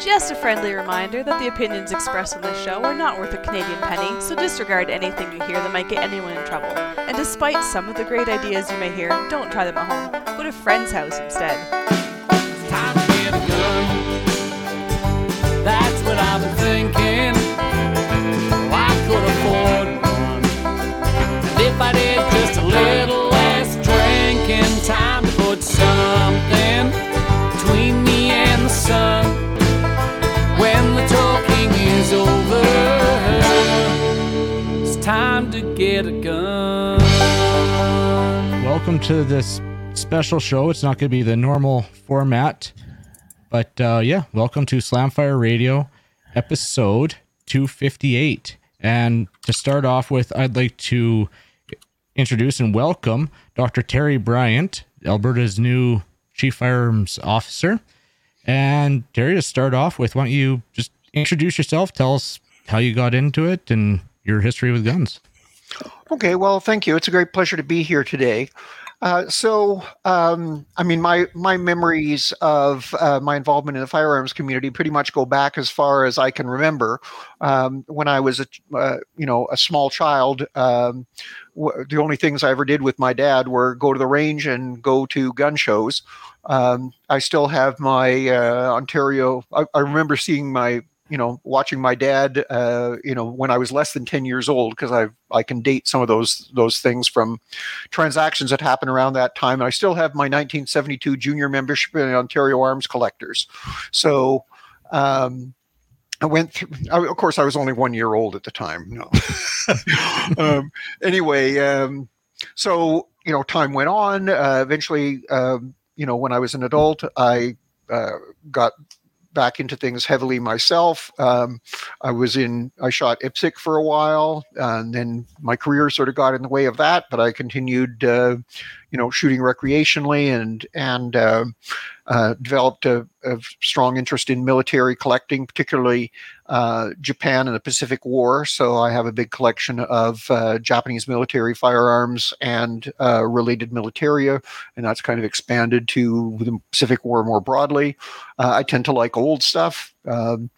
Just a friendly reminder that the opinions expressed on this show are not worth a Canadian penny, so disregard anything you hear that might get anyone in trouble. And despite some of the great ideas you may hear, don't try them at home. Go to a friend's house instead. Welcome to this special show. It's not going to be the normal format, but uh, yeah, welcome to Slamfire Radio, episode 258. And to start off with, I'd like to introduce and welcome Dr. Teri Bryant, Alberta's new Chief Firearms Officer. And Teri, to start off with, why don't you just introduce yourself? Tell us how you got into it and your history with guns. Okay, well, thank you. It's a great pleasure to be here today. Uh, so, um, I mean, my my memories of uh, my involvement in the firearms community pretty much go back as far as I can remember. Um, when I was a uh, you know a small child, um, w- the only things I ever did with my dad were go to the range and go to gun shows. Um, I still have my uh, Ontario. I, I remember seeing my you know watching my dad uh, you know when I was less than 10 years old because I I can date some of those those things from transactions that happened around that time and I still have my 1972 junior membership in Ontario Arms Collectors. So um, I went through I, of course I was only 1 year old at the time no. Um, anyway um, so you know time went on uh, eventually um, you know when I was an adult I uh, got back into things heavily myself. Um, I was in, I shot IPSC for a while, and then my career sort of got in the way of that. But I continued, uh, you know, shooting recreationally and and uh, uh, developed a, a, strong interest in military collecting, particularly uh, Japan and the Pacific War. So I have a big collection of uh, Japanese military firearms and uh, related militaria, and that's kind of expanded to the Pacific War more broadly. Uh, I tend to like old stuff. Um,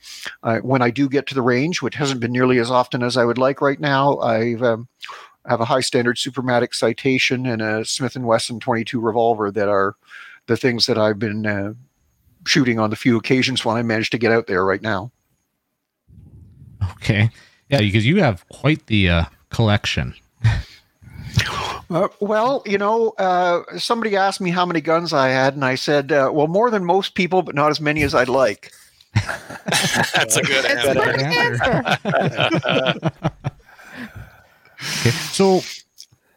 I, when I do get to the range, which hasn't been nearly as often as I would like right now, I've um, have a high standard Supermatic citation and a Smith and Wesson 22 revolver that are the things that I've been uh, shooting on the few occasions when I managed to get out there right now. Okay. Yeah, because you have quite the uh, collection. Uh, well, you know, uh, somebody asked me how many guns I had, and I said, uh, well, more than most people, but not as many as I'd like. That's a good answer. okay. So,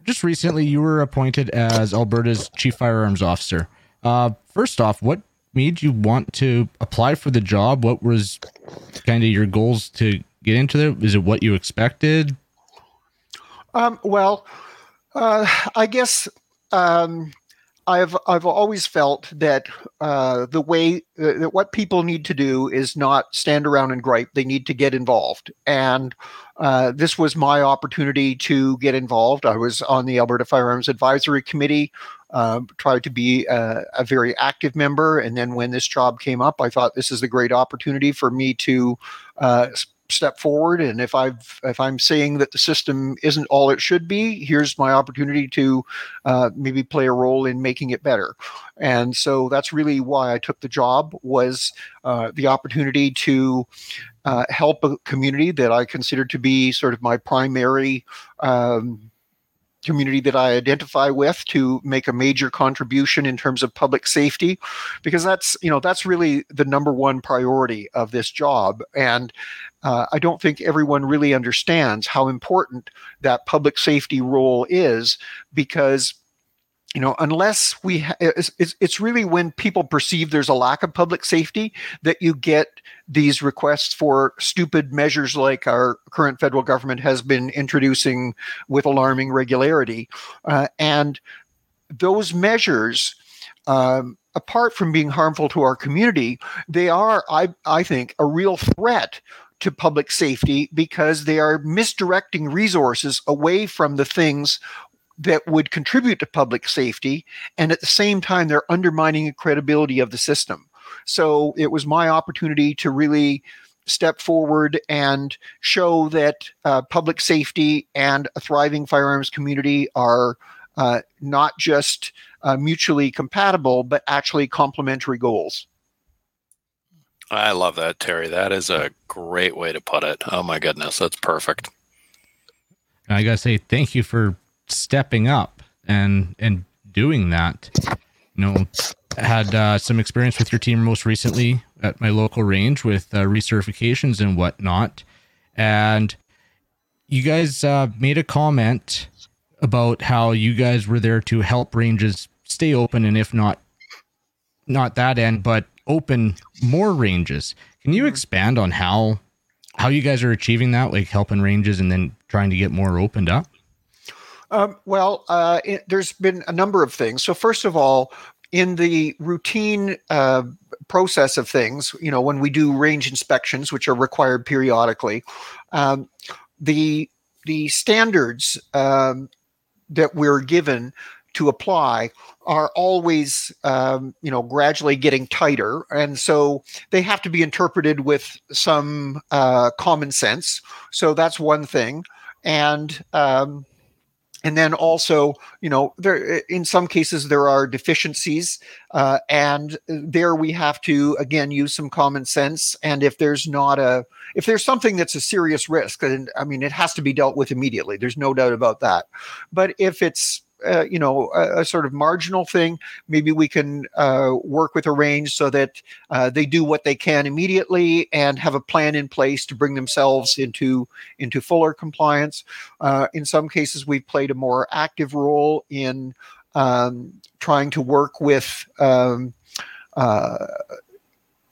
just recently, you were appointed as Alberta's Chief Firearms Officer. Uh, first off, what made you want to apply for the job? What was kind of your goals to get into there? Is it what you expected? Um, well, uh, I guess um, I've I've always felt that uh, the way uh, that what people need to do is not stand around and gripe. They need to get involved, and uh, this was my opportunity to get involved. I was on the Alberta Firearms Advisory Committee. Uh, tried to be a, a, very active member, and then when this job came up, I thought this is a great opportunity for me to uh, step forward and if i've if i'm saying that the system isn't all it should be here's my opportunity to uh, maybe play a role in making it better. And so that's really why i took the job was uh, the opportunity to uh, help a community that i consider to be sort of my primary um, community that I identify with to make a major contribution in terms of public safety because that's you know that's really the number one priority of this job. And uh, I don't think everyone really understands how important that public safety role is because you know unless we ha- it's, it's really when people perceive there's a lack of public safety that you get these requests for stupid measures like our current federal government has been introducing with alarming regularity. Uh, and those measures um, apart from being harmful to our community they are i, I think a real threat to public safety because they are misdirecting resources away from the things that would contribute to public safety and at the same time they're undermining the credibility of the system So it was my opportunity to really step forward and show that uh, public safety and a thriving firearms community are uh, not just uh, mutually compatible, but actually complementary goals. I love that, Teri. That is a great way to put it. Oh my goodness, that's perfect. I gotta say thank you for stepping up and and doing that. You know, had uh, some experience with your team most recently at my local range with uh, recertifications and whatnot, and you guys uh, made a comment about how you guys were there to help ranges stay open, and if not, not that end, but open more ranges. Can you expand on how how you guys are achieving that, like helping ranges and then trying to get more opened up? Um, well, uh, it, there's been a number of things. So first of all, in the routine uh, process of things, you know, when we do range inspections, which are required periodically, um, the the standards um, that we're given to apply are always um, you know gradually getting tighter. And so they have to be interpreted with some uh, common sense. So that's one thing. And um, and then also you know there in some cases there are deficiencies uh, and there we have to again use some common sense. And if there's not a if there's something that's a serious risk and i mean it has to be dealt with immediately. There's no doubt about that. But if it's uh, you know a, a, sort of marginal thing. Maybe we can uh, work with a range so that uh, they do what they can immediately and have a plan in place to bring themselves into into fuller compliance. Uh, in some cases we've played a more active role in um, trying to work with um, uh,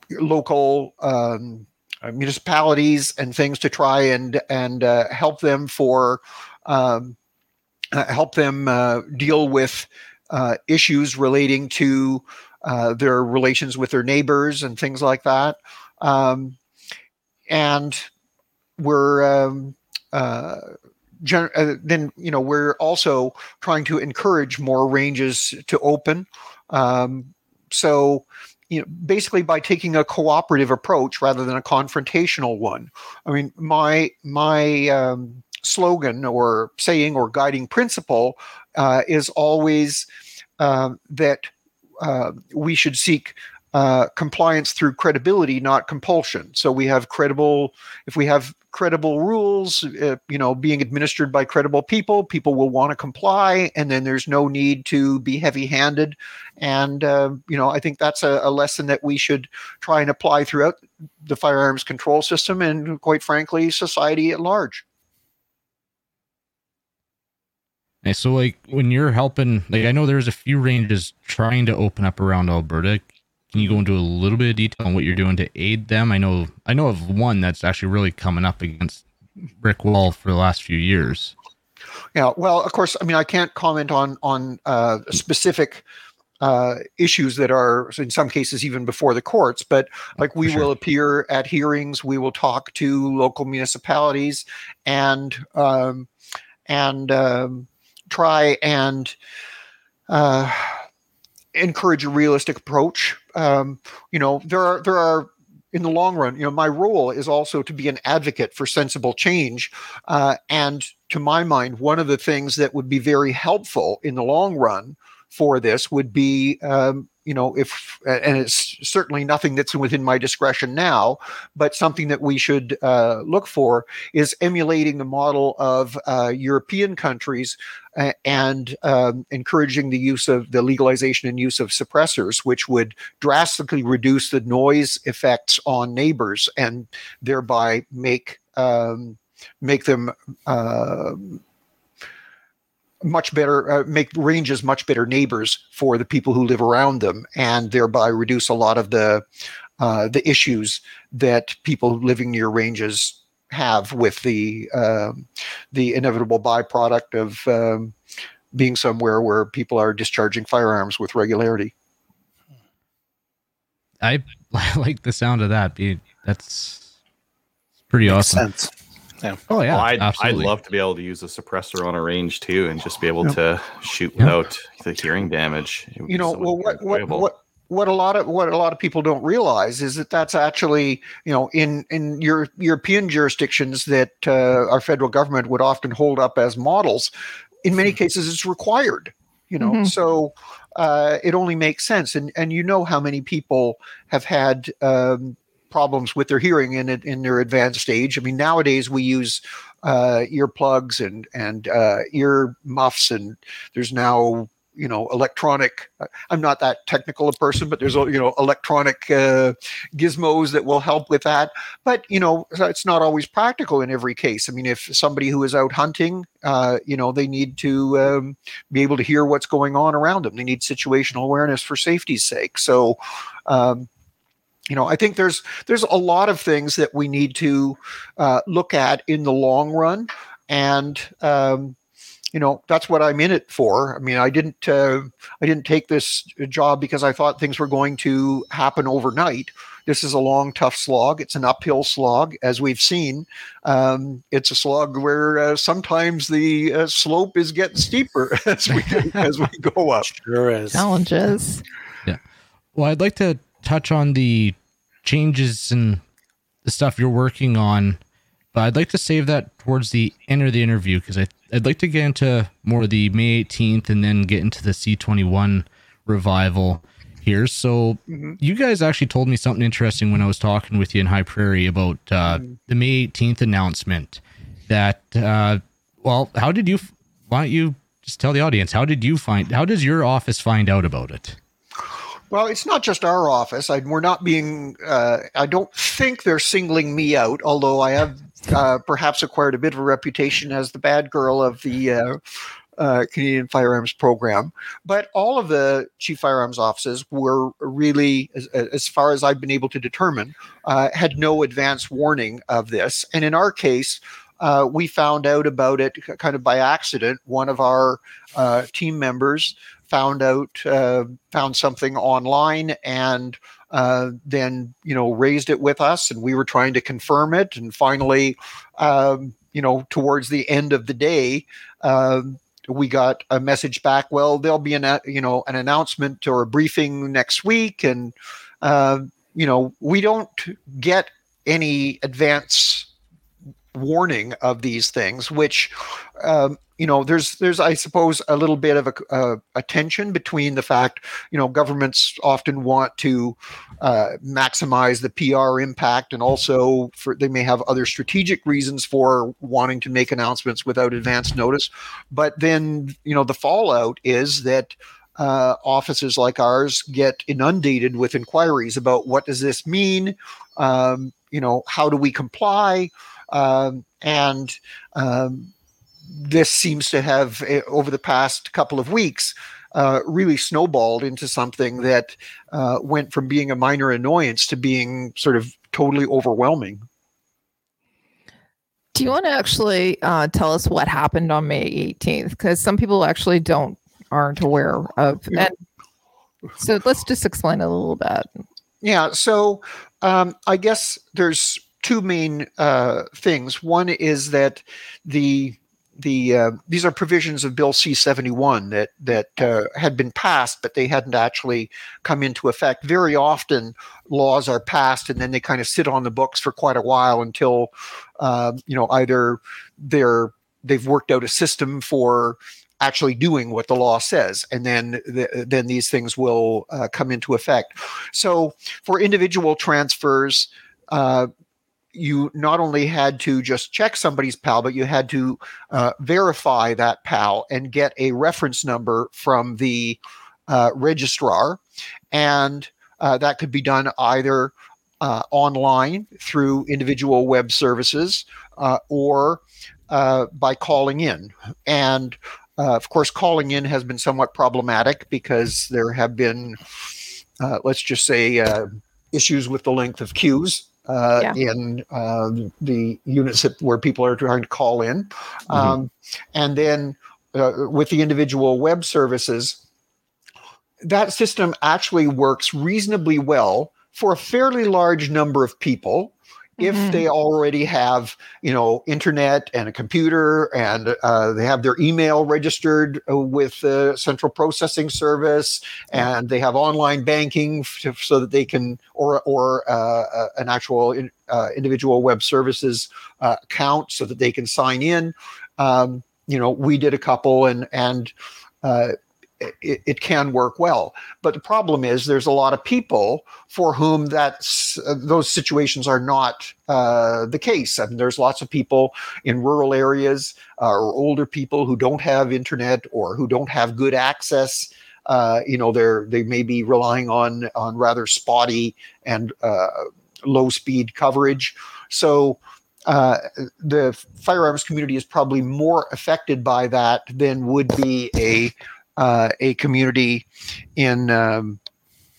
local um, municipalities and things to try and and help them for um, help them uh, deal with uh, issues relating to uh, their relations with their neighbors and things like that. Um, and we're um, uh, gen- uh, then you know we're also trying to encourage more ranges to open. Um, so you know, basically by taking a cooperative approach rather than a confrontational one. I mean, my my um, slogan or saying or guiding principle uh, is always uh, that we should seek uh, compliance through credibility, not compulsion. So we have credible, if we have credible rules, uh, you know, being administered by credible people, people will want to comply, and then there's no need to be heavy-handed. And uh, you know, I think that's a, a, lesson that we should try and apply throughout the firearms control system, and quite frankly, society at large. And so, like, when you're helping, like, I know there's a few ranges trying to open up around Alberta. Can you go into a little bit of detail on what you're doing to aid them? I know, I know of one that's actually really coming up against brick wall for the last few years. Yeah, well, of course, I mean, I can't comment on on uh, specific uh, issues that are in some cases even before the courts but like we sure. will appear at hearings we will talk to local municipalities and um, and um, try and uh, encourage a realistic approach. Um, you know, there are there are in the long run, you know, my role is also to be an advocate for sensible change. Uh, and to my mind, one of the things that would be very helpful in the long run for this would be um, you know, if and it's certainly nothing that's within my discretion now, but something that we should uh, look for is emulating the model of uh, European countries and um, encouraging the use of the legalization and use of suppressors, which would drastically reduce the noise effects on neighbors and thereby make um, make them uh, much better, uh, make ranges much better neighbors for the people who live around them, and thereby reduce a lot of the uh, the issues that people living near ranges have with the um, the inevitable byproduct of um, being somewhere where people are discharging firearms with regularity. I, I like the sound of that. That's pretty Makes awesome. Sense. Yeah. Oh yeah. Well, I'd, I'd love to be able to use a suppressor on a range too, and just be able to shoot without the hearing damage. You know, so well, what, what, what what a lot of what a lot of people don't realize is that that's actually you know in in your European jurisdictions that uh, our federal government would often hold up as models. In many cases, it's required. You know, mm-hmm. so uh, it only makes sense. And and you know how many people have had um, problems with their hearing in in their advanced age. I mean, nowadays we use uh, earplugs and and uh, ear muffs, and there's now you know electronic i'm not that technical a person but there's you know electronic uh, gizmos that will help with that. But you know it's not always practical in every case. I mean if somebody who is out hunting uh, you know they need to um, be able to hear what's going on around them. They need situational awareness for safety's sake. So um, you know i think there's there's a lot of things that we need to uh, look at in the long run. And um, you know that's what i'm in it for. I mean i didn't uh, i didn't take this job because i thought things were going to happen overnight. This is a long tough slog. It's an uphill slog as we've seen. Um, it's a slog where uh, sometimes the uh, slope is getting steeper as we as we go up. Sure is. Challenges. Yeah. Well i'd like to touch on the changes and the stuff you're working on but I'd like to save that towards the end of the interview because I'd like to get into more of the May 18th and then get into the C21 revival here. So mm-hmm. you guys actually told me something interesting when I was talking with you in High Prairie about uh, mm-hmm. the May 18th announcement. That uh, well, how did you? Why don't you just tell the audience how did you find? How does your office find out about it? Well, it's not just our office. I, we're not being. Uh, I don't think they're singling me out, although I have uh, perhaps acquired a bit of a reputation as the bad girl of the uh, uh, Canadian Firearms Program. But all of the chief firearms offices were really, as, as far as I've been able to determine, uh, had no advance warning of this. And in our case, uh, we found out about it kind of by accident. One of our team members found out uh, found something online and uh, then you know raised it with us and we were trying to confirm it. And finally um, you know towards the end of the day um, we got a message back well there'll be an you know an announcement or a briefing next week. And uh, you know we don't get any advance warning of these things, which um, you know there's there's I suppose a little bit of a, a, a, tension between the fact you know governments often want to uh, maximize the PR impact and also for they may have other strategic reasons for wanting to make announcements without advance notice, but then you know the fallout is that. Uh, offices like ours get inundated with inquiries about what does this mean um, you know how do we comply um, and um, this seems to have, eh, over the past couple of weeks, uh, really snowballed into something that uh, went from being a minor annoyance to being sort of totally overwhelming. Do you want to actually uh, tell us what happened on May 18th? Because some people actually don't aren't aware of. And so let's just explain it a little bit. Yeah. So um, I guess there's two main uh, things. One is that the the uh, these are provisions of Bill C seventy one that that uh, had been passed, but they hadn't actually come into effect. Very often, laws are passed and then they kind of sit on the books for quite a while until uh, you know either they're they've worked out a system for actually doing what the law says, and then the, then these things will uh, come into effect. So for individual transfers. Uh, you not only had to just check somebody's PAL, but you had to uh, verify that PAL and get a reference number from the uh, registrar. And uh, that could be done either uh, online through individual web services uh, or uh, by calling in. And of course, calling in has been somewhat problematic because there have been, let's just say, issues with the length of queues uh, yeah. in uh, the units that, where people are trying to call in. Mm-hmm. Um, and then uh, with the individual web services, that system actually works reasonably well for a fairly large number of people. If Mhm. they already have you know internet and a computer and uh, they have their email registered uh, with the central processing service and they have online banking so that they can or or uh, uh, an actual in, uh, individual web services uh, account so that they can sign in um, you know we did a couple and and uh, it, it can work well. But the problem is there's a lot of people for whom that's uh, those situations are not uh, the case. And there's lots of people in rural areas uh, or older people who don't have internet or who don't have good access. Uh, you know they're they may be relying on on rather spotty and uh, low speed coverage. So uh, the firearms community is probably more affected by that than would be a uh, a community in um,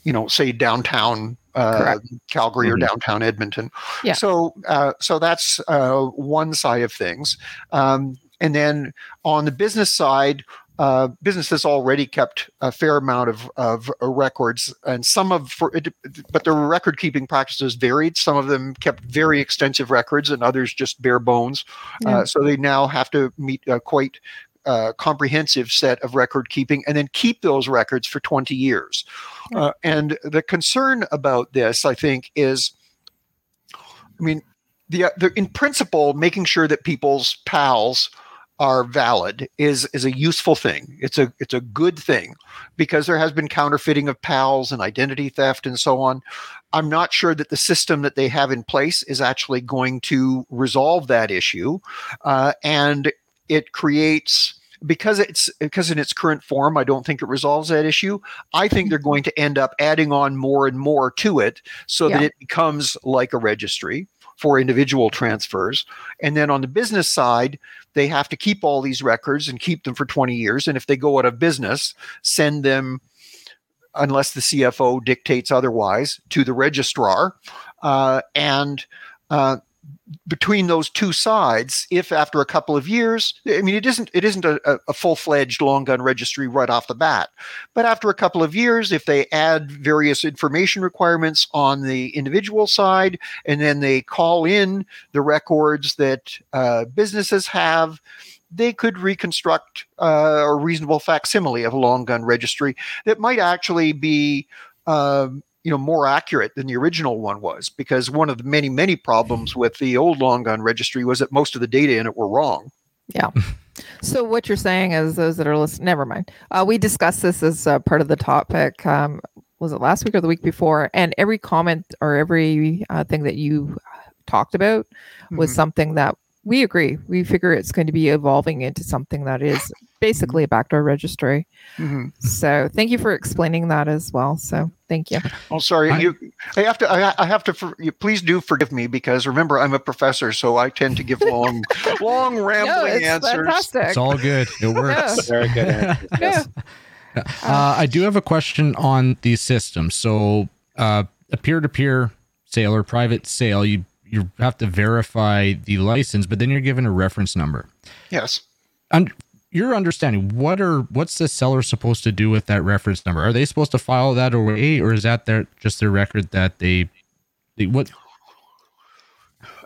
you know say downtown uh, Calgary or Mhm. downtown Edmonton. Yeah. So uh, so that's uh, one side of things, um, and then on the business side. Uh, business has already kept a fair amount of, of uh, records, and some of, for, it, but the record keeping practices varied. Some of them kept very extensive records, and others just bare bones. Yeah. Uh, so they now have to meet a quite uh, comprehensive set of record keeping and then keep those records for 20 years. Uh, and the concern about this, I think, is I mean, the, the in principle, making sure that people's pals are valid is is a useful thing. It's a it's a good thing because there has been counterfeiting of pals and identity theft and so on. I'm not sure that the system that they have in place is actually going to resolve that issue, uh, and it creates because it's because in its current form i don't think it resolves that issue. I think they're going to end up adding on more and more to it so that it becomes like a registry for individual transfers. And then on the business side they have to keep all these records and keep them for 20 years. And if they go out of business send them unless the cfo dictates otherwise to the registrar. Uh, and uh, between those two sides, if after a couple of years, I mean, it isn't it isn't a, a full fledged long gun registry right off the bat, but after a couple of years, if they add various information requirements on the individual side, and then they call in the records that uh, businesses have. They could reconstruct uh, a reasonable facsimile of a long gun registry that might actually be um, you know more accurate than the original one was because one of the many many problems with the old long gun registry was that most of the data in it were wrong Yeah. So what you're saying is those that are listening, never mind. Uh, we discussed this as uh, part of the topic. Um, was it last week or the week before? And every comment or every uh, thing that you talked about was Mhm. something that we agree. We figure it's going to be evolving into something that is basically a backdoor registry. Mhm. So thank you for explaining that as well. So thank you. oh sorry I- you i have to i, I have to for, you, please do forgive me because remember i'm a professor so i tend to give long long No, rambling it's answers fantastic. It's all good. It works. Very good. answer. Yeah. Uh, I do have a question on these systems. So, uh, a peer-to-peer sale or private sale, you you have to verify the license, but then you're given a reference number. yes Und- your understanding, what are what's the seller supposed to do with that reference number? Are they supposed to file that away, or is that their just their record that they, they what?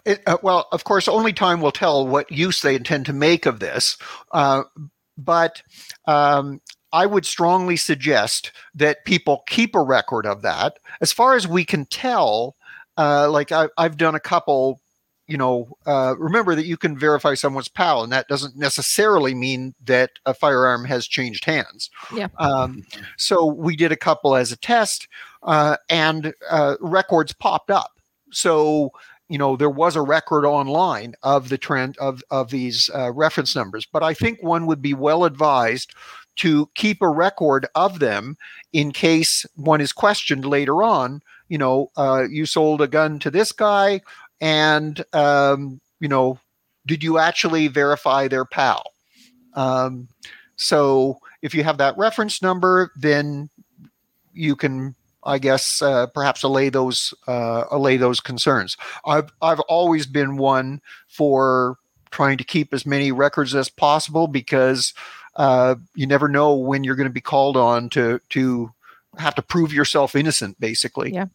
It, uh, well, of course, only time will tell what use they intend to make of this. Uh, but um, I would strongly suggest that people keep a record of that. As far as we can tell, uh, like I, I've done a couple. You know, uh, remember that you can verify someone's PAL, and that doesn't necessarily mean that a firearm has changed hands. Yeah. Um, so we did a couple as a test, uh, and uh, records popped up. So you know there was a record online of the trend of of these uh, reference numbers but i think one would be well advised to keep a record of them in case one is questioned later on you know uh, you sold a gun to this guy and um, you know did you actually verify their pal um, so if you have that reference number then you can I guess uh, perhaps allay those uh, allay those concerns. I've I've always been one for trying to keep as many records as possible because uh, you never know when you're going to be called on to to have to prove yourself innocent, basically. Yeah.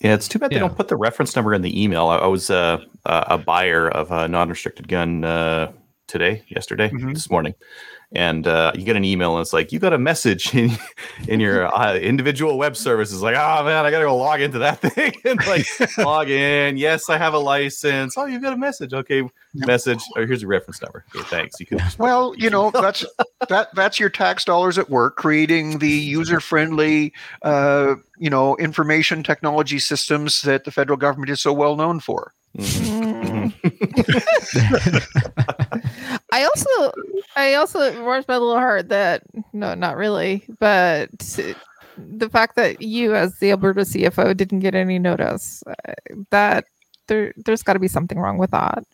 Yeah, it's too bad yeah. they don't put the reference number in the email. I, I was uh, a buyer of a non-restricted gun uh, today, yesterday, mm-hmm. this morning, and uh, you get an email and it's like you got a message in in your uh, individual web service. It's like, oh man, I gotta go log into that thing and like log in. Yes, I have a license. Oh, you got a message. Okay, message. Oh, here's your reference number. Okay, thanks. You can. Well, you know that's that that's your tax dollars at work creating the user friendly, uh, you know, information technology systems that the federal government is so well known for. Mm-hmm. I also, I also it warms my little heart that no, not really, but the fact that you, as the Alberta CFO, didn't get any notice uh, that there, there's got to be something wrong with that.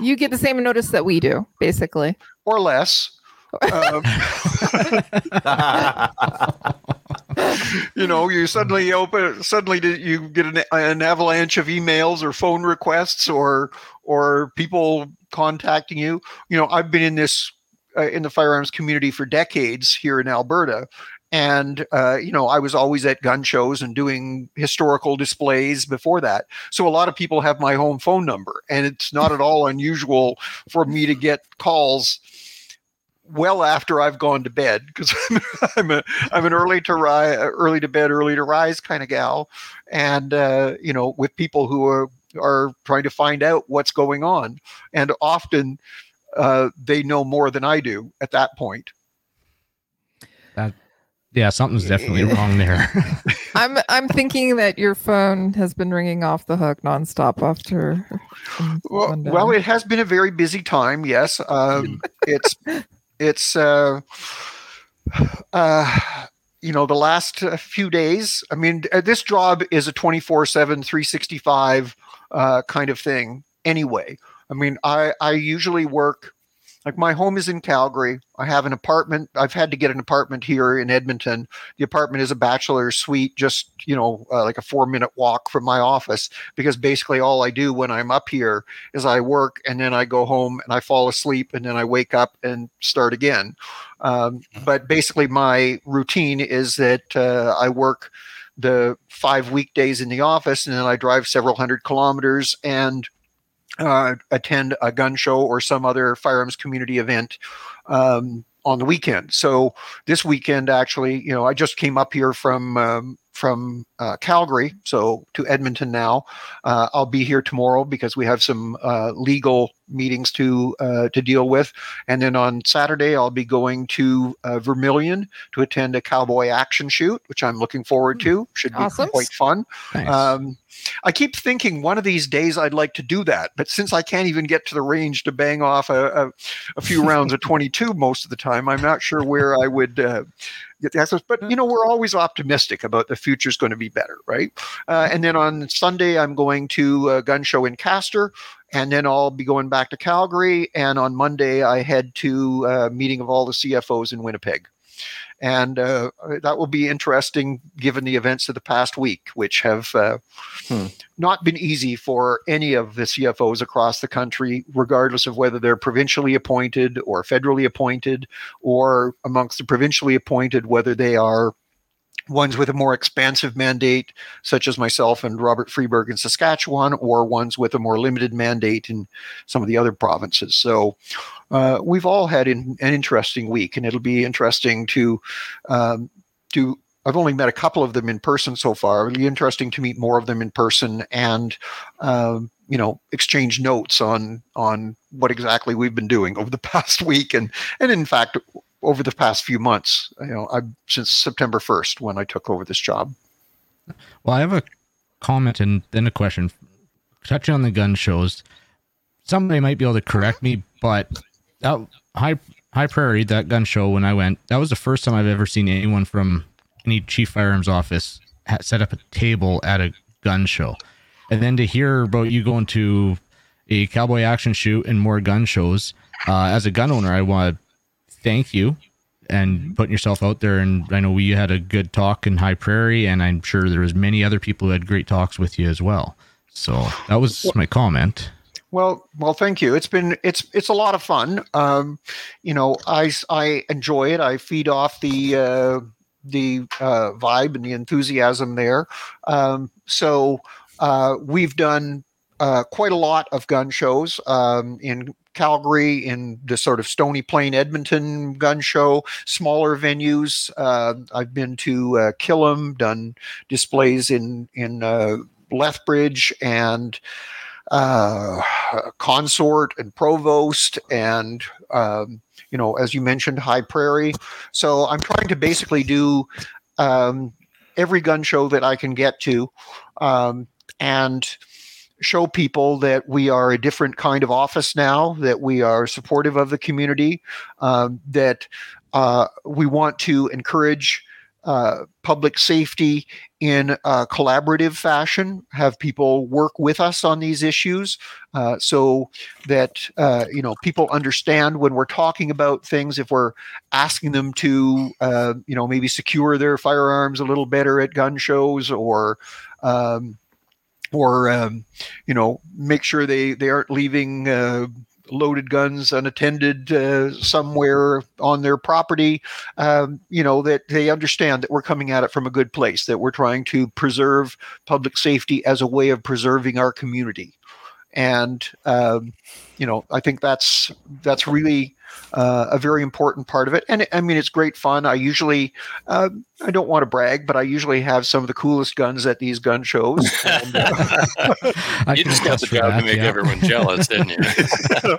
You get the same notice that we do, basically, or less. Um, you know, you suddenly open, suddenly you get an, an, avalanche of emails or phone requests or or people contacting you. You know, I've been in this uh, in the firearms community for decades here in Alberta, and uh, you know i was always at gun shows and doing historical displays before that so a lot of people have my home phone number and it's not at all unusual for me to get calls well after I've gone to bed because I'm a I'm an early to rise, early to bed, early to rise kind of gal, and uh, you know with people who are are trying to find out what's going on, and often uh, they know more than I do at that point. That yeah, something's definitely wrong there. I'm I'm thinking that your phone has been ringing off the hook nonstop after. Well, well it has been a very busy time. Yes, um, it's it's uh, uh, you know the last uh, few days. I mean, uh, this job is a 24 7 365 uh, kind of thing anyway. I mean, I I usually work like my home is in Calgary. I have an apartment. I've had to get an apartment here in Edmonton. The apartment is a bachelor suite, just you know, uh, like a four minute walk from my office. Because basically, all I do when I'm up here is I work, and then I go home and I fall asleep, and then I wake up and start again. Um, mm-hmm. but basically, my routine is that uh, I work the five weekdays in the office, and then I drive several hundred kilometers and uh, attend a gun show or some other firearms community event um, on the weekend. So this weekend, actually, you know, I just came up here from um, from uh, Calgary, so to Edmonton now. Uh, I'll be here tomorrow because we have some uh, legal meetings to uh, to deal with, and then on Saturday I'll be going to uh, Vermilion to attend a cowboy action shoot, which I'm looking forward to. Should be awesome. quite fun. Nice. Um, I keep thinking one of these days I'd like to do that, but since I can't even get to the range to bang off a, a, a few rounds of 22 most of the time, I'm not sure where I would get the access. But you know, we're always optimistic about the future is going to be better, right? Uh, and then on Sunday, I'm going to a gun show in Castor, and then I'll be going back to Calgary. And on Monday, I head to a meeting of all the CFOs in Winnipeg and uh, that will be interesting given the events of the past week, which have uh, hmm. not been easy for any of the CFOs across the country, regardless of whether they're provincially appointed or federally appointed, or amongst the provincially appointed, whether they are ones with a more expansive mandate, such as myself and Robert Freberg in Saskatchewan, or ones with a more limited mandate in some of the other provinces. So uh, we've all had in, an interesting week, and it'll be interesting to um, to. I've only met a couple of them in person so far. It'll be interesting to meet more of them in person and um, you know exchange notes on on what exactly we've been doing over the past week and and in fact over the past few months. You know, I since September first when I took over this job. Well, I have a comment and then a question. Touching on the gun shows, somebody might be able to correct me, but that high High Prairie, that gun show when I went, that was the first time I've ever seen anyone from any chief firearms office set up a table at a gun show. And then to hear about you going to a cowboy action shoot and more gun shows, uh, as a gun owner, I want to thank you and mm-hmm. putting yourself out there. And I know we had a good talk in High Prairie, and I'm sure there was many other people who had great talks with you as well. So that was my comment. Well, well, thank you. It's been it's it's a lot of fun. Um, you know, I I enjoy it. I feed off the uh, the uh, vibe and the enthusiasm there. Um, so uh, we've done uh, quite a lot of gun shows um, in Calgary, in the sort of Stony Plain Edmonton gun show, smaller venues. Uh, I've been to uh, Killam, done displays in in uh, Lethbridge and uh, Consort and Provost, and um, you know, as you mentioned, High Prairie. So I'm trying to basically do um, every gun show that I can get to, um, and show people that we are a different kind of office now, that we are supportive of the community, um, that uh, we want to encourage uh, public safety in a collaborative fashion, have people work with us on these issues uh, so that uh, you know people understand when we're talking about things if we're asking them to uh, you know maybe secure their firearms a little better at gun shows or um, or um, you know make sure they they aren't leaving uh, loaded guns unattended uh, somewhere on their property um, you know that they understand that we're coming at it from a good place that we're trying to preserve public safety as a way of preserving our community and um, you know i think that's that's really uh, a very important part of it. And I mean, it's great fun. I usually, uh, I don't want to brag, but I usually have some of the coolest guns at these gun shows. And, uh, you just got the job that, to make yeah. everyone jealous, didn't you?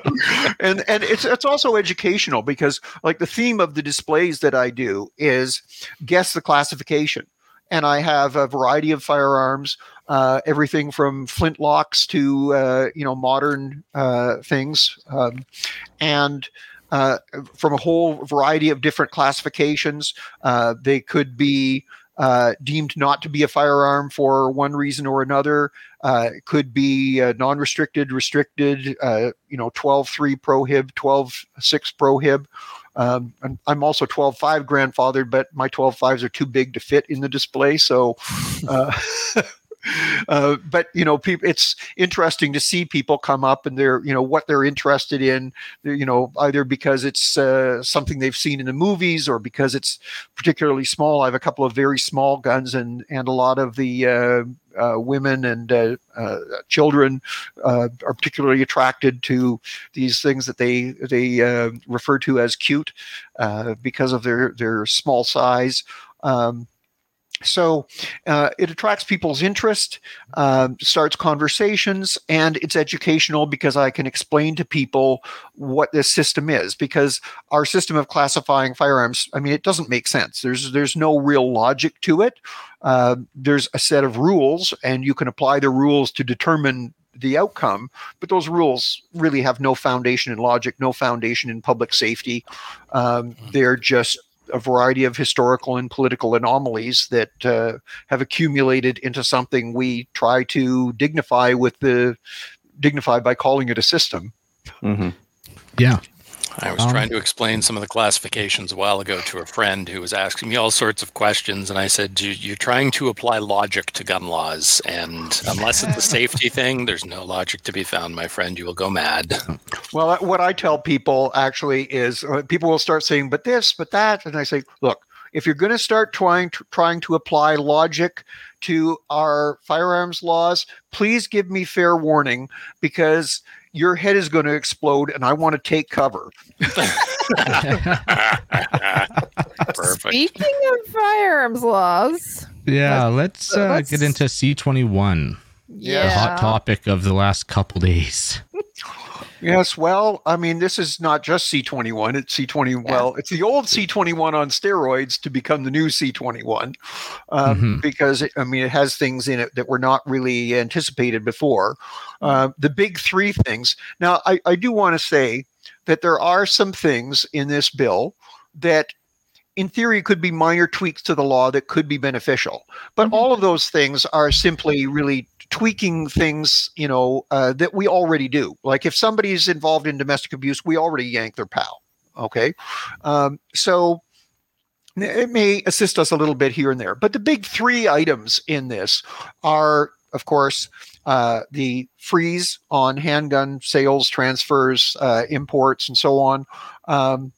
and and it's it's also educational because like the theme of the displays that I do is guess the classification and I have a variety of firearms, uh, everything from flintlocks to uh, you know modern uh, things, um, and uh, from a whole variety of different classifications. Uh, they could be uh, deemed not to be a firearm for one reason or another. It could be non-restricted, restricted. You know, 12-3 prohib, 12-6 prohib. Um, I'm also 12.5 grandfathered, but my 12.5s are too big to fit in the display. So, Uh, but you know, people, it's interesting to see people come up and they're, you know, what they're interested in. You know, either because it's uh, something they've seen in the movies or because it's particularly small. I have a couple of very small guns, and and a lot of the uh, uh, women and uh, uh, children uh, are particularly attracted to these things that they they uh, refer to as cute uh, because of their their small size. Um, so uh, it attracts people's interest, uh, starts conversations, and it's educational because I can explain to people what this system is. Because our system of classifying firearms, I mean, it doesn't make sense. There's there's no real logic to it. Uh, there's a set of rules, and you can apply the rules to determine the outcome, but those rules really have no foundation in logic, no foundation in public safety. Um, they're just a variety of historical and political anomalies that uh, have accumulated into something we try to dignify with the dignify by calling it a system. Mm-hmm. Yeah, I was um, trying to explain some of the classifications a while ago to a friend who was asking me all sorts of questions, and I said, "You're trying to apply logic to gun laws, and unless it's a safety thing, there's no logic to be found, my friend. You will go mad." Well, what I tell people actually is, uh, people will start saying, "But this, but that," and I say, "Look." If you're going to start trying to, trying to apply logic to our firearms laws, please give me fair warning because your head is going to explode and I want to take cover. Perfect. Speaking of firearms laws. Yeah, let's, uh, let's get into C21. Yeah. The hot topic of the last couple days. Yes, well, I mean, this is not just C21. It's C20. Yeah. Well, it's the old C21 on steroids to become the new C21 um, mm-hmm. because, it, I mean, it has things in it that were not really anticipated before. Uh, the big three things. Now, I, I do want to say that there are some things in this bill that in theory could be minor tweaks to the law that could be beneficial but mm-hmm. all of those things are simply really tweaking things, you know, uh, that we already do. Like if somebody's involved in domestic abuse, we already yank their pal. Okay. Um, so it may assist us a little bit here and there. But the big three items in this are, of course, uh, the freeze on handgun sales, transfers, uh, imports, and so on. Um,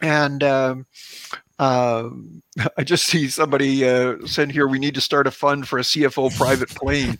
and um, Um, I just see somebody uh, send here. We need to start a fund for a CFO private plane.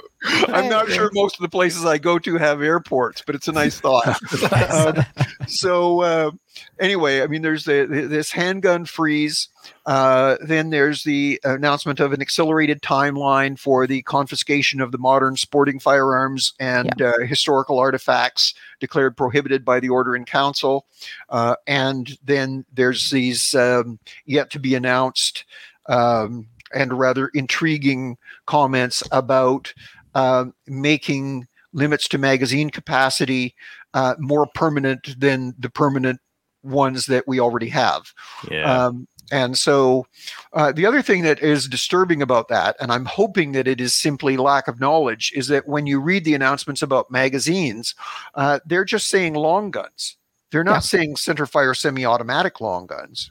I'm not sure most of the places I go to have airports, but it's a nice thought. um, so uh, anyway, I mean, there's the, this handgun freeze. Uh, then there's the announcement of an accelerated timeline for the confiscation of the modern sporting firearms and yeah. uh, historical artifacts declared prohibited by the Order in Council. Uh, and then there's these um, yet to be announced um, and rather intriguing comments about uh, making limits to magazine capacity uh, more permanent than the permanent ones that we already have. Yeah. Um, and so uh, the other thing that is disturbing about that, and I'm hoping that it is simply lack of knowledge, is that when you read the announcements about magazines, uh, they're just saying long guns. They're not yeah. saying center fire semi automatic long guns.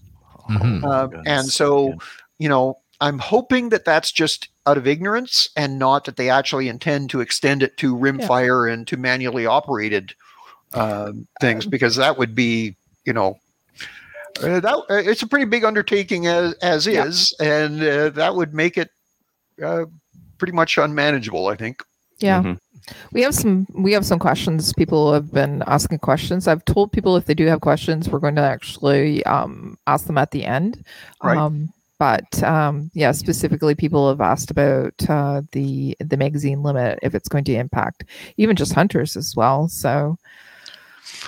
Mm-hmm. Uh, and so, you know, I'm hoping that that's just out of ignorance and not that they actually intend to extend it to rimfire yeah. and to manually operated um, things um, because that would be, you know, uh, that uh, it's a pretty big undertaking as as yeah. is, and uh, that would make it uh, pretty much unmanageable. I think. Yeah. Mm-hmm. We have some we have some questions. People have been asking questions. I've told people if they do have questions, we're going to actually um, ask them at the end. Right. Um, but um, yeah, specifically, people have asked about uh, the the magazine limit if it's going to impact even just hunters as well. So,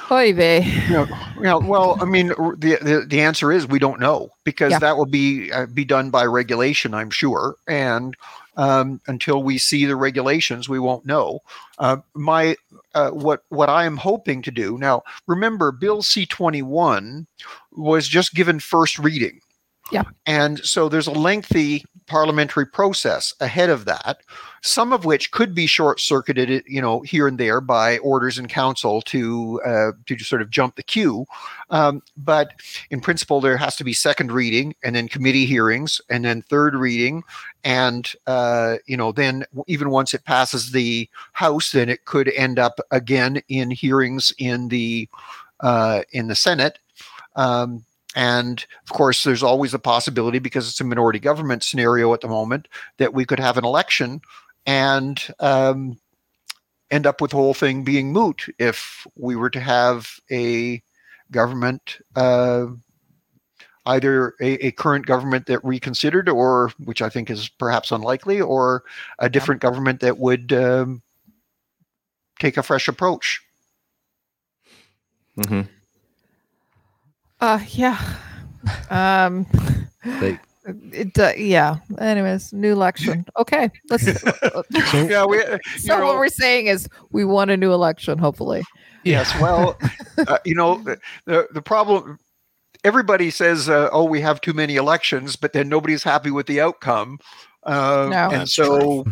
oy vey. Yeah, yeah, well, I mean, the, the, the answer is we don't know because yeah. that will be uh, be done by regulation, I'm sure, and um, until we see the regulations, we won't know. Uh, my uh, what what I am hoping to do now. Remember, Bill C twenty one was just given first reading. Yeah. And so there's a lengthy parliamentary process ahead of that, some of which could be short circuited, you know, here and there by orders in council to uh, to sort of jump the queue. Um, but in principle, there has to be second reading and then committee hearings and then third reading. And, uh, you know, then even once it passes the House, then it could end up again in hearings in the uh, in the Senate. Um, and of course, there's always a possibility because it's a minority government scenario at the moment that we could have an election and um, end up with the whole thing being moot if we were to have a government, uh, either a, a, current government that reconsidered, or which I think is perhaps unlikely, or a different government that would um, take a fresh approach. Mm-hmm. Uh, yeah. Um, they, it, uh, yeah. Anyways, new election. Okay, let's. so, yeah, we. So know, what we're saying is we want a new election. Hopefully. Yes. Well, uh, you know the the problem. Everybody says, uh, "Oh, we have too many elections," but then nobody's happy with the outcome. Uh, no. And so,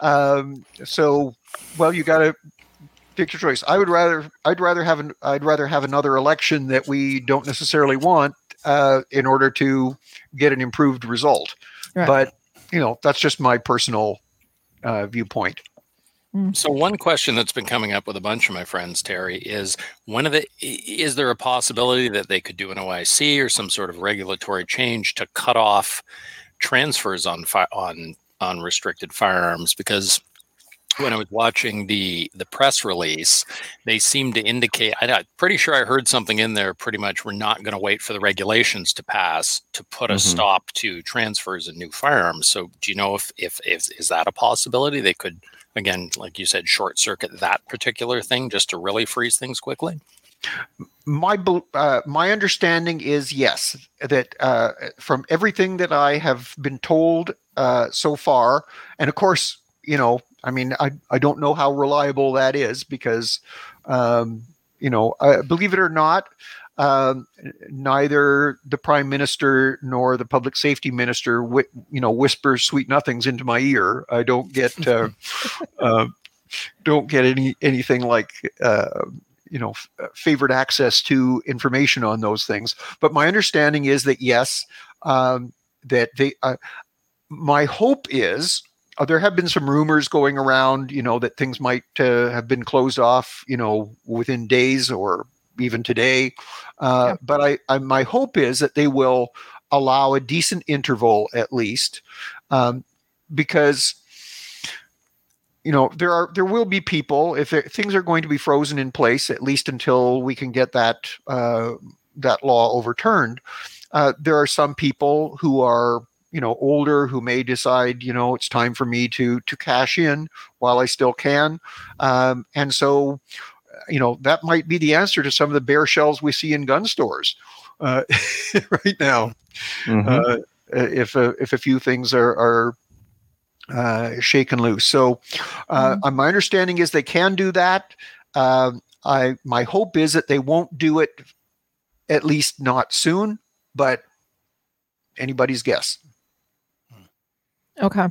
um, so well, you got to pick your choice. I would rather I'd rather have an I'd rather have another election that we don't necessarily want uh, in order to get an improved result. Right. But you know that's just my personal uh, viewpoint. Mm. So one question that's been coming up with a bunch of my friends, Teri, is one of the is there a possibility that they could do an OIC or some sort of regulatory change to cut off transfers on fi- on on restricted firearms because when I was watching the the press release, they seemed to indicate. I, am pretty sure I heard something in there. Pretty much, we're not going to wait for the regulations to pass to put a mm-hmm. stop to transfers and new firearms. So, do you know if, if if is that a possibility? They could again, like you said, short circuit that particular thing just to really freeze things quickly. My uh, my understanding is yes that uh, from everything that I have been told uh, so far, and of course, you know I mean, I, I don't know how reliable that is because, um, you know, uh, believe it or not, um, neither the prime minister nor the public safety minister, whi- you know, whispers sweet nothings into my ear. I don't get uh, uh, don't get any anything like uh, you know f- uh, favored access to information on those things. But my understanding is that yes, um, that they. Uh, my hope is uh, there have been some rumors going around, you know, that things might uh, have been closed off, you know, within days or even today. Uh, Yeah. But I, I, my hope is that they will allow a decent interval at least, um, because you know there are there will be people if there, things are going to be frozen in place at least until we can get that uh, that law overturned. Uh, there are some people who are you know older who may decide you know it's time for me to to cash in while I still can, um, and so you know that might be the answer to some of the bare shells we see in gun stores uh, right now. Mhm. Uh, if a, if a few things are are uh, shaken loose. So, uh, uh, my understanding is they can do that. Um I my hope is that they won't do it, at least not soon. But anybody's guess. Okay.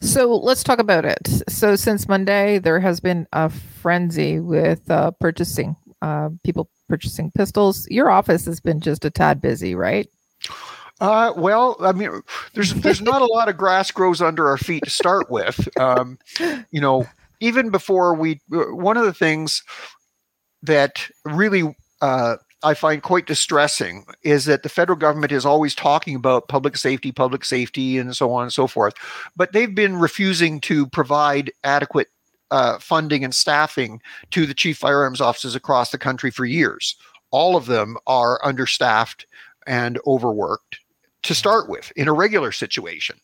So let's talk about it. So since Monday, there has been a frenzy with uh, purchasing, uh, people purchasing pistols. Your office has been just a tad busy, right? Uh, well, I mean, there's there's not a lot of grass grows under our feet to start with. Um, you know, even before we, one of the things that really uh, I find quite distressing is that the federal government is always talking about public safety, public safety, and so on and so forth, but they've been refusing to provide adequate uh, funding and staffing to the chief firearms offices across the country for years. All of them are understaffed and overworked to start with in a regular situation.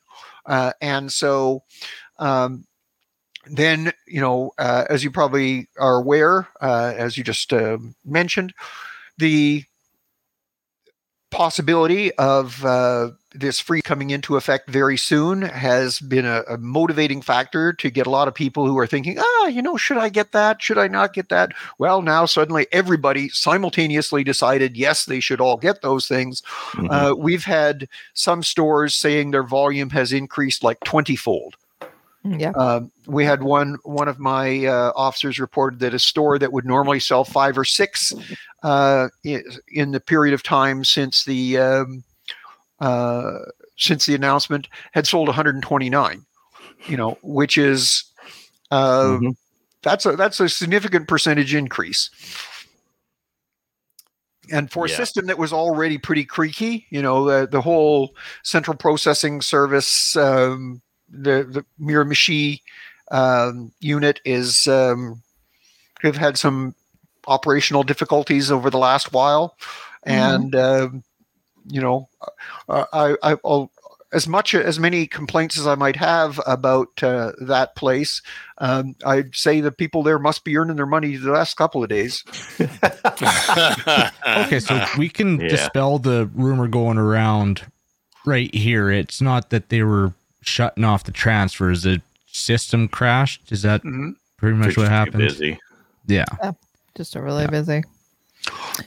Uh, and so um, then, you know, uh, as you probably are aware, uh, as you just uh, mentioned, the possibility of uh, this free coming into effect very soon has been a, a, motivating factor to get a lot of people who are thinking, ah, you know, should I get that? Should I not get that? Well, now suddenly everybody simultaneously decided, yes, they should all get those things. Mm-hmm. Uh, we've had some stores saying their volume has increased like 20 fold. Yeah. Um, we had one one of my uh, officers reported that a store that would normally sell five or six uh, in, the period of time since the um, uh, since the announcement had sold 129. You know, which is mm-hmm. that's a that's a significant percentage increase. And for a system that was already pretty creaky, you know, the, the whole central processing service um, the the Miramichi um, unit is um, have had some operational difficulties over the last while, and mm-hmm. uh, you know, uh, I, I will as much as many complaints as I might have about uh, that place, um, I'd say the people there must be earning their money the last couple of days. okay, so we can yeah. dispel the rumor going around right here. It's not that they were shutting off the transfers. The system crashed. Is that mm-hmm. pretty much Just what happened? Busy. Yeah. yeah. Just a really yeah. busy.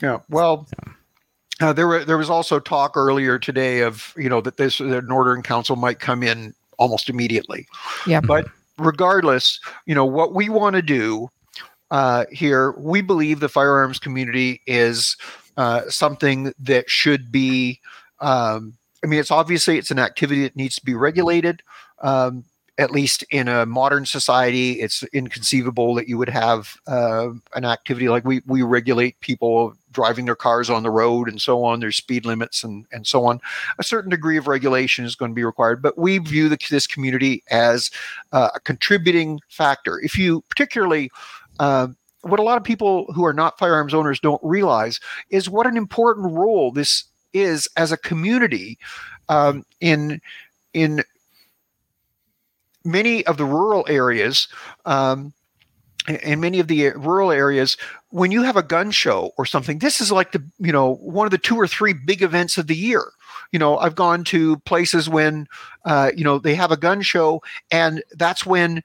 Yeah. Well, uh, there were there was also talk earlier today of you know that this the Order in Council might come in almost immediately. Yeah. But regardless, you know what we want to do uh, here. We believe the firearms community is uh, something that should be. Um, I mean, it's obviously it's an activity that needs to be regulated. Um, at least in a modern society, it's inconceivable that you would have uh, an activity like we we regulate people driving their cars on the road and so on. There's speed limits and and so on. A certain degree of regulation is going to be required, but we view the, this community as uh, a contributing factor. If you particularly uh, what a lot of people who are not firearms owners don't realize is what an important role this is as a community um, in in many of the rural areas um, in many of the rural areas when you have a gun show or something this is like the you know one of the two or three big events of the year. You know i've gone to places when uh, you know they have a gun show and that's when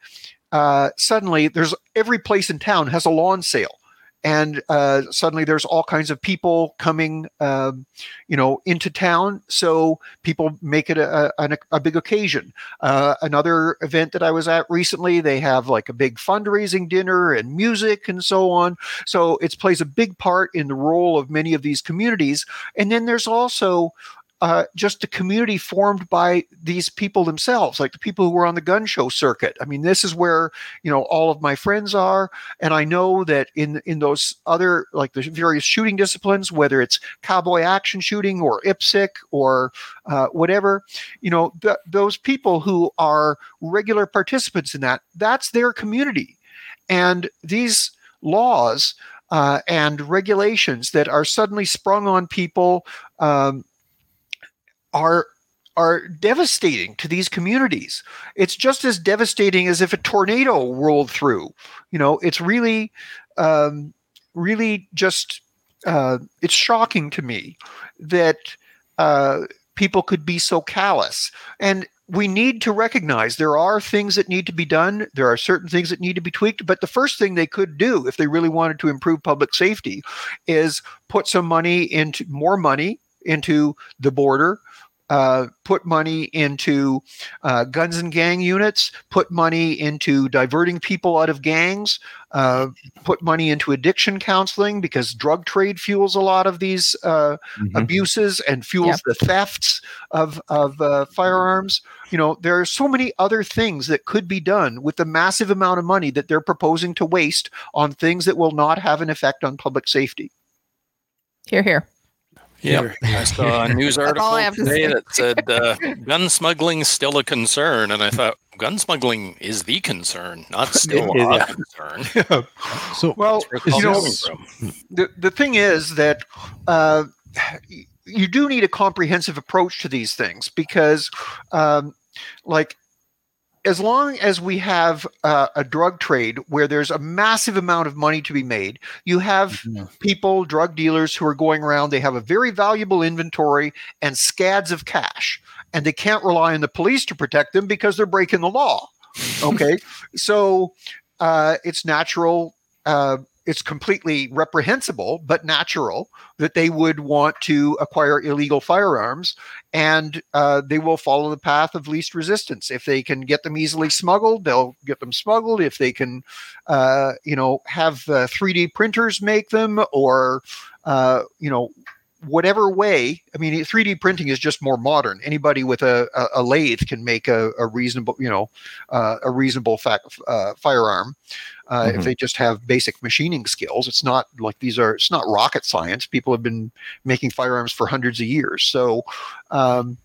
uh, suddenly there's every place in town has a lawn sale and uh, suddenly there's all kinds of people coming, um, you know, into town. So people make it a, a, a big occasion. Uh, another event that I was at recently, they have like a big fundraising dinner and music and so on. So it plays a big part in the role of many of these communities. And then there's also uh, just a community formed by these people themselves, like the people who were on the gun show circuit. I mean, this is where you know all of my friends are, and I know that in in those other like the various shooting disciplines, whether it's cowboy action shooting or IPSC or uh, whatever, you know, th- those people who are regular participants in that, that's their community, and these laws uh, and regulations that are suddenly sprung on people um, are are devastating to these communities. It's just as devastating as if a tornado rolled through. You know, it's really, um, really just uh, it's shocking to me that uh, people could be so callous. And we need to recognize there are things that need to be done. There are certain things that need to be tweaked. But the first thing they could do, if they really wanted to improve public safety, is put some money into more money into the border, uh, put money into uh, guns and gang units, put money into diverting people out of gangs, uh, put money into addiction counseling because drug trade fuels a lot of these uh, Mhm. abuses and fuels the thefts of of uh, firearms. You know, there are so many other things that could be done with the massive amount of money that they're proposing to waste on things that will not have an effect on public safety. Here, here. Yeah, I saw a news article I have to today that said uh, gun smuggling's still a concern, and I thought gun smuggling is the concern, not still a yeah. concern. So Well, Where Is it's you know, coming this- from. the the thing is that uh, you do need a comprehensive approach to these things because, um, like, as long as we have uh, a drug trade where there's a massive amount of money to be made, you have people, drug dealers, who are going around. They have a very valuable inventory and scads of cash, and they can't rely on the police to protect them because they're breaking the law. Okay, so uh, it's natural. Uh, it's completely reprehensible, but natural that they would want to acquire illegal firearms, and uh, they will follow the path of least resistance. If they can get them easily smuggled, they'll get them smuggled. If they can, uh, you know, have uh, 3D printers make them, or uh, you know, whatever way. I mean, 3D printing is just more modern. Anybody with a, a, a lathe can make a, a reasonable, you know, uh, a reasonable fa- uh, firearm uh, if Mhm. they just have basic machining skills. It's not like these are. It's not rocket science. People have been making firearms for hundreds of years. So. Um,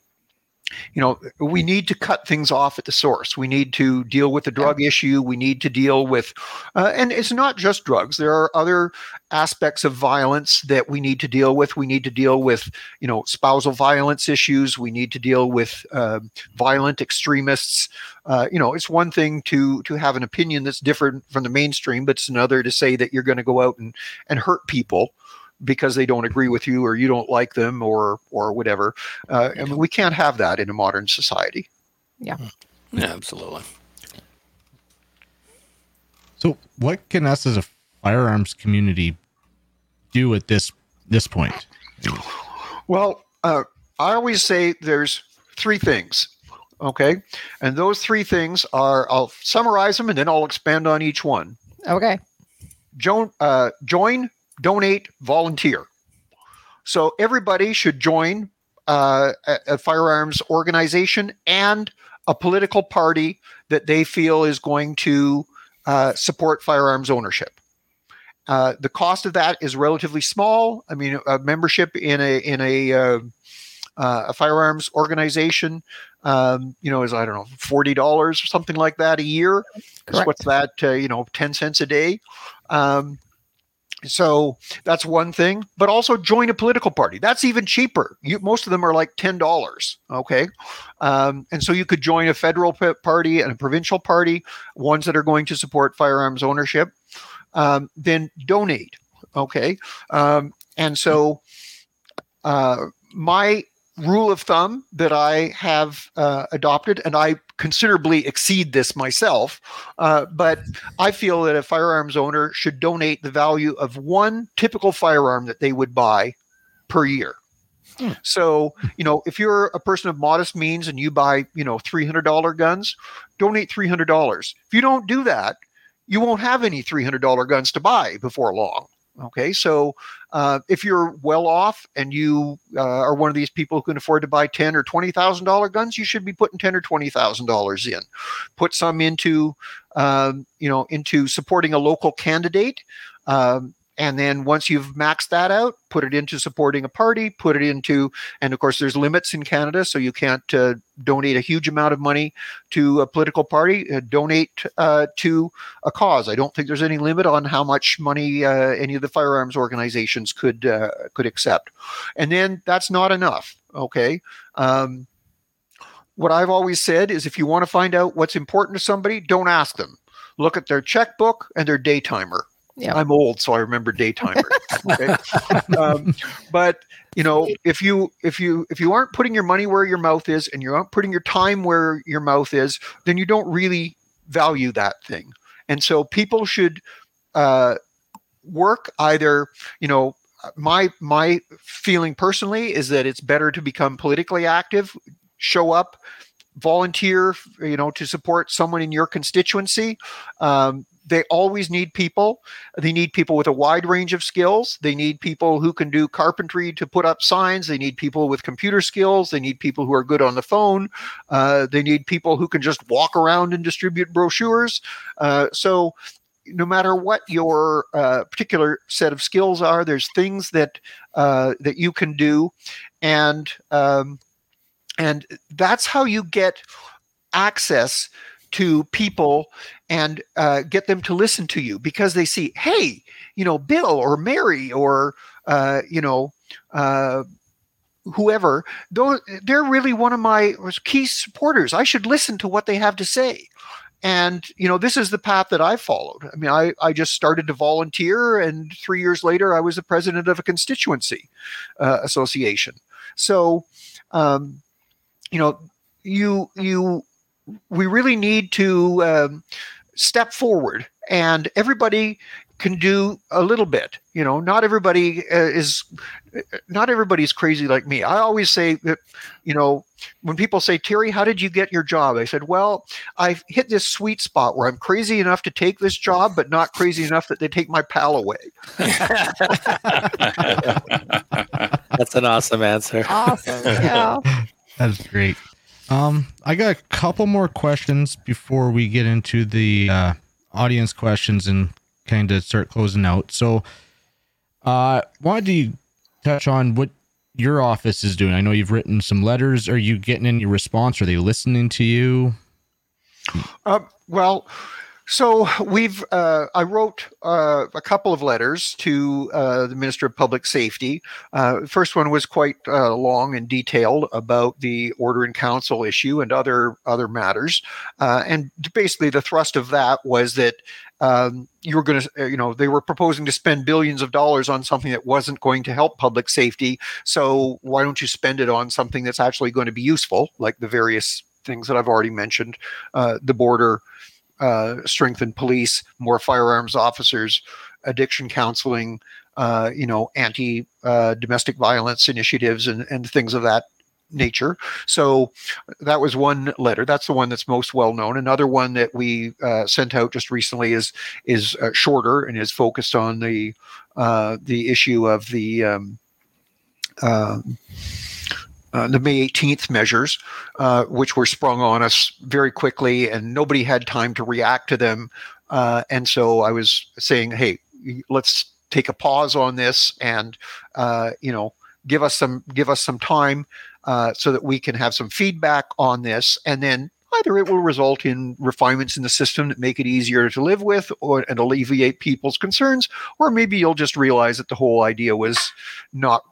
you know, we need to cut things off at the source. We need to deal with the drug issue. We need to deal with, uh, and it's not just drugs. There are other aspects of violence that we need to deal with. We need to deal with, you know, spousal violence issues. We need to deal with uh, violent extremists. Uh, you know, it's one thing to to have an opinion that's different from the mainstream, but it's another to say that you're going to go out and and hurt people because they don't agree with you or you don't like them or or whatever. Uh, I mean, we can't have that in a modern society. Yeah, Yeah, absolutely. So, what can us as a firearms community do at this this point? Well, uh, I always say there's three things. Okay. And those three things are, I'll summarize them and then I'll expand on each one. Okay. Join, uh, join donate, volunteer. So everybody should join uh, a, a firearms organization and a political party that they feel is going to uh, support firearms ownership. Uh, the cost of that is relatively small. I mean, a membership in a in a uh, uh, a firearms organization, um, you know, is I don't know forty dollars or something like that a year. What's that? Uh, you know, ten cents a day. Um, so that's one thing, but also join a political party. That's even cheaper. You, most of them are like ten dollars. Okay, um, and so you could join a federal party and a provincial party, ones that are going to support firearms ownership. Um, then donate. Okay, um, and so uh, my rule of thumb that I have uh, adopted, and I considerably exceed this myself, uh, but I feel that a firearms owner should donate the value of one typical firearm that they would buy per year. So, you know, if you're a person of modest means and you buy, you know, $300 guns, donate $300. If you don't do that, you won't have any $300 guns to buy before long. Okay, so uh, if you're well off and you uh, are one of these people who can afford to buy ten or twenty thousand dollar guns, you should be putting ten or twenty thousand dollars in. Put some into, um, you know, into supporting a local candidate. Um, and then once you've maxed that out put it into supporting a party put it into and of course there's limits in canada so you can't uh, donate a huge amount of money to a political party. Uh, donate uh, to a cause. I don't think there's any limit on how much money uh, any of the firearms organizations could uh, could accept. And then that's not enough okay? Um, what i've always said is if you want to find out what's important to somebody don't ask them. Look at their checkbook and their day timer Yeah. I'm old, so I remember daytimer. Okay? um, but you know, if you if you if you aren't putting your money where your mouth is, and you aren't putting your time where your mouth is, then you don't really value that thing. And so people should uh, work either. You know, my my feeling personally is that it's better to become politically active, show up, volunteer. You know, to support someone in your constituency. Um, they always need people. They need people with a wide range of skills. They need people who can do carpentry to put up signs. They need people with computer skills. They need people who are good on the phone. Uh, they need people who can just walk around and distribute brochures. Uh, so, no matter what your uh, particular set of skills are, there's things that uh, that you can do, and um, and that's how you get access to people and uh, get them to listen to you because they see, hey, you know, Bill or Mary or uh, you know, uh, whoever, they're really one of my key supporters. I should listen to what they have to say. And you know, this is the path that I followed. I mean, I, I just started to volunteer, and three years later, I was the president of a constituency uh, association. So, um, you know, you you we really need to um, step forward and everybody can do a little bit you know not everybody uh, is not everybody's crazy like me i always say that you know when people say teri how did you get your job i said well i've hit this sweet spot where i'm crazy enough to take this job but not crazy enough that they take my PAL away That's an awesome answer. Awesome. Yeah. That's great. Um, I got a couple more questions before we get into the uh, audience questions and kind of start closing out. So, uh, do you touch on what your office is doing. I know you've written some letters. Are you getting any response? Are they listening to you? Uh, well, so we've uh, I wrote uh, a couple of letters to uh, the Minister of Public Safety. Uh, first one was quite uh, long and detailed about the order in council issue and other other matters. Uh, and basically, the thrust of that was that um, you were going to, you know, they were proposing to spend billions of dollars on something that wasn't going to help public safety. So why don't you spend it on something that's actually going to be useful, like the various things that I've already mentioned, the border, uh, strengthened police, more firearms officers, addiction counseling, uh, you know, anti uh, domestic violence initiatives, and, and things of that nature. So that was one letter. That's the one that's most well known. Another one that we uh, sent out just recently is is uh, shorter and is focused on the uh, the issue of the um, um, uh, the May 18th measures, uh, which were sprung on us very quickly, and nobody had time to react to them. Uh, and so I was saying, hey, let's take a pause on this, and uh, you know, give us some give us some time uh, so that we can have some feedback on this, and then either it will result in refinements in the system that make it easier to live with or and alleviate people's concerns, or maybe you'll just realize that the whole idea was not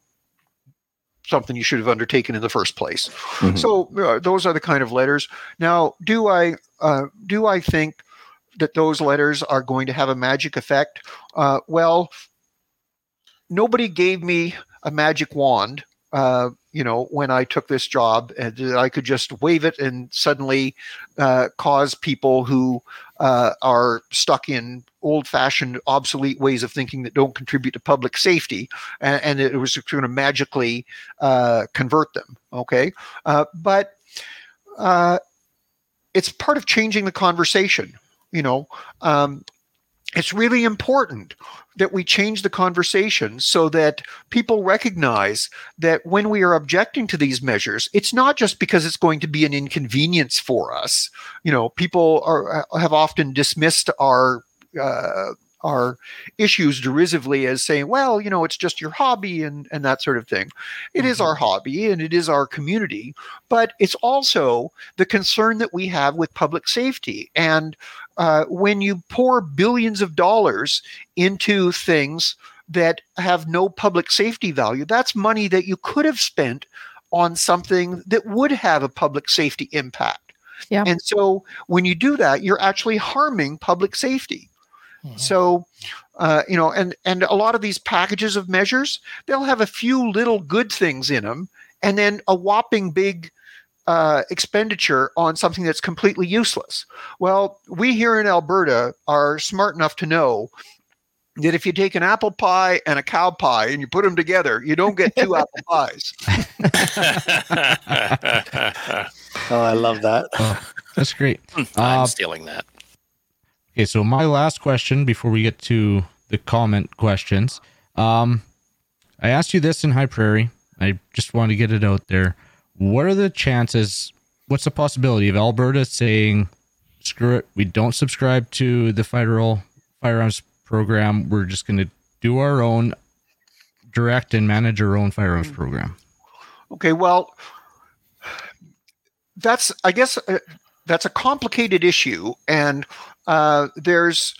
something you should have undertaken in the first place. Mhm. So uh, those are the kind of letters. Now, do I uh, do I think that those letters are going to have a magic effect? Uh, well, nobody gave me a magic wand. Uh, you know, when I took this job, and I could just wave it and suddenly uh, cause people who uh, are stuck in old-fashioned, obsolete ways of thinking that don't contribute to public safety, and, and it was going to magically uh, convert them. Okay, uh, but uh, it's part of changing the conversation. You know, um, it's really important that we change the conversation so that people recognize that when we are objecting to these measures, it's not just because it's going to be an inconvenience for us. You know, people are have often dismissed our uh, our issues derisively as saying, well, you know, it's just your hobby and, and that sort of thing. It is our hobby and it is our community, but it's also the concern that we have with public safety. And uh, when you pour billions of dollars into things that have no public safety value, that's money that you could have spent on something that would have a public safety impact. Yeah. And so when you do that, you're actually harming public safety. Mm-hmm. So, uh, you know, and and a lot of these packages of measures, they'll have a few little good things in them, and then a whopping big uh, expenditure on something that's completely useless. Well, we here in Alberta are smart enough to know that if you take an apple pie and a cow pie and you put them together, you don't get two apple pies. oh, I love that. Oh, that's great. I'm Uh, stealing that. Okay, so my last question before we get to the comment questions. Um, I asked you this in High Prairie. I just want to get it out there. What are the chances? What's the possibility of Alberta saying, "Screw it, we don't subscribe to the federal firearms program. We're just going to do our own, direct and manage our own firearms program." Okay, well, that's I guess uh, that's a complicated issue, and uh, there's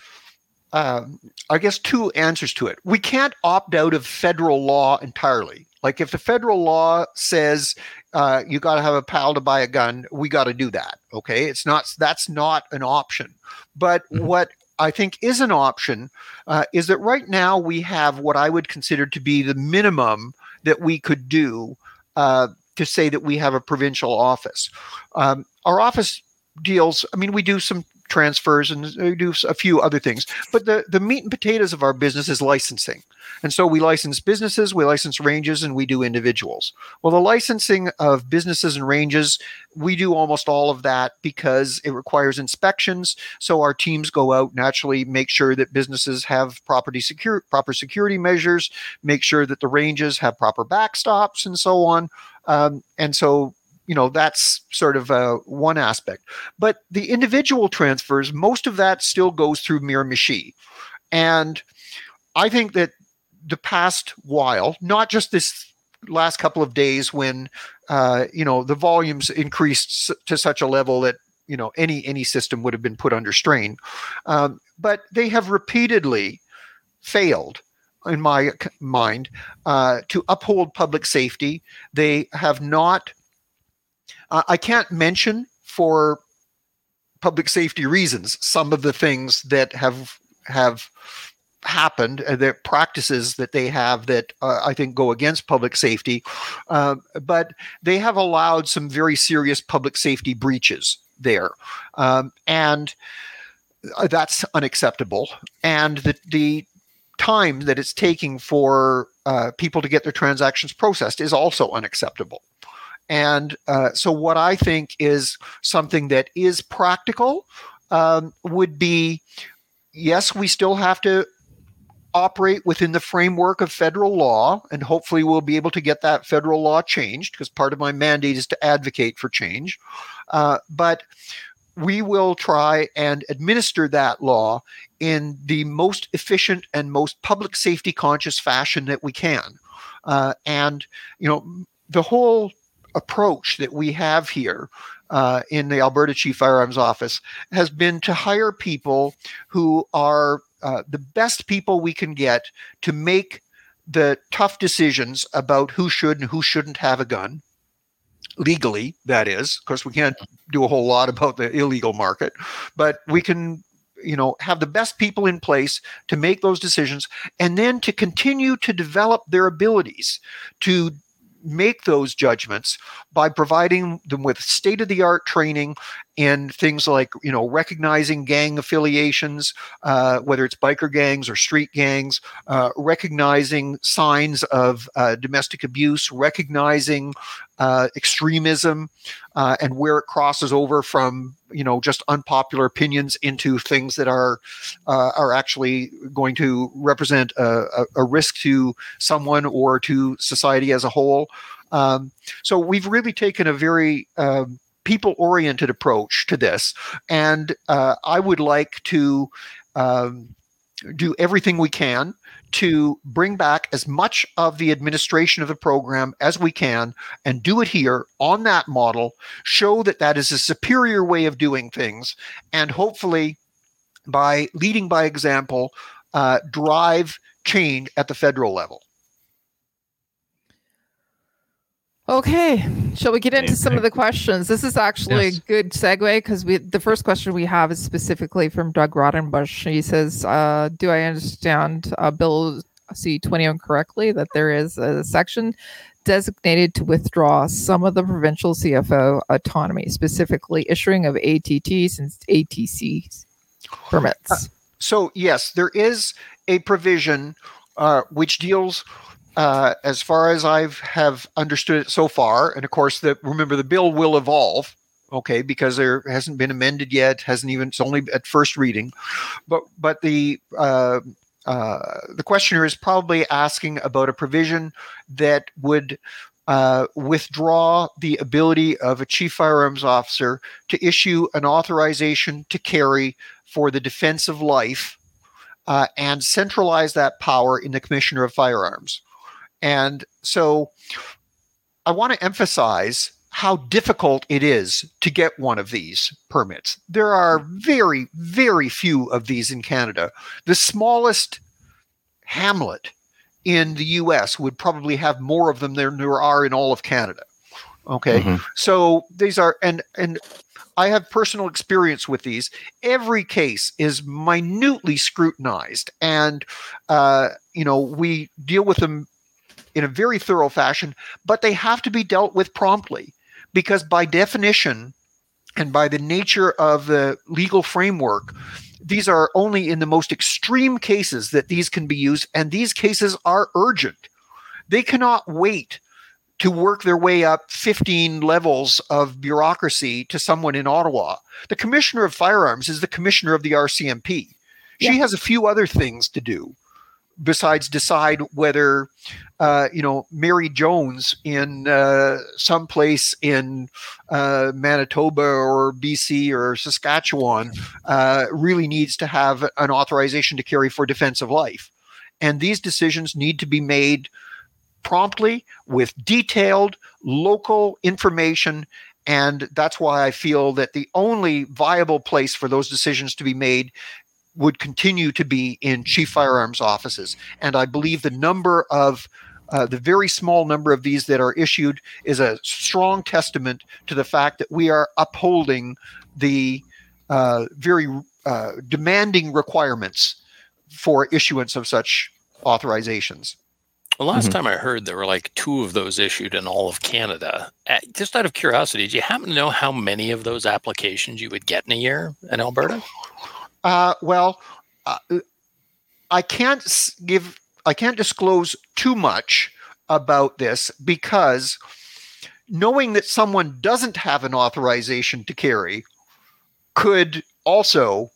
uh, I guess two answers to it. We can't opt out of federal law entirely. Like if the federal law says uh, you got to have a PAL to buy a gun, we got to do that. Okay, it's not that's not an option. But Mhm. what I think is an option uh, is that right now we have what I would consider to be the minimum that we could do uh, to say that we have a provincial office. Um, our office deals. I mean, we do some transfers and we do a few other things, but the the meat and potatoes of our business is licensing. And so we license businesses, we license ranges, and we do individuals. Well, the licensing of businesses and ranges, we do almost all of that because it requires inspections. So our teams go out and actually make sure that businesses have property secure proper security measures, make sure that the ranges have proper backstops, and so on. Um, and so you know that's sort of uh, one aspect. But the individual transfers most of that still goes through miramichi. And i think that the past while not just this last couple of days when uh, you know the volumes increased to such a level that you know any any system would have been put under strain. Um, but they have repeatedly failed in my mind uh, to uphold public safety. They have not uh, I can't mention for public safety reasons some of the things that have have happened, uh, the practices that they have that uh, I think go against public safety, uh, but they have allowed some very serious public safety breaches there, um, and uh, that's unacceptable. And the the time that it's taking for uh, people to get their transactions processed is also unacceptable. And uh, so, what I think is something that is practical um, would be yes, we still have to operate within the framework of federal law, and hopefully, we'll be able to get that federal law changed because part of my mandate is to advocate for change. Uh, but we will try and administer that law in the most efficient and most public safety conscious fashion that we can. Uh, and, you know, the whole approach that we have here uh, in the Alberta Chief Firearms Office has been to hire people who are uh, the best people we can get to make the tough decisions about who should and who shouldn't have a gun legally that is. Of course we can't do a whole lot about the illegal market but we can you know have the best people in place to make those decisions and then to continue to develop their abilities to make those judgments by providing them with state of the art training in things like you know recognizing gang affiliations, uh, whether it's biker gangs or street gangs, uh, recognizing signs of uh, domestic abuse, recognizing uh, extremism, uh, and where it crosses over from you know just unpopular opinions into things that are uh, are actually going to represent a, a, a, risk to someone or to society as a whole. Um, so we've really taken a very um, people oriented approach to this, and uh, I would like to. Um, do everything we can to bring back as much of the administration of the program as we can and do it here on that model, show that that is a superior way of doing things, and hopefully, by leading by example, uh, drive change at the federal level. Okay, shall we get into some of the questions? This is actually yes. a good segue because we the first question we have is specifically from Doug Rodenbush. He says, uh, "Do I understand uh, Bill C twenty one correctly that there is a section designated to withdraw some of the provincial CFO autonomy, specifically issuing of ATTs and ATC permits?" Uh, so yes, there is a provision uh, which deals uh, as far as I have have understood it so far, and of course, the remember the bill will evolve, okay, because there hasn't been amended yet, hasn't even it's only at first reading, but but the uh, uh, the questioner is probably asking about a provision that would uh, withdraw the ability of a chief firearms officer to issue an authorization to carry for the defense of life uh, and centralize that power in the commissioner of firearms. And so I want to emphasize how difficult it is to get one of these permits. There are very, very few of these in Canada. The smallest hamlet in the US would probably have more of them than there are in all of Canada. Okay. Mm-hmm. So these are and and I have personal experience with these. Every case is minutely scrutinized, and uh, you know we deal with them in a very thorough fashion, but they have to be dealt with promptly because, by definition, and by the nature of the legal framework, these are only in the most extreme cases that these can be used, and these cases are urgent. They cannot wait to work their way up 15 levels of bureaucracy to someone in Ottawa. The commissioner of firearms is the commissioner of the RCMP. She yeah. has a few other things to do besides decide whether uh, you know Mary Jones in uh, some place in uh, Manitoba or BC or Saskatchewan uh, really needs to have an authorization to carry for defense of life, and these decisions need to be made promptly with detailed local information. And that's why I feel that the only viable place for those decisions to be made would continue to be in chief firearms offices. And I believe the number of uh, the very small number of these that are issued is a strong testament to the fact that we are upholding the uh, very uh, demanding requirements for issuance of such authorizations. Well, last mm-hmm. time I heard there were like two of those issued in all of Canada. Just out of curiosity, do you happen to know how many of those applications you would get in a year in Alberta? Uh, well, uh, I can't give, I can't disclose too much about this because knowing that someone doesn't have an authorization to carry could also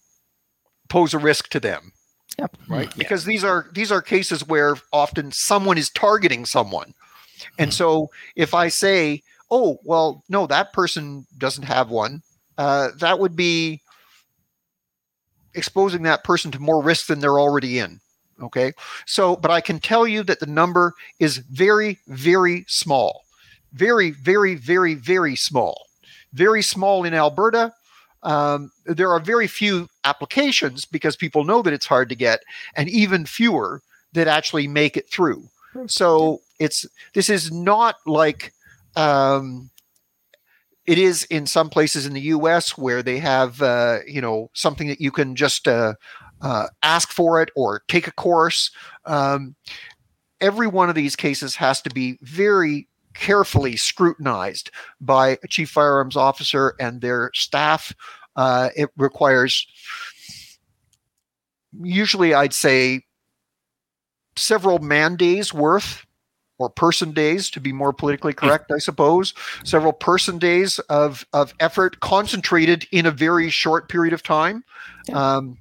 pose a risk to them. Yep. Right. Yeah. Because these are these are cases where often someone is targeting someone. And mm-hmm. so if I say, oh, well, no, that person doesn't have one, uh, that would be exposing that person to more risk than they're already in. Okay. So, but I can tell you that the number is very, very small. Very, very, very, very small. Very small in Alberta. Um, there are very few applications because people know that it's hard to get, and even fewer that actually make it through. So it's this is not like um, it is in some places in the U.S. where they have, uh, you know, something that you can just uh, uh, ask for it or take a course. Um, every one of these cases has to be very carefully scrutinized by a chief firearms officer and their staff. Uh, it requires usually, I'd say, several man days worth or person days to be more politically correct, I suppose. Several person days of, of effort concentrated in a very short period of time. Yeah. Um,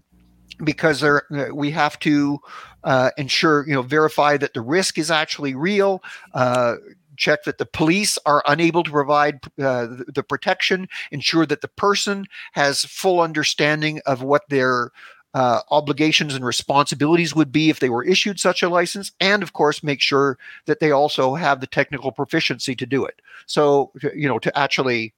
because there, we have to uh, ensure, you know, verify that the risk is actually real, uh, check that the police are unable to provide uh, the, the protection, ensure that the person has full understanding of what their uh, obligations and responsibilities would be if they were issued such a license, and of course, make sure that they also have the technical proficiency to do it. So, you know, to actually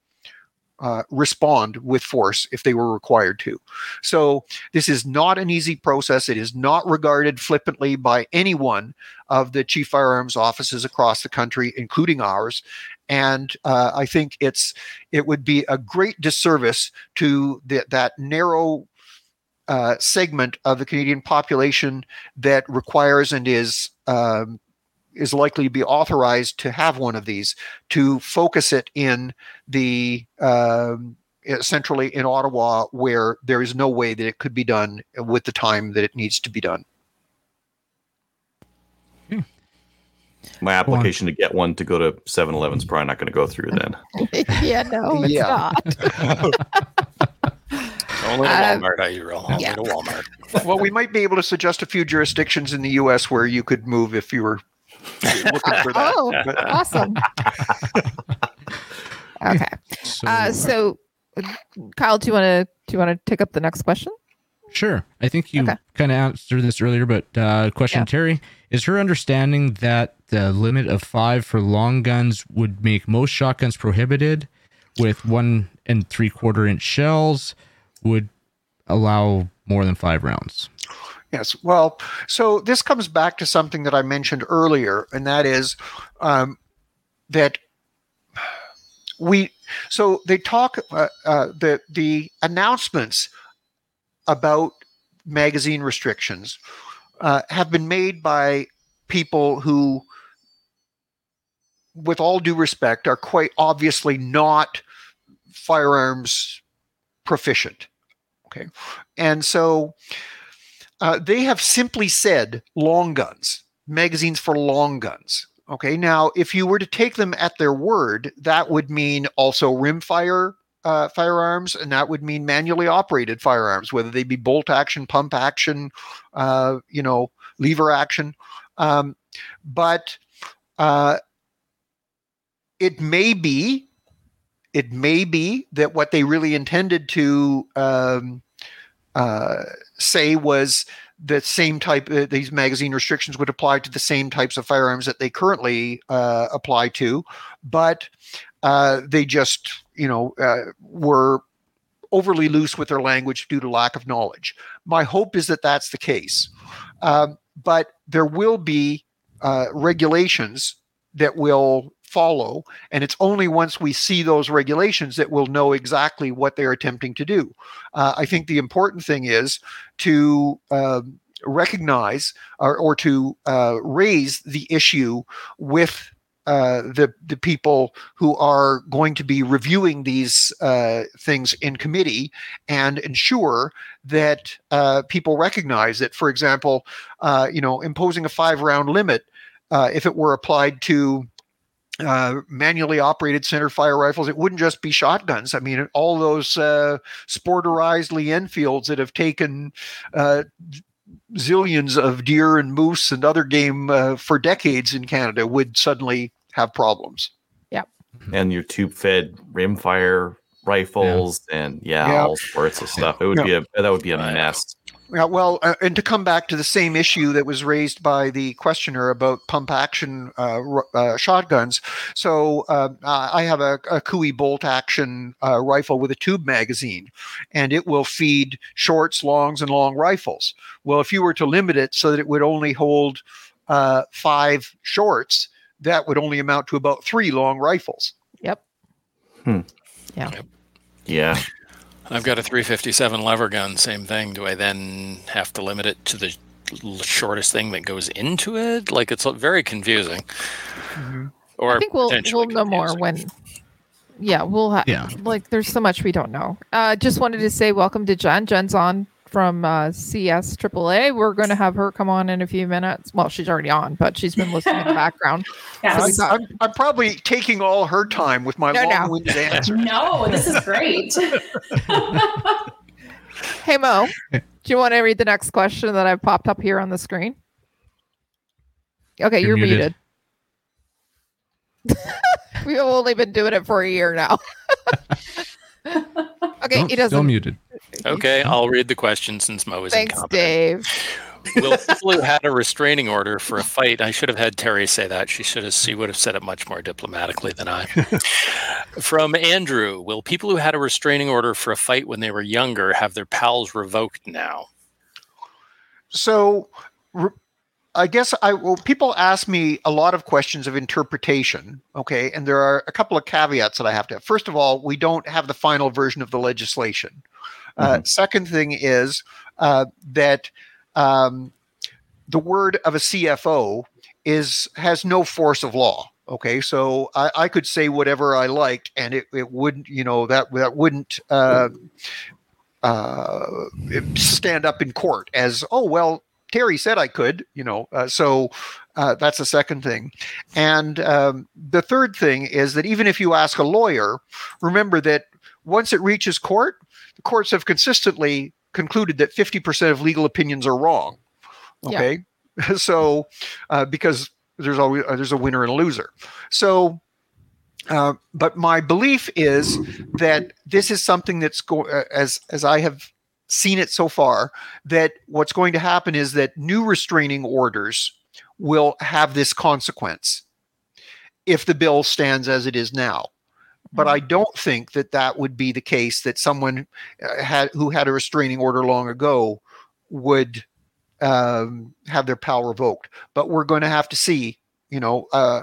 uh, respond with force if they were required to. So, this is not an easy process. It is not regarded flippantly by anyone of the chief firearms offices across the country, including ours. And uh, I think it's it would be a great disservice to the, that narrow uh, segment of the Canadian population that requires and is um, is likely to be authorized to have one of these to focus it in the um, centrally in Ottawa, where there is no way that it could be done with the time that it needs to be done. My application to get one to go to 7-Eleven is probably not going to go through then. yeah, no, it's Yeah. not. Only to Uh, Walmart, I roll. Only yeah. to Walmart. well, we might be able to suggest a few jurisdictions in the U.S. where you could move if you were looking for that. Oh, But- awesome. okay. So, Uh, so, Kyle, do you want to do you want to take up the next question? Sure. I think you Okay. kind of answered this earlier, but uh, question Yeah. Teri is her understanding that the limit of five for long guns would make most shotguns prohibited, with one and three quarter inch shells would allow more than five rounds. Yes. Well, so this comes back to something that I mentioned earlier, and that is um, that we. So they talk uh, uh, the the announcements about magazine restrictions uh, have been made by people who, with all due respect, are quite obviously not firearms proficient. Okay, and so uh, they have simply said long guns, magazines for long guns. Okay, now if you were to take them at their word, that would mean also rimfire uh, firearms, and that would mean manually operated firearms, whether they be bolt action, pump action, uh, you know, lever action. Um, but uh, it may be, it may be that what they really intended to um, uh, say was the same type uh, these magazine restrictions would apply to the same types of firearms that they currently uh, apply to but uh, they just you know uh, were overly loose with their language due to lack of knowledge. My hope is that that's the case um, but there will be uh, regulations that will follow and it's only once we see those regulations that we'll know exactly what they're attempting to do. Uh, i think the important thing is to um, recognize or, or to uh, raise the issue with uh, the the people who are going to be reviewing these uh, things in committee and ensure that uh, people recognize that, for example, uh, you know, imposing a five round limit, uh, if it were applied to uh, manually operated center fire rifles. It wouldn't just be shotguns. I mean, all those uh, sporterized Lee Enfields that have taken uh, zillions of deer and moose and other game uh, for decades in Canada would suddenly have problems. Yeah. And your tube fed rimfire rifles and yeah, Yeah. all sorts of stuff. It would Yeah. be a that would be a Right. mess. Yeah, well, uh, and to come back to the same issue that was raised by the questioner about pump action uh, uh, shotguns. So um, uh, I have a, a Cooey bolt action uh, rifle with a tube magazine, and it will feed shorts, longs, and long rifles. Well, if you were to limit it so that it would only hold uh, five shorts, that would only amount to about three long rifles. Yep. Hmm. Yeah. Yeah. I've got a 357 lever gun, same thing. Do I then have to limit it to the shortest thing that goes into it? Like it's very confusing. Or I think we'll we'll know more when. Yeah, we'll have. Yeah. Like, there's so much we don't know. Uh, just wanted to say welcome to John. Jen's on from uh, CS AAA. We're going to have her come on in a few minutes. Well, she's already on, but she's been listening in the background. Yes. we thought- I'm, I'm probably taking all her time with my No, no. long-winded answer. No, this is great. Hey Mo, do you want to read the next question that I've popped up here on the screen? Okay, You're you're, muted. muted. We've only been doing it for a year now. okay, Nope, he doesn't. Still muted. Okay, I'll read the question since Mo is in. Thanks, incompetent. Dave. Will people who had a restraining order for a fight? I should have had Teri say that. She should have. She would have said it much more diplomatically than I. From Andrew, will people who had a restraining order for a fight when they were younger have their PALs revoked now? So, re- I guess I well, people ask me a lot of questions of interpretation. Okay, and there are a couple of caveats that I have to have. First of all, we don't have the final version of the legislation. Uh, second thing is uh, that um, the word of a CFO is has no force of law. Okay, so I, I could say whatever I liked, and it, it wouldn't, you know, that that wouldn't uh, uh, stand up in court as, oh well, Teri said I could, you know. Uh, so uh, that's the second thing, and um, the third thing is that even if you ask a lawyer, remember that once it reaches court, the courts have consistently concluded that fifty percent of legal opinions are wrong. Yeah. Okay, so uh, because there's always uh, there's a winner and a loser. So, uh, but my belief is that this is something that's going uh, as as I have seen it so far. That what's going to happen is that new restraining orders will have this consequence if the bill stands as it is now. But I don't think that that would be the case that someone uh, had who had a restraining order long ago would um, have their power revoked. But we're going to have to see. You know, uh,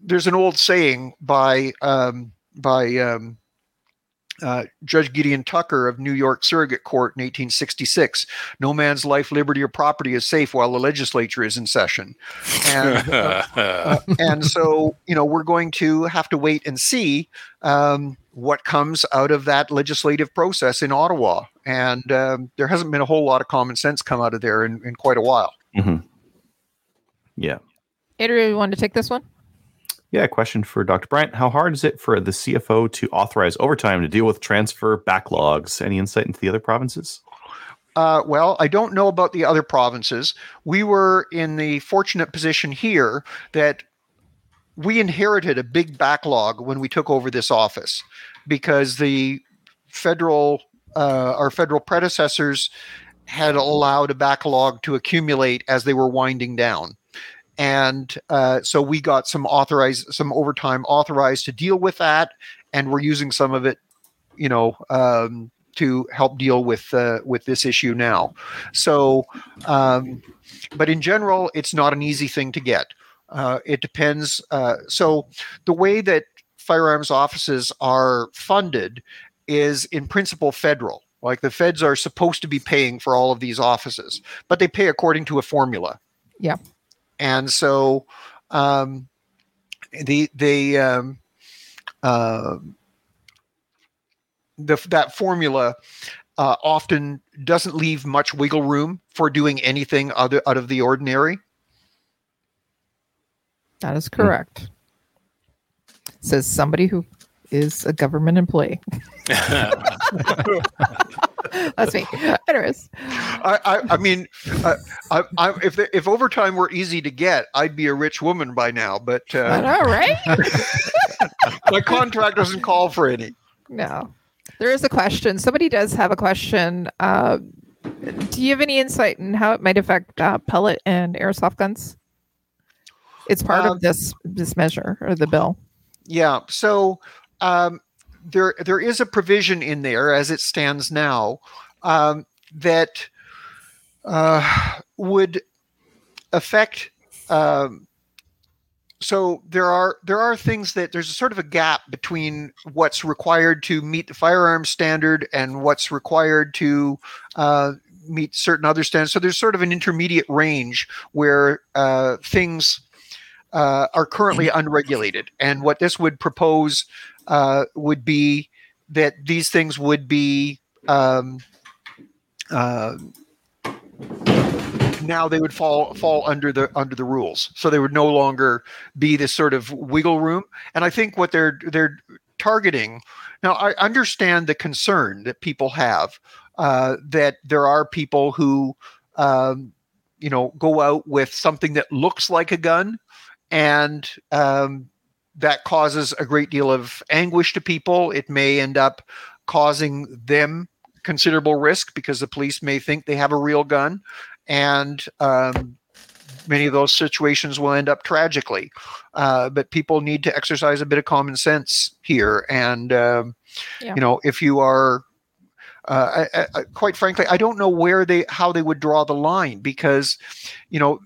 there's an old saying by um, by um, uh, Judge Gideon Tucker of New York Surrogate Court in 1866: "No man's life, liberty, or property is safe while the legislature is in session." And uh, uh, and so you know we're going to have to wait and see um, what comes out of that legislative process in Ottawa. And um, there hasn't been a whole lot of common sense come out of there in, in quite a while. Mhm. Yeah. Adrian, you want to take this one? Yeah, question for Dr. Bryant. How hard is it for the CFO to authorize overtime to deal with transfer backlogs? Any insight into the other provinces? Uh, well, I don't know about the other provinces. We were in the fortunate position here that we inherited a big backlog when we took over this office because the federal, uh, our federal predecessors had allowed a backlog to accumulate as they were winding down. And uh, so we got some authorized, some overtime authorized to deal with that, and we're using some of it, you know, um, to help deal with uh, with this issue now. So, um, but in general, it's not an easy thing to get. Uh, it depends. Uh, so, the way that firearms offices are funded is, in principle, federal. Like the feds are supposed to be paying for all of these offices, but they pay according to a formula. Yeah. And so, um, the they um, uh, the that formula uh, often doesn't leave much wiggle room for doing anything other out of the ordinary. That is correct. Says somebody who is a government employee. That's me. Anyways, I, I, I mean, uh, I, I, if if overtime were easy to get, I'd be a rich woman by now. But I uh, know, right? my contract doesn't call for any. No. There is a question. Somebody does have a question. Uh, do you have any insight in how it might affect uh, pellet and airsoft guns? It's part Um, of this this measure or the bill. Yeah. So um, there there is a provision in there as it stands now um, that uh, would affect. Um, so there are there are things that there's a sort of a gap between what's required to meet the firearms standard and what's required to uh, meet certain other standards. So there's sort of an intermediate range where uh, things uh, are currently unregulated. And what this would propose uh, would be that these things would be um, uh, now they would fall fall under the under the rules. So they would no longer be this sort of wiggle room. And I think what they're they're targeting now, I understand the concern that people have uh, that there are people who um, you know go out with something that looks like a gun and um, that causes a great deal of anguish to people. It may end up causing them considerable risk because the police may think they have a real gun, and um, many of those situations will end up tragically. Uh, but people need to exercise a bit of common sense here, and um, Yeah. you know, if you are uh, I, I, quite frankly, I don't know where they how they would draw the line because, you know,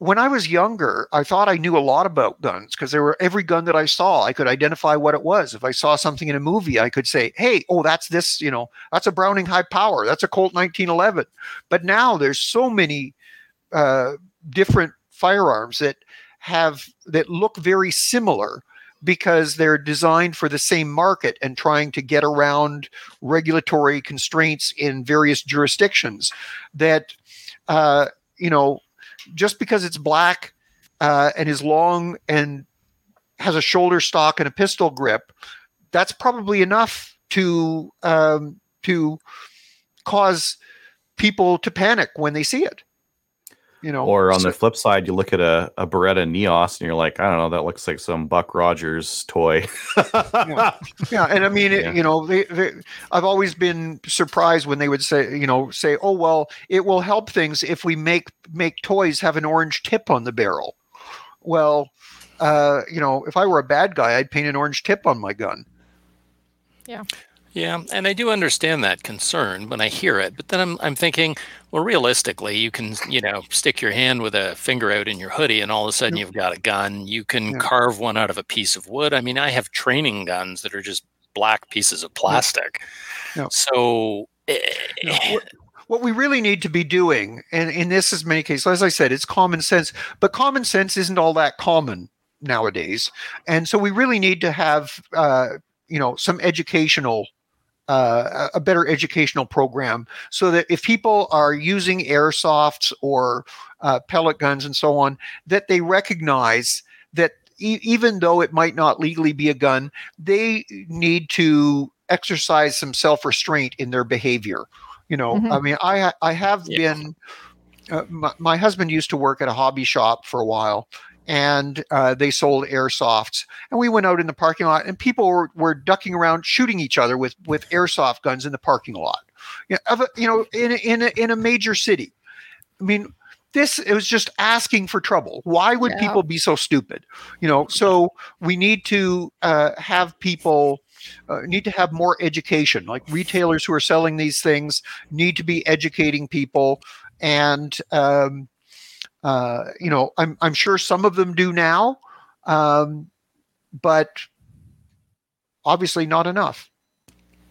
when I was younger, I thought I knew a lot about guns because there were every gun that I saw, I could identify what it was. If I saw something in a movie, I could say, "Hey, oh, that's this," you know, that's a Browning high power, that's a Colt 1911. But now there's so many uh, different firearms that have that look very similar because they're designed for the same market and trying to get around regulatory constraints in various jurisdictions that uh, you know just because it's black uh, and is long and has a shoulder stock and a pistol grip that's probably enough to um, to cause people to panic when they see it you know Or on so- the flip side, you look at a, a Beretta Neos and you're like, I don't know, that looks like some Buck Rogers toy. yeah. yeah and i mean it, Yeah. you know they, they, i've always been surprised when they would say you know say oh well it will help things if we make make toys have an orange tip on the barrel well uh, you know if i were a bad guy i'd paint an orange tip on my gun Yeah, and I do understand that concern when I hear it, but then I'm I'm thinking, well, realistically, you can you know stick your hand with a finger out in your hoodie, and all of a sudden you've got a gun. You can Yeah. carve one out of a piece of wood. I mean, I have training guns that are just black pieces of plastic. Yeah. So. eh, what we really need to be doing, and in this is many cases, as I said, it's common sense, but common sense isn't all that common nowadays, and so we really need to have, uh, you know, some educational. Uh, a better educational program so that if people are using airsofts or uh, pellet guns and so on, that they recognize that e- even though it might not legally be a gun, they need to exercise some self restraint in their behavior. You know, Mhm. I mean, I I have Yeah. been. Uh, my, my husband used to work at a hobby shop for a while, and uh, they sold airsofts. And we went out in the parking lot, and people were, were ducking around, shooting each other with with airsoft guns in the parking lot. You know, of a, you know in a, in a, in a major city. I mean, this it was just asking for trouble. Why would Yeah. people be so stupid? You know, so we need to uh, have people uh, need to have more education. Like retailers who are selling these things need to be educating people, and um, uh, you know, I'm I'm sure some of them do now, um, but obviously not enough.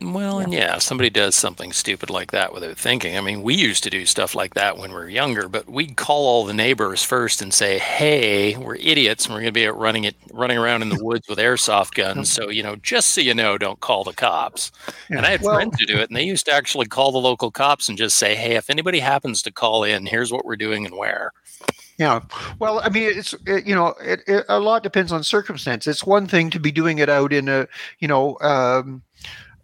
Well, and yeah, if somebody does something stupid like that without thinking. I mean, we used to do stuff like that when we were younger, but we'd call all the neighbors first and say, "Hey, we're idiots, and we're going to be out running it, running around in the woods with airsoft guns. So, you know, just so you know, don't call the cops." And I had Well- friends who do it, and they used to actually call the local cops and just say, "Hey, if anybody happens to call in, here's what we're doing and where." Yeah. Well, I mean, it's it, you know, it, it, a lot depends on circumstance. It's one thing to be doing it out in a you know um,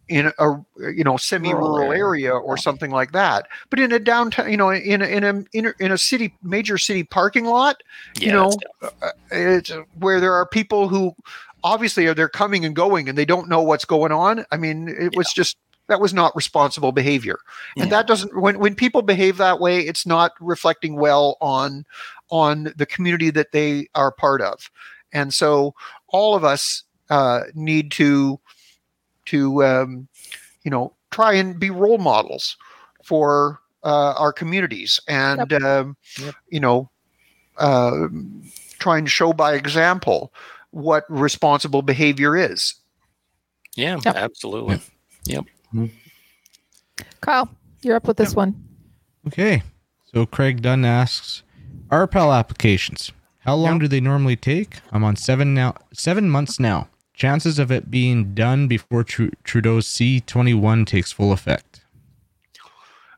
in a you know semi-rural area or something like that, but in a downtown, you know, in a in a in a, in a city major city parking lot, Yeah, you know, uh, it's where there are people who obviously are they're coming and going and they don't know what's going on. I mean, it was just that was not responsible behavior, and Yeah. that doesn't when when people behave that way, it's not reflecting well on on the community that they are part of, and so all of us uh, need to to um, you know try and be role models for uh, our communities and um, Yep. you know uh, try and show by example what responsible behavior is Yeah, absolutely Yep. absolutely. Kyle, you're up with this one. Okay. So Craig Dunn asks, RPAL applications. How long Yeah. do they normally take? I'm on seven now. Seven months now. Chances of it being done before Tru- Trudeau's C21 takes full effect.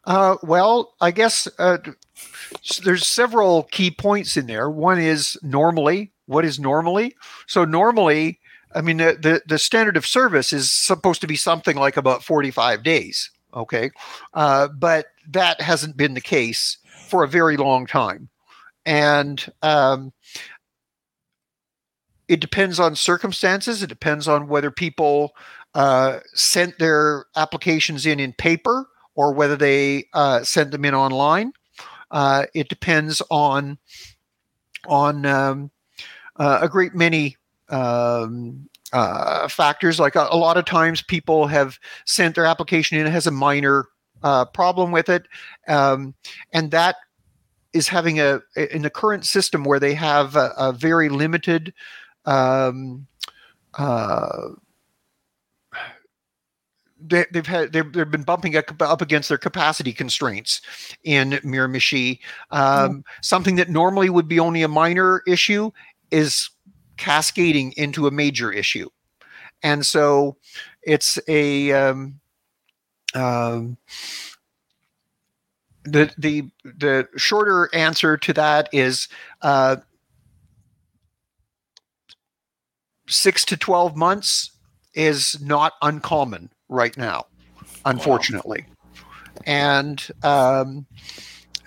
Uh, well, I guess uh, there's several key points in there. One is normally. What is normally? So normally, I mean, the, the the standard of service is supposed to be something like about 45 days. Okay, uh, but that hasn't been the case for a very long time, and um, it depends on circumstances. It depends on whether people uh, sent their applications in in paper or whether they uh, send them in online. Uh, it depends on on um, uh, a great many um, uh, factors. Like a, a lot of times, people have sent their application in it has a minor uh, problem with it, um, and that is having a in the current system where they have a, a very limited. Um, uh, they, they've had they've, they've been bumping up up against their capacity constraints in Miramichi. Um, Something that normally would be only a minor issue is cascading into a major issue, and so it's a um, um, the the the shorter answer to that is uh, six to twelve months is not uncommon right now, unfortunately. And um,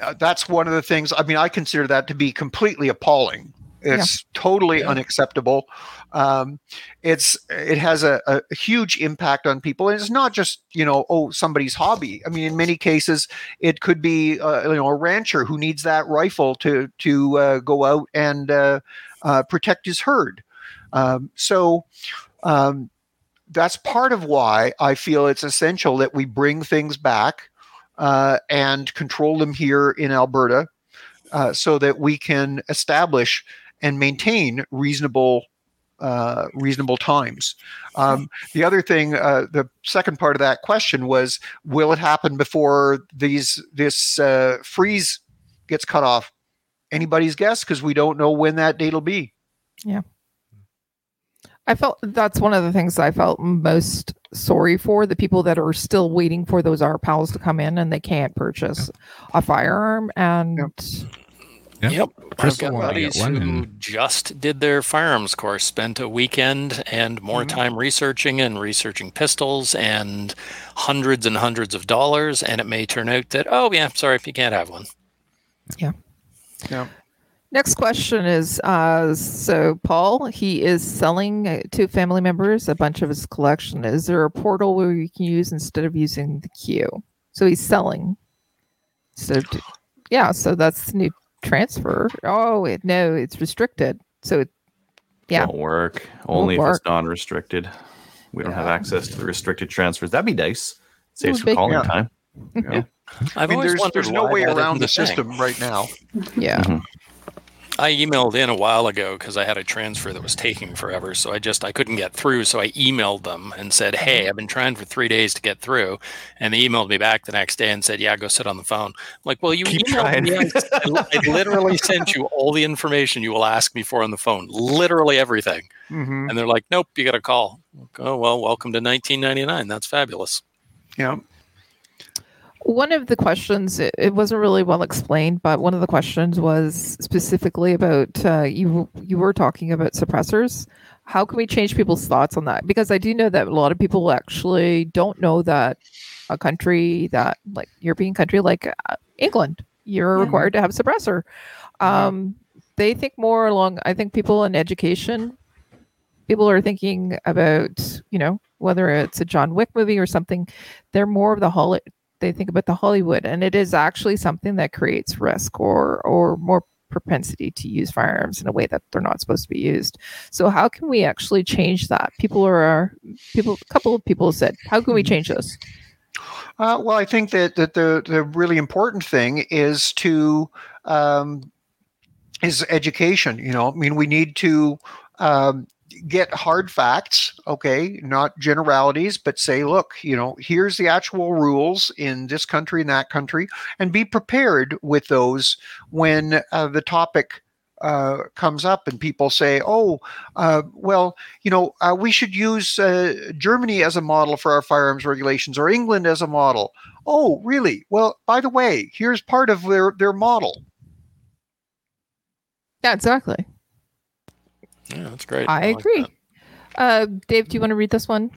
uh, that's one of the things. I mean, I consider that to be completely appalling. It's totally unacceptable. Um, it's it has a, a huge impact on people, and it's not just you know oh somebody's hobby. I mean, in many cases, it could be uh, you know a rancher who needs that rifle to to uh, go out and uh, uh, protect his herd. Um, so um, that's part of why I feel it's essential that we bring things back uh, and control them here in Alberta, uh, so that we can establish and maintain reasonable. Uh, reasonable times. Um, the other thing, uh, the second part of that question was, will it happen before these this uh, freeze gets cut off? Anybody's guess because we don't know when that date will be. Yeah, I felt that's one of the things I felt most sorry for the people that are still waiting for those RPALs to come in and they can't purchase a firearm. And. Yep. I've Crystal got wanted buddies one who and- just did their firearms course, spent a weekend and more time researching and researching pistols and hundreds and hundreds of dollars. And it may turn out that, oh, yeah, sorry, if you can't have one. Yeah. Yeah. Next question is uh, so Paul, he is selling uh, to family members a bunch of his collection. Is there a portal where you can use instead of using the queue? So he's selling. So d- yeah, so that's new transfer. Oh wait, no, it's restricted. So it, Yeah. Won't work. Only Won't if work. it's non-restricted. We don't have access to the restricted transfers. That'd be nice. Saves Well, for calling Yeah. time. Yeah. I've I mean, always there's wondered there's no way around the thing. system right now. yeah. Mhm. I emailed in a while ago because I had a transfer that was taking forever. So I just I couldn't get through. So I emailed them and said, "Hey, I've been trying for three days to get through," and they emailed me back the next day and said, "Yeah, go sit on the phone." I'm like, well, you Keep emailed trying. me. I, I literally sent you all the information you will ask me for on the phone, literally everything. hmm And they're like, "Nope, you got a call." Like, oh well, welcome to 1999. That's fabulous. Yeah. One of the questions, it, it wasn't really well explained, but one of the questions was specifically about uh, you. You were talking about suppressors. How can we change people's thoughts on that? Because I do know that a lot of people actually don't know that a country that, like European country like uh, England, you're Yeah. required to have a suppressor. Um, They think more along. I think people in education, people are thinking about you know whether it's a John Wick movie or something. They're more of the Holly they think about the Hollywood, and it is actually something that creates risk or or more propensity to use firearms in a way that they're not supposed to be used. So how can we actually change that? People are people. A couple of people said, "How can we change this?" Uh, well, I think that, that the the really important thing is to um, is education. You know, I mean, we need to um, get hard facts, okay, not generalities, but say, look, you know, here's the actual rules in this country and that country, and be prepared with those when uh, the topic uh, comes up and people say, "Oh, uh, well, you know, uh, we should use uh, Germany as a model for our firearms regulations, or England as a model." Oh, really? Well, by the way, here's part of their their model. Yeah, exactly. Yeah, that's great. I, like agree. that. Uh, Dave, do you want to read this one?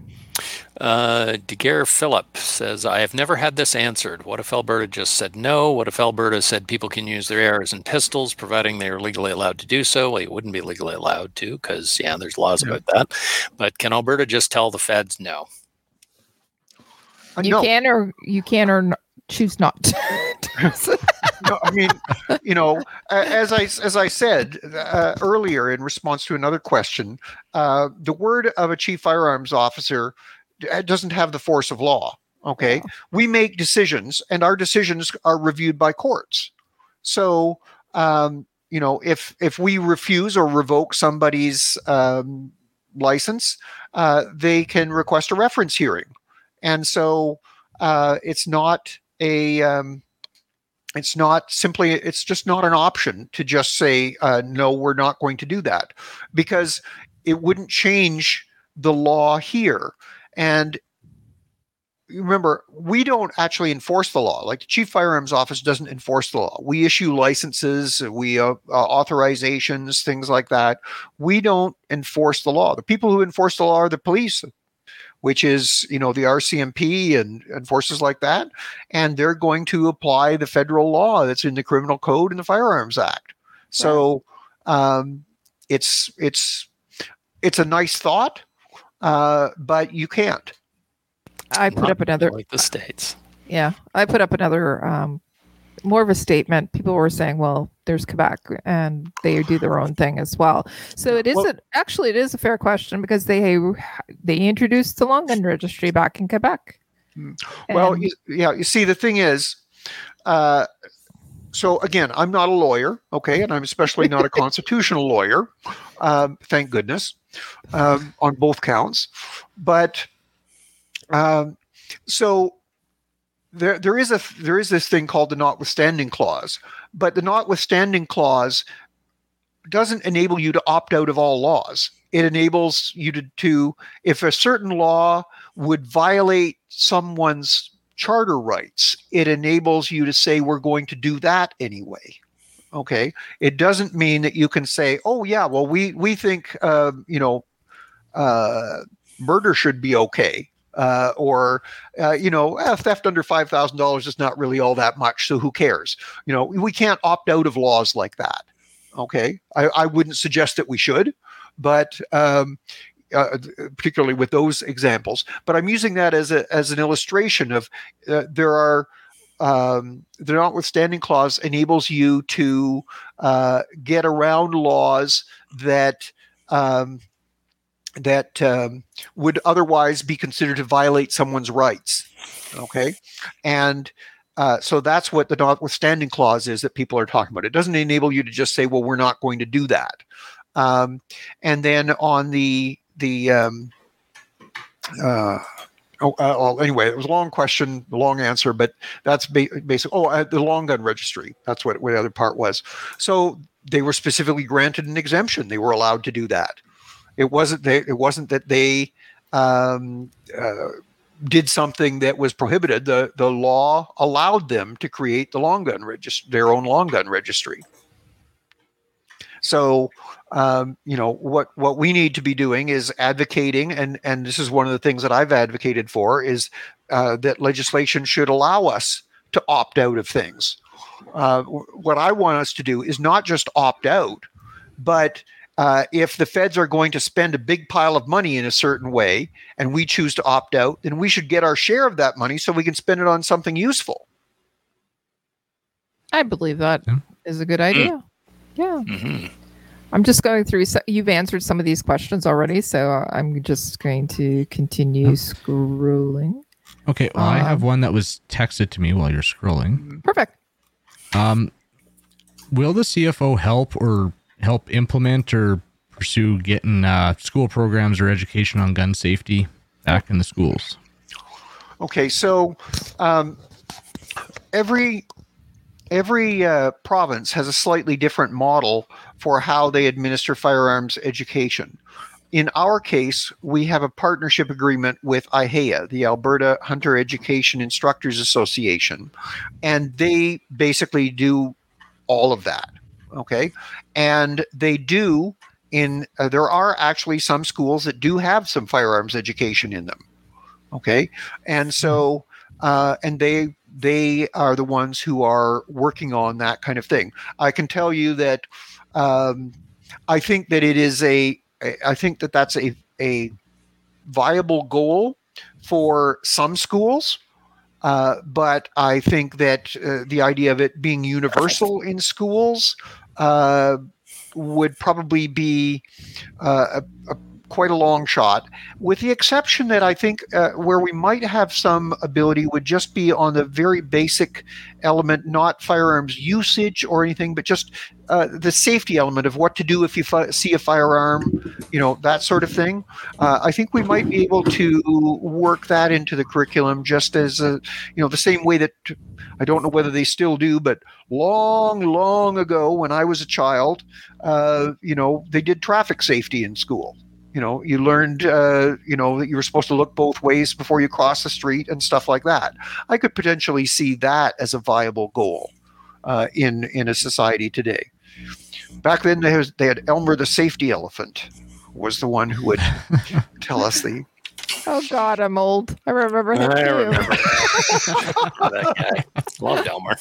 Uh, Daguerre Phillip says, I have never had this answered. What if Alberta just said no? What if Alberta said people can use their arrows and pistols, providing they are legally allowed to do so? Well, you wouldn't be legally allowed to because, yeah, there's laws about that. But can Alberta just tell the feds no? Uh, You no, can or you can or n- choose not. to. no, I mean, you know, as I as I said uh, earlier in response to another question, uh, the word of a chief firearms officer uh, doesn't have the force of law. Okay, we make decisions, and our decisions are reviewed by courts. So, um, you know, if if we refuse or revoke somebody's um, license, uh, they can request a reference hearing, and so uh, it's not a um, it's not simply it's just not an option to just say uh, no we're not going to do that. Because it wouldn't change the law here. And remember we don't actually enforce the law. Like the chief firearms office doesn't enforce the law. We issue licenses we uh, uh, authorizations things like that. We don't enforce the law. The people who enforce the law are the police which is you know the RCMP and, and forces like that, and they're going to apply the federal law that's in the Criminal Code and the Firearms Act. So um, it's it's it's a nice thought, uh, but you can't. I put Not up another. like the states. Yeah, I put up another um, more of a statement. People were saying, "Well, there's Quebec, and they do their own thing as well." So it is Well- a, actually it is a fair question because they they introduced the long gun registry back in Quebec. Well, And- you, yeah, you see, the thing is, uh, so again, I'm not a lawyer, okay, and I'm especially not a constitutional lawyer, um, thank goodness, um, on both counts. But um, so there, there is a there is this thing called the notwithstanding clause, but the notwithstanding clause doesn't enable you to opt out of all laws. It enables you to, to if a certain law would violate someone's charter rights, it enables you to say, we're going to do that anyway. Okay. It doesn't mean that you can say, oh, yeah, well, we, we think, uh, you know, uh, murder should be okay. Uh, or, uh, you know, eh, theft under $5,000 is not really all that much. So who cares? You know, we can't opt out of laws like that. Okay. I, I wouldn't suggest that we should, but, um, uh, particularly with those examples. But I'm using that as a as an illustration of uh, there are um, the notwithstanding clause enables you to uh, get around laws that um, that um, would otherwise be considered to violate someone's rights. Okay, and uh, so that's what the notwithstanding clause is that people are talking about. It doesn't enable you to just say, "Well, we're not going to do that." Um, and then on the the um, uh, oh, uh, well, anyway, it was a long question, long answer, but that's ba- basic. Oh, uh, the long gun registry. That's what, what the other part was. So they were specifically granted an exemption. They were allowed to do that. It wasn't they. It wasn't that they um, uh, did something that was prohibited. The the law allowed them to create the long gun registry, their own long gun registry. So um, you know what what we need to be doing is advocating and and this is one of the things that i've advocated for is uh, that legislation should allow us to opt out of things uh, what i want us to do is not just opt out but uh, if the feds are going to spend a big pile of money in a certain way and we choose to opt out then we should get our share of that money so we can spend it on something useful I believe that is Yeah. a good idea. Yeah. hmm I'm just going through. So you've answered some of these questions already, so I'm just going to continue scrolling. Okay, well, I have Um, one that was texted to me while you're scrolling. Perfect. Um, will the CFO help or help implement or pursue getting uh, school programs or education on gun safety back in the schools? Okay, so um, every every uh, province has a slightly different model for how they administer firearms education. In our case, we have a partnership agreement with IHEA, the Alberta Hunter Education Instructors Association, and they basically do all of that. Okay, and they do in uh, there are actually some schools that do have some firearms education in them. Okay, and so uh, and they they are the ones who are working on that kind of thing. I can tell you that um, I think that it is a I think that that's a a viable goal for some schools. Uh, but I think that uh, the idea of it being universal in schools would probably be uh, a, a quite a long shot, with the exception that I think uh, where we might have some ability would just be on the very basic element, not firearms usage or anything, but just uh, the safety element of what to do if you fi- see a firearm, you know, that sort of thing. Uh, I think we might be able to work that into the curriculum just as, a, you know, the same way that I don't know whether they still do, but long, long ago when I was a child, uh, you know, they did traffic safety in school you know you learned uh, you know that you were supposed to look both ways before you cross the street and stuff like that i could potentially see that as a viable goal uh, in in a society today back then they, was, they had elmer the safety elephant was the one who would tell us the Oh God, I'm old. I remember him I too. remember that guy. Loved Elmer.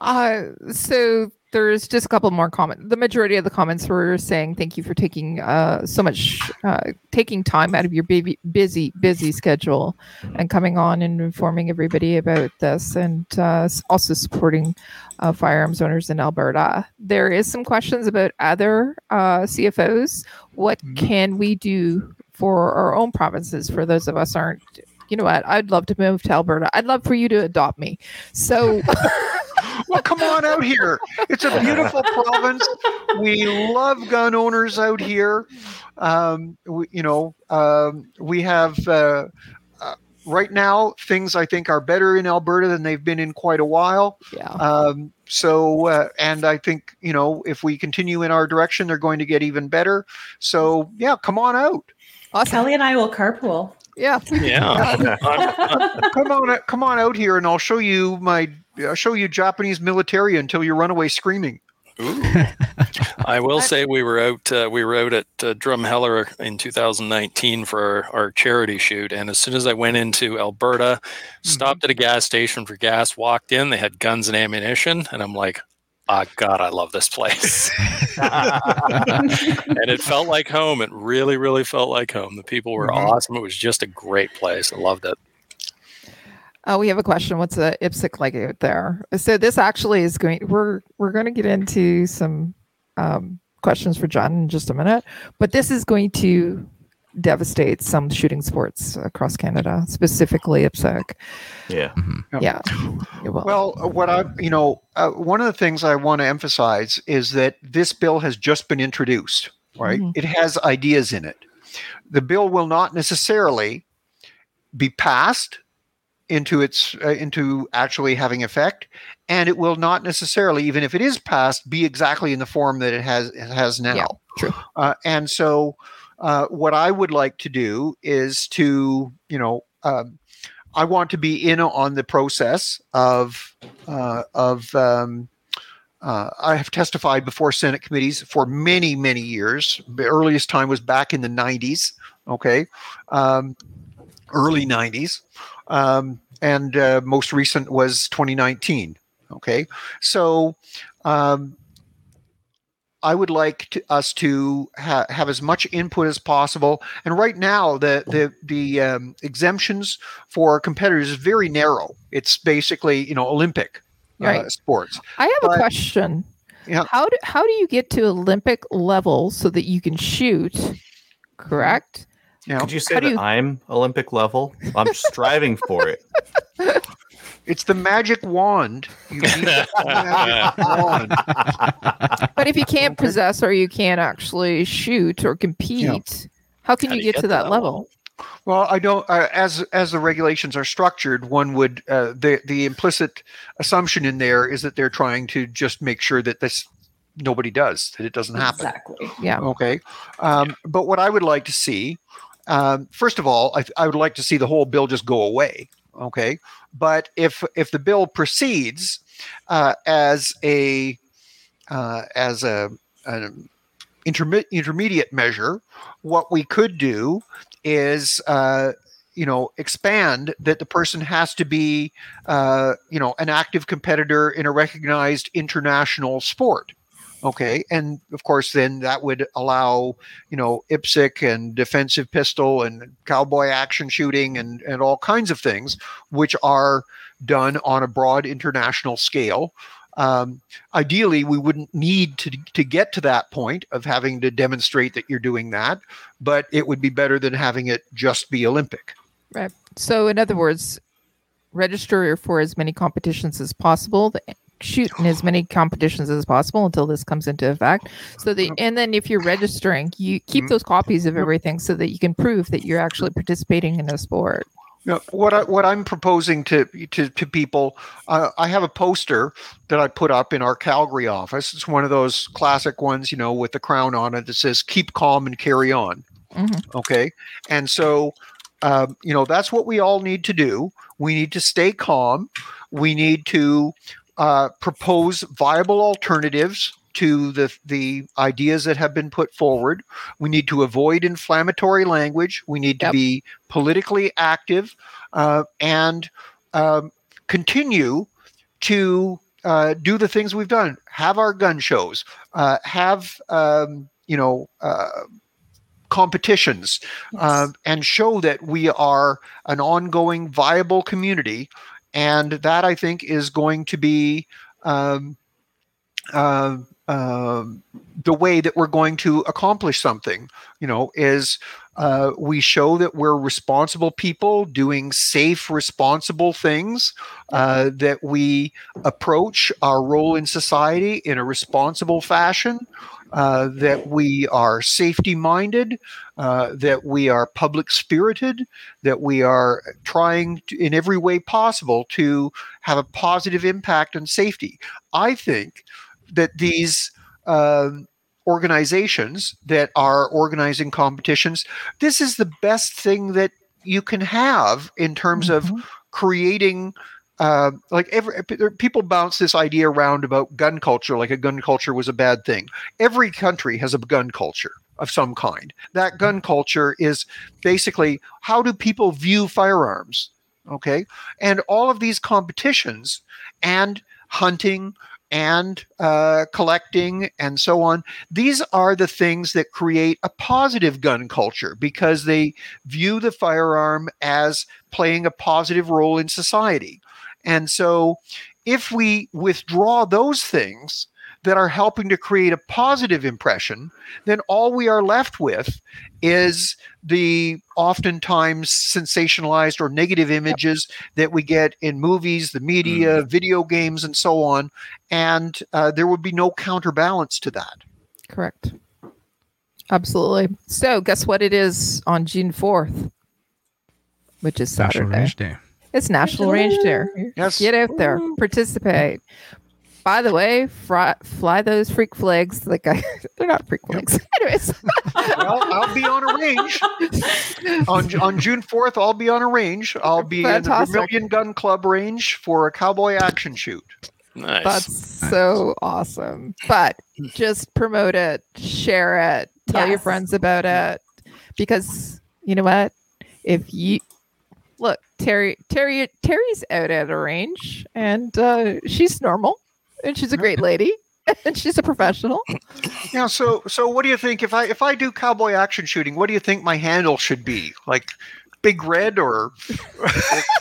uh, so there's just a couple more comments. The majority of the comments were saying thank you for taking uh, so much, uh, taking time out of your baby, busy, busy schedule and coming on and informing everybody about this and uh, also supporting uh, firearms owners in Alberta. There is some questions about other uh, CFOs. What can we do for our own provinces for those of us aren't you know what i'd love to move to alberta i'd love for you to adopt me so well come on out here. It's a beautiful province. We love gun owners out here. Um, we, you know um, we have uh, uh, right now things i think are better in alberta than they've been in quite a while. Yeah. Um, so uh, and i think you know if we continue in our direction they're going to get even better. So yeah come on out. Awesome. Kelly and I will carpool. yeah. Yeah. come on come on out here and i'll show you my i'll show you japanese military until you run away screaming Ooh. I will say we were out. Uh, we were out at uh, Drumheller in 2019 for our, our charity shoot, and as soon as I went into Alberta, stopped at a gas station for gas, walked in, they had guns and ammunition, and I'm like, "Ah, God, I love this place." and it felt like home. It really, really felt like home. The people were Mhm. awesome. It was just a great place. I loved it. Uh, we have a question. What's the IPSC like out there? So this actually is going. We're we're going to get into some um, questions for John in just a minute, but this is going to devastate some shooting sports across Canada, specifically IPSC. yeah. Yeah. It will. Well, uh, what I, you know, uh, one of the things I want to emphasize is that this bill has just been introduced, right? Mhm. It has ideas in it. The bill will not necessarily be passed into its uh, into actually having effect, and it will not necessarily, even if it is passed, be exactly in the form that it has it has now. Yeah, true. Uh, and so, uh, what I would like to do is to, you know, um, I want to be in on the process of uh, of. Um, uh, I have testified before Senate committees for many, many years. The earliest time was back in the '90s. Okay, um, early '90s, um, and uh, most recent was 2019. Okay, so um, I would like to, us to ha- have as much input as possible. And right now, the the the um, exemptions for competitors is very narrow. It's basically you know Olympic uh, Right. sports. I have a question. Yeah. How do how do you get to Olympic level so that you can shoot? Correct. You know, Could you say How that you- I'm Olympic level? I'm striving for it. it's the magic wand. You need the magic wand. But if you can't possess or you can't actually shoot or compete, how can How you do you get to get to that that level? Well, I don't. Uh, as as the regulations are structured, one would uh, the the implicit assumption in there is that they're trying to just make sure that this nobody does that it doesn't happen. Exactly. Yeah. Okay. Um, But what I would like to see, um, first of all, I, I would like to see the whole bill just go away. Okay. But if if the bill proceeds uh, as a uh, as a an intermediate measure, what we could do is. Uh, you know, expand that the person has to be, uh, you know, an active competitor in a recognized international sport. Okay, and of course, then that would allow you know IPSC and defensive pistol and cowboy action shooting and and all kinds of things, which are done on a broad international scale. Um, ideally, we wouldn't need to to get to that point of having to demonstrate that you're doing that, but it would be better than having it just be Olympic. Right. So, in other words, register for as many competitions as possible. The, shoot in as many competitions as possible until this comes into effect. So the and then if you're registering, you keep Mhm. those copies of everything so that you can prove that you're actually participating in a sport. No, what I, what I'm proposing to to, to people, uh, I have a poster that I put up in our Calgary office. It's one of those classic ones, you know, with the crown on it that says "Keep calm and carry on." Mhm. Okay, and so um, you know that's what we all need to do. We need to stay calm. We need to uh, propose viable alternatives to the the ideas that have been put forward. We need to avoid inflammatory language. We need to Yep. be politically active uh, and um, continue to uh, do the things we've done. Have our gun shows. Uh, have um, you know. Uh, competitions um, and show that we are an ongoing viable community and that i think is going to be um, uh, um, the way that we're going to accomplish something you know is uh, we show that we're responsible people doing safe responsible things uh, that we approach our role in society in a responsible fashion uh, that we are safety minded, uh, that we are public spirited, that we are trying to, in every way possible to have a positive impact on safety. I think that these um, organizations that are organizing competitions, this is the best thing that you can have in terms of creating uh, like every people bounce this idea around about gun culture, like a gun culture was a bad thing. Every country has a gun culture of some kind. That gun culture is basically how do people view firearms? Okay, and all of these competitions and hunting and uh, collecting and so on. These are the things that create a positive gun culture because they view the firearm as playing a positive role in society. And so, if we withdraw those things that are helping to create a positive impression, then all we are left with is the oftentimes sensationalized or negative images that we get in movies, the media, video games, and so on. And uh, there would be no counterbalance to that. Correct. Absolutely. So, guess what it is on June 4th, which is Saturday. Range Day. It's National Range Day. Yes. Get out there, participate. By the way, fry, fly those freak flags. Like I, they're not freak flags. Anyways, well, I'll be on a range on on June fourth. I'll be on a range. I'll be Fantastic. in the Vermilion Gun Club range for a cowboy action shoot. Nice. that's so awesome. But just promote it, share it, tell your friends about it, because you know what? If you look, Teri, Teri, Teri's out at a range, and uh, she's normal, and she's a great lady, and she's a professional. Yeah. So so what do you think if I if I do cowboy action shooting? What do you think my handle should be? Like big red or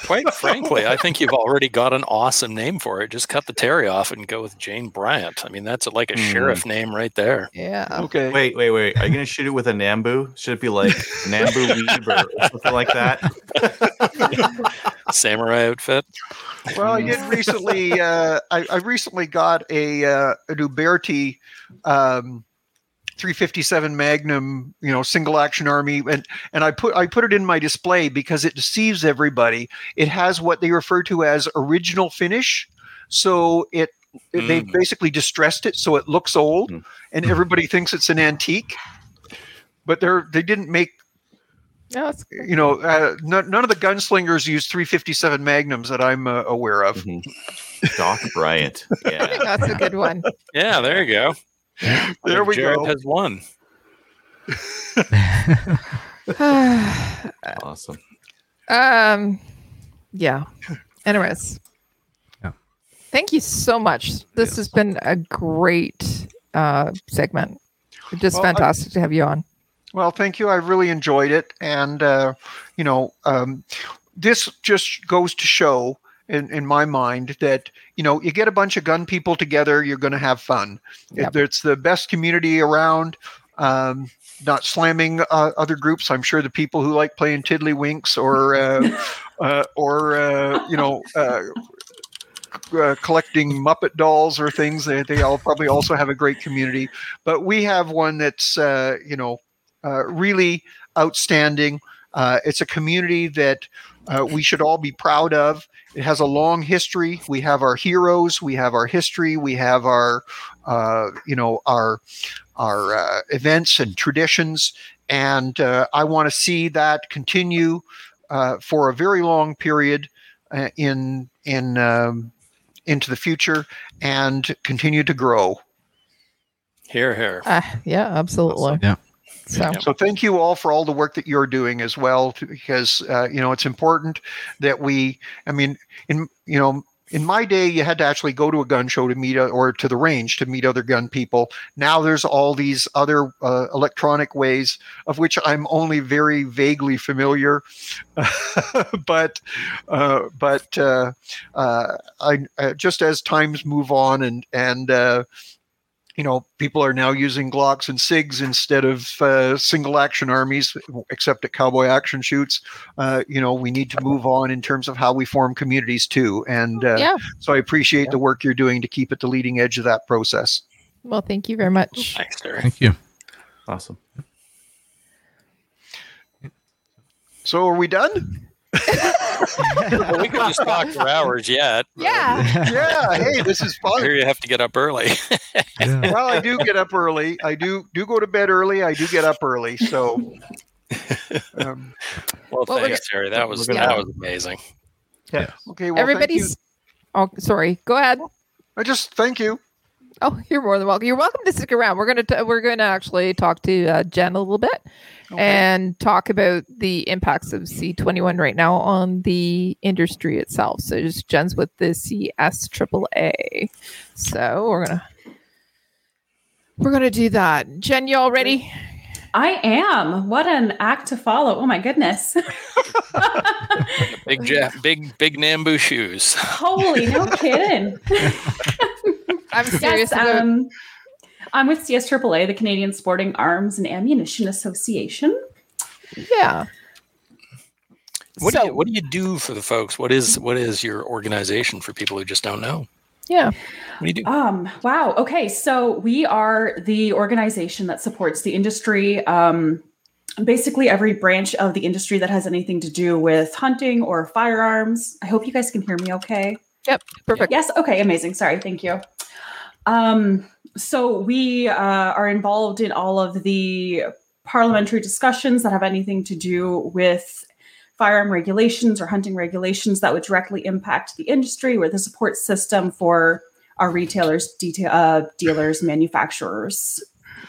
Quite frankly, I think you've already got an awesome name for it. Just cut the Teri off and go with Jane Bryant. I mean, that's like a Mm. sheriff name right there. Yeah. okay? Wait, wait, wait. Are you gonna shoot it with a Nambu? Should it be like Nambu Weeb or, or something like that? Samurai outfit. Well, I did recently. Uh, I, I recently got a uh, an Uberti um, 357 Magnum, you know, single action army, and and I put I put it in my display because it deceives everybody. It has what they refer to as original finish, so it Mm. they basically distressed it so it looks old, Mm. and everybody thinks it's an antique. But they're they didn't make No, you know uh, none, none of the gunslingers use 357 Magnums that I'm uh, aware of. Mhm. Doc Bryant. Yeah. that's a good one. Yeah, there you go. There we Jared go. has won. Awesome. um, yeah. Anyways, Yeah. thank you so much. This Yes. has been a great uh, segment. Just Well, I- fantastic to have you on. Well, thank you. I really enjoyed it, and uh, you know, um, this just goes to show, in, in my mind, that you know, you get a bunch of gun people together, you're going to have fun. Yep. It's the best community around. Um, not slamming uh, other groups. I'm sure the people who like playing tiddlywinks or uh, uh, or uh, you know. Uh, uh, collecting Muppet dolls or things, they, they all probably also have a great community. But we have one that's uh, you know uh, really outstanding. Uh, it's a community that uh, we should all be proud of. It has a long history. We have our heroes. We have our history. We have our, uh, you know, our our uh, events and traditions. And uh, I want to see that continue uh, for a very long period uh, in in um, into the future and continue to grow. Here, here. Uh, yeah, absolutely. Yeah. So, So thank you all for all the work that you're doing as well, to- because uh, you know it's important that we. I mean, in you know, in my day, you had to actually go to a gun show to meet o- or to the range to meet other gun people. Now there's all these other uh, electronic ways of which I'm only very vaguely familiar, but uh, but uh, uh, I uh, just as times move on and and uh, you know, people are now using Glocks and SIGs instead of uh, single action armies, except at cowboy action shoots. Uh, you know, we need to move on in terms of how we form communities too. And uh, yeah. so I appreciate the work you're doing to keep at the leading edge of that process. Well, thank you very much. Thanks, Derek. Thank you. Awesome. So are we done? Well, we could just talk for hours yet. Yeah. yeah. Hey, this is I hear fun. you have to get up early. Yeah. Well, I do get up early. I do do go to bed early. I do get up early. So. Um, well, Well, thanks, Teri. That was we're that was amazing. Yeah. Okay. Well. Everybody's. Oh, sorry. Go ahead. I just thank you. Oh, you're more than welcome. You're welcome to stick around. We're gonna t- we're gonna actually talk to uh, Jen a little bit Okay. and talk about the impacts of C21 right now on the industry itself. So just Jen's with the CS AAA. So we're gonna we're gonna do that. Jen, you all ready? I am. What an act to follow. Oh my goodness. Big ja- big big Nambu shoes. Holy, no kidding. I'm serious yes, about um, I'm with CS AAA, the Canadian Sporting Arms and Ammunition Association. yeah. What So- do you what do you do for the folks? What is what is your organization for people who just don't know? Yeah. What do you do? Um, wow. Okay. So we are the organization that supports the industry. Um, basically every branch of the industry that has anything to do with hunting or firearms. I hope you guys can hear me okay. Yep. Perfect. Yes. Okay. Amazing. Sorry. Thank you. Um, so we uh, are involved in all of the parliamentary discussions that have anything to do with firearm regulations or hunting regulations that would directly impact the industry. We're the support system for our retailers, detail, uh, dealers, manufacturers.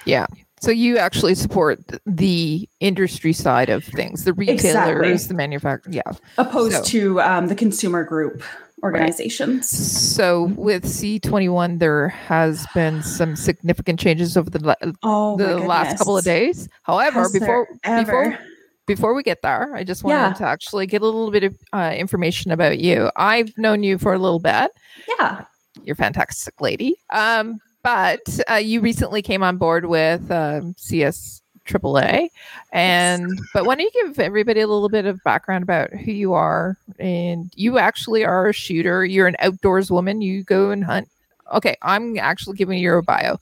Yeah. So you actually support the industry side of things, the retailers, Exactly. the manufacturer. Yeah. opposed So- to um, the consumer group organizations. So with C21, there has been some significant changes over the Oh, the last couple of days. However, Has before before before we get there, I just wanted Yeah. to actually get a little bit of uh, information about you. I've known you for a little bit. yeah, You're a fantastic lady. Um, but uh, you recently came on board with um, CS AAA, and but why don't you give everybody a little bit of background about who you are? And you actually are a shooter. You're an outdoors woman. You go and hunt. Okay, I'm actually giving you a bio.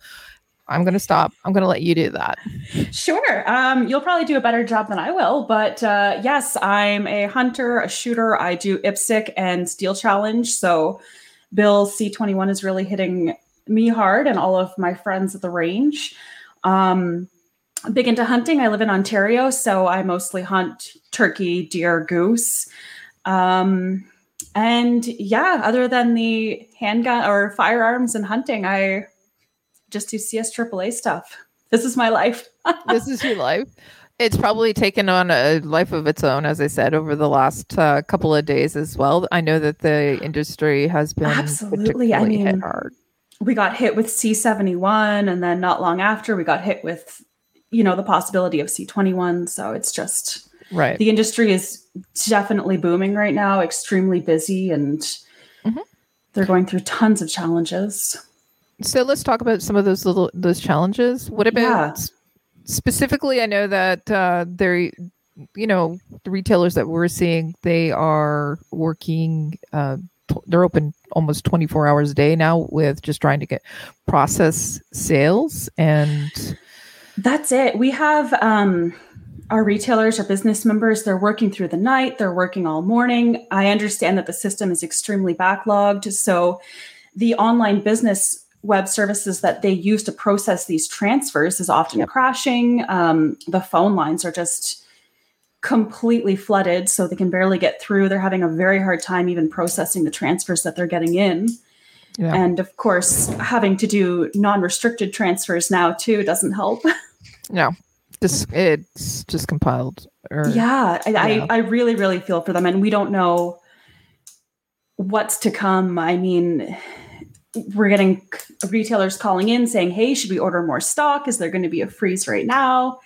I'm going to stop. I'm going to let you do that. Sure. Um, you'll probably do a better job than I will. But uh, yes, I'm a hunter, a shooter. I do IPSC and Steel Challenge. So Bill C21 is really hitting me hard and all of my friends at the range. Um, big into hunting. I live in Ontario, so I mostly hunt turkey, deer, goose. Um, and yeah, other than the handgun or firearms and hunting, I just do CS AAA stuff. This is my life. this is your life. It's probably taken on a life of its own, as I said, over the last uh, couple of days as well. I know that the industry has been absolutely. I mean, hard. We got hit with C71, and then not long after, we got hit with, you know, the possibility of C21. So it's just right. The industry is definitely booming right now, extremely busy, and mm-hmm. they're going through tons of challenges. So let's talk about some of those little those challenges. What about yeah. specifically? I know that uh, they're you know the retailers that we're seeing they are working. Uh, they're open almost 24 hours a day now with just trying to get process sales and that's it we have um our retailers our business members they're working through the night they're working all morning i understand that the system is extremely backlogged so the online business web services that they use to process these transfers is often yep. crashing. Um, the phone lines are just completely flooded, so they can barely get through. They're having a very hard time even processing the transfers that they're getting in. Yeah. And of course, having to do non-restricted transfers now too doesn't help. no, this it's just compiled. Or, yeah, I, yeah. I, I really, really feel for them, and we don't know what's to come. I mean, we're getting retailers calling in saying, "Hey, should we order more stock? Is there going to be a freeze right now?"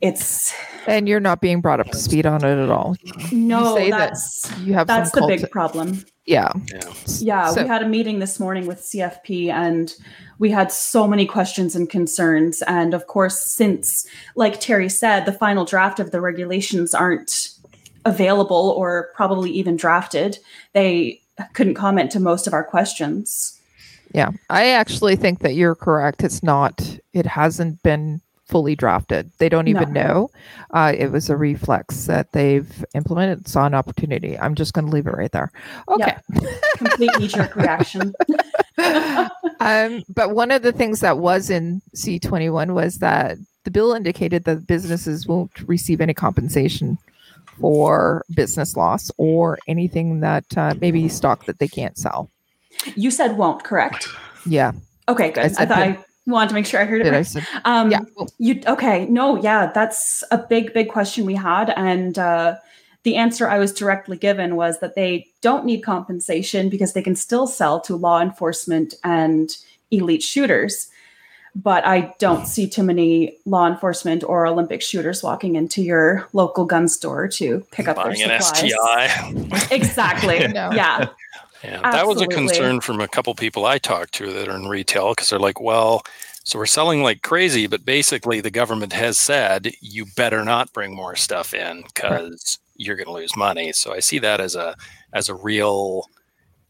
It's and you're not being brought up to speed on it at all. No, you that's that you have that's the big problem. Yeah, yeah. yeah so, we had a meeting this morning with CFP, and we had so many questions and concerns. And of course, since, like Teri said, the final draft of the regulations aren't available or probably even drafted, they couldn't comment to most of our questions. Yeah, I actually think that you're correct. It's not, it hasn't been fully drafted. They don't even no. know. Uh, it was a reflex that they've implemented. Saw an opportunity. I'm just going to leave it right there. Okay. Yep. Complete knee jerk reaction. um, but one of the things that was in C21 was that the bill indicated that businesses won't receive any compensation for business loss or anything that uh, maybe stock that they can't sell. You said won't, correct? Yeah. Okay, good. I, I thought I wanted to make sure I heard it. Right. I said, um, yeah. You okay? No, yeah, that's a big, big question we had, and uh, the answer I was directly given was that they don't need compensation because they can still sell to law enforcement and elite shooters but I don't see too many law enforcement or Olympic shooters walking into your local gun store to pick up Buying their supplies. an STI. exactly. no. Yeah. Yeah, that was a concern from a couple people I talked to that are in retail because they're like, well, so we're selling like crazy, but basically the government has said you better not bring more stuff in because right. you're going to lose money. So I see that as a as a real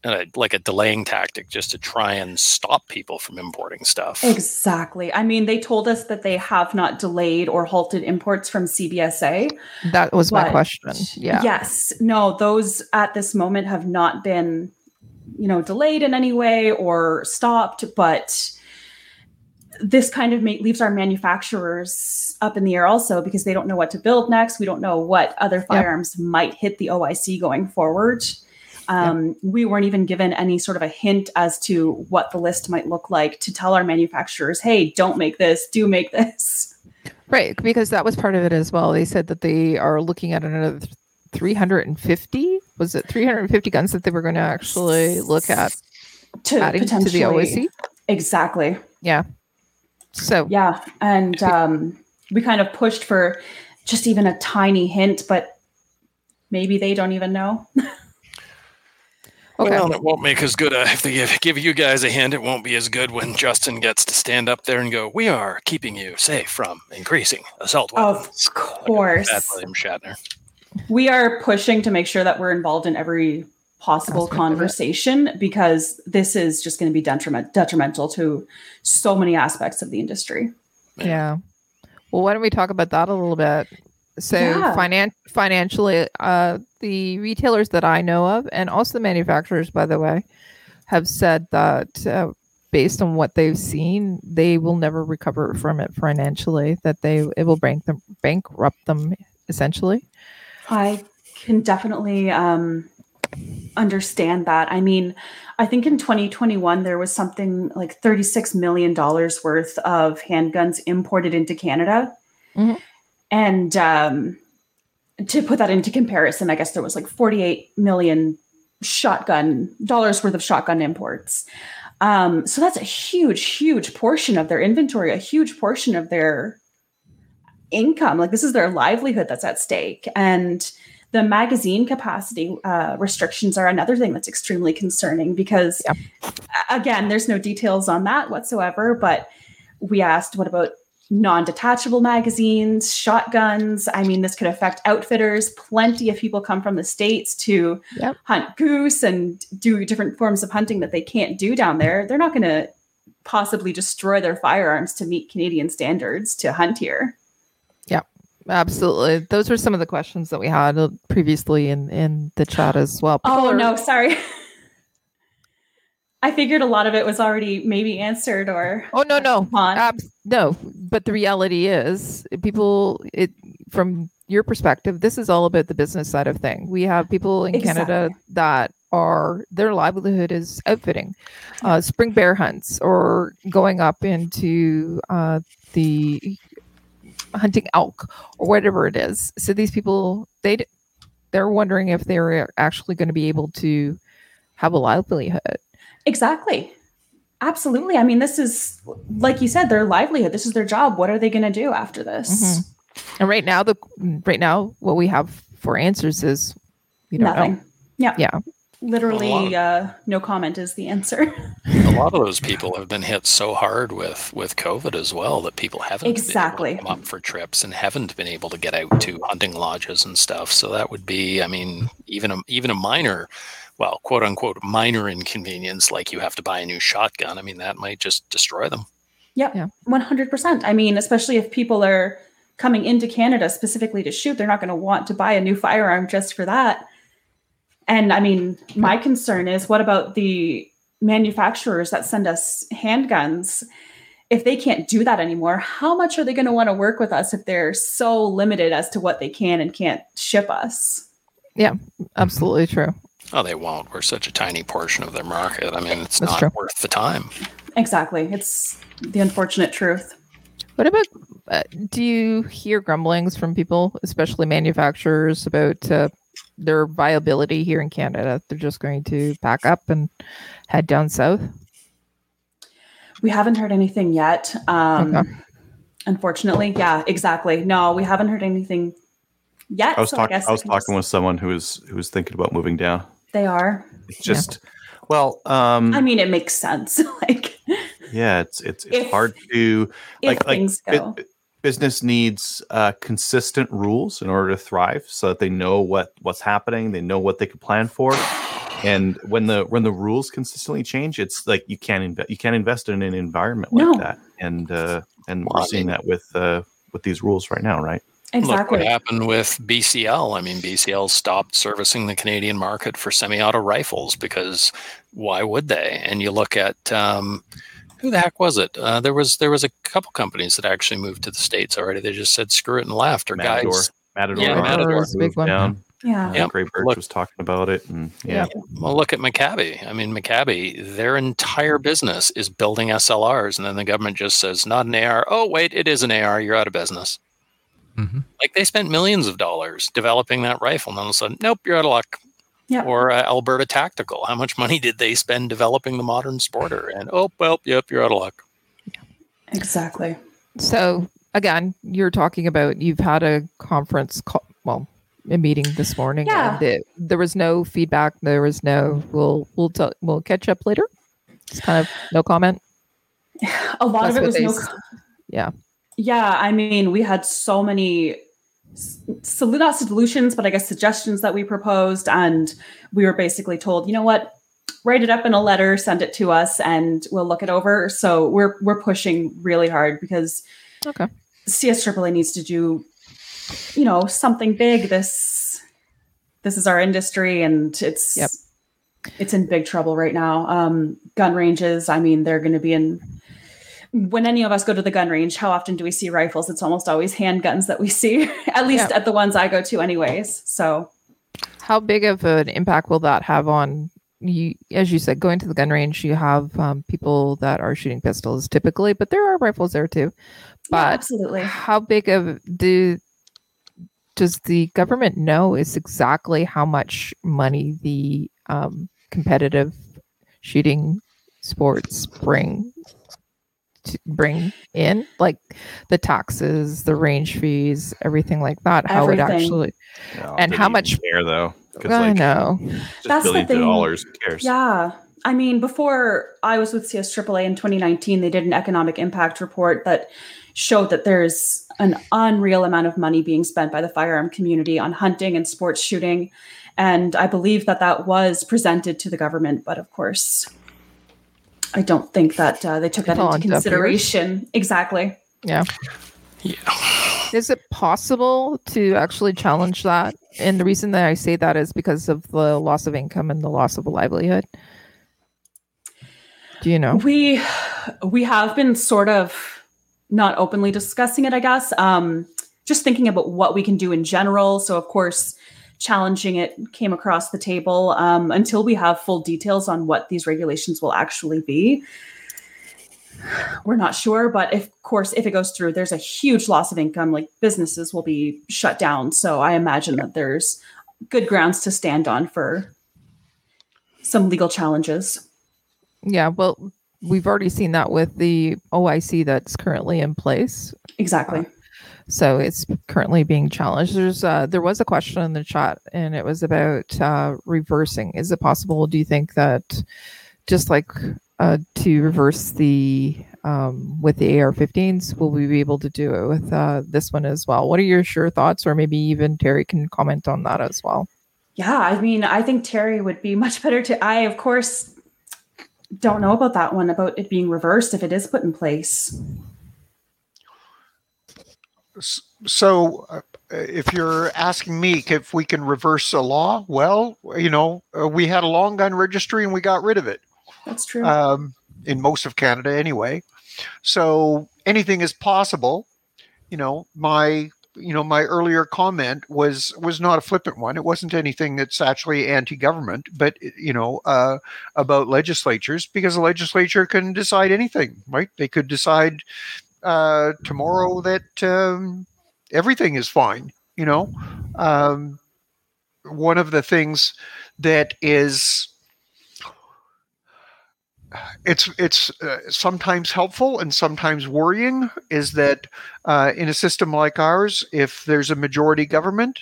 uh, like a delaying tactic just to try and stop people from importing stuff. Exactly. I mean, they told us that they have not delayed or halted imports from CBSA. That was my question. Yeah. Yes. No, those at this moment have not been, you know, delayed in any way or stopped, but this kind of leaves our manufacturers up in the air also because they don't know what to build next. We don't know what other firearms yep. might hit the OIC going forward. Um, yeah. We weren't even given any sort of a hint as to what the list might look like to tell our manufacturers, hey, don't make this, do make this. Right, because that was part of it as well. They said that they are looking at another 350. Was it 350 guns that they were going to actually look at to adding to the OIC? Exactly. Yeah. So yeah, and um, we kind of pushed for just even a tiny hint, but maybe they don't even know. Okay. Well, it won't make as good a, if they give, give you guys a hint, it won't be as good when Justin gets to stand up there and go, We are keeping you safe from increasing assault weapons. Of course. Like William Shatner. We are pushing to make sure that we're involved in every possible conversation because this is just going to be detriment, detrimental to so many aspects of the industry. Yeah. Well, why don't we talk about that a little bit? So, Yeah. finan- financially, uh, the retailers that I know of, and also the manufacturers, by the way, have said that uh, based on what they've seen, they will never recover from it financially. That they it will bank them bankrupt them essentially. I can definitely um, understand that. I mean, I think in 2021 there was something like 36 million dollars worth of handguns imported into Canada, Mhm. and um, to put that into comparison, I guess there was like 48 million shotgun dollars worth of shotgun imports. Um, so that's a huge, huge portion of their inventory, a huge portion of their income. Like this is their livelihood that's at stake, and the magazine capacity uh, restrictions are another thing that's extremely concerning because Yep. again there's no details on that whatsoever but we asked what about non-detachable magazines shotguns i mean this could affect outfitters plenty of people come from the states to Yep. hunt goose and do different forms of hunting that they can't do down there they're not going to possibly destroy their firearms to meet canadian standards to hunt here Absolutely, those were some of the questions that we had uh, previously in in the chat as well. People Oh are- no, sorry. I figured a lot of it was already maybe answered or Oh no, no. Abs- no. But the reality is, people. It from your perspective, this is all about the business side of thing. We have people in Canada that are their livelihood is outfitting, uh, spring bear hunts, or going up into uh, the hunting elk or whatever it is. So these people, they they're wondering if they're actually going to be able to have a livelihood. Exactly. Absolutely. I mean, this is like you said, their livelihood. This is their job. What are they going to do after this? Mhm. And right now, the right now, what we have for answers is you don't Nothing. know. Yeah. Yeah. Literally, uh, no comment is the answer. A lot of those people have been hit so hard with with COVID as well that people haven't Exactly. been able to come up for trips and haven't been able to get out to hunting lodges and stuff. So that would be, I mean, even a even a minor, well, quote unquote, minor inconvenience like you have to buy a new shotgun. I mean, that might just destroy them. Yep. Yeah. 100%. I mean, especially if people are coming into Canada specifically to shoot, they're not going to want to buy a new firearm just for that. And I mean, my concern is what about the manufacturers that send us handguns? If they can't do that anymore, how much are they going to want to work with us if they're so limited as to what they can and can't ship us? Yeah, absolutely true. Oh, they won't. We're such a tiny portion of their market. I mean, it's That's not true. worth the time. Exactly. It's the unfortunate truth. What about? Uh, do you hear grumblings from people, especially manufacturers, about uh, their viability here in Canada? They're just going to pack up and head down south. We haven't heard anything yet. Um, Okay. Unfortunately, yeah, exactly. No, we haven't heard anything yet. I was so talking. guess I was talking just- with someone who was who was thinking about moving down. They are. It's just, well, um, I mean, it makes sense. like, yeah, it's it's it's if- hard to if like like things bu- go. bu- business needs uh, consistent rules in order to thrive, so that they know what what's happening, they know what they can plan for, and when the when the rules consistently change, it's like you can't invest you can't invest in an environment like No. that, and uh, and Well, we're I seeing mean- that with uh, with these rules right now, right? Look exactly. what happened with BCL. I mean, BCL stopped servicing the Canadian market for semi-auto rifles because why would they? And you look at um, who the heck was it? Uh, there was there was a couple companies that actually moved to the states already. They just said screw it and left. Or Matador, guys, Matador, Yeah, Matador Matador is a big one. down. yeah. Uh, Yep. Gray Birch Look- was talking about it, and yeah, Well, look at Maccabi. I mean, Maccabi, their entire business is building SLRs, and then the government just says, not an AR. Oh, wait, it is an AR. You're out of business. hmm Like they spent millions of dollars developing that rifle, and all of a sudden, nope, you're out of luck. Yeah. Or uh, Alberta Tactical. How much money did they spend developing the modern sporter? And oh, well, yep, you're out of luck. Exactly. So again, you're talking about you've had a conference call, well, a meeting this morning. Yeah. and it- there was no feedback. There was no. We'll we'll t- we'll catch up later. It's kind of no comment. A lot That's of it was they no. s- yeah. Yeah, I mean, we had so many so not solutions, but I guess suggestions that we proposed, and we were basically told, you know what, write it up in a letter, send it to us, and we'll look it over. So we're we're pushing really hard because Okay. CSAAA needs to do, you know, something big. This this is our industry, and it's Yep. it's in big trouble right now. Um, gun ranges, I mean, they're going to be in. When any of us go to the gun range, how often do we see rifles? It's almost always handguns that we see, at least Yeah. at the ones I go to, anyways. So How big of an impact will that have on you? As you said, going to the gun range, you have um, people that are shooting pistols typically, but there are rifles there too. yeah, absolutely. how big of do does the government know is exactly how much money the um, competitive shooting sports bring to bring in like the taxes the range fees everything like that how it Everything. actually No, And how much- even care though? Because i like know That's the thing. dollars. Cares? Yeah. I mean, before I was with CSAAA in 2019, they did an economic impact report that showed that there's an unreal amount of money being spent by the firearm community on hunting and sports shooting. And I believe that that was presented to the government. But of course, I don't think that uh, they took that into on deaf consideration. Exactly. yeah Yeah. is it possible to actually challenge that and the reason that i say that is because of the loss of income and the loss of a livelihood do you know We we have been sort of not openly discussing it, I guess. Um, just thinking about what we can do in general. So of course, challenging it came across the table. Um, until we have full details on what these regulations will actually be, we're not sure. But if, of course, if it goes through, there's a huge loss of income. Like businesses will be shut down. So I imagine that there's good grounds to stand on for some legal challenges. Yeah, well, we've already seen that with the OIC that's currently in place. Exactly. So it's currently being challenged. There's uh, there was a question in the chat, and it was about uh, reversing. Is it possible? Do you think that just like uh, to reverse the um, with the AR-15s, will we be able to do it with uh, this one as well? What are your sure thoughts, or maybe even Teri can comment on that as well? Yeah, I mean, I think Teri would be much better to. I, of course, don't know about that one about it being reversed if it is put in place. So, uh, if you're asking me if we can reverse a law, well, you know, uh, we had a long gun registry and we got rid of it That's true. um, in most of Canada anyway. So anything is possible. You know, my you know my earlier comment was was not a flippant one. It wasn't anything that's actually anti-government, but you know uh, about legislatures because the legislature can decide anything, right? They could decide uh, tomorrow that um, everything is fine. You know, um, one of the things that is it's it's uh, sometimes helpful and sometimes worrying is that uh, in a system like ours, if there's a majority government,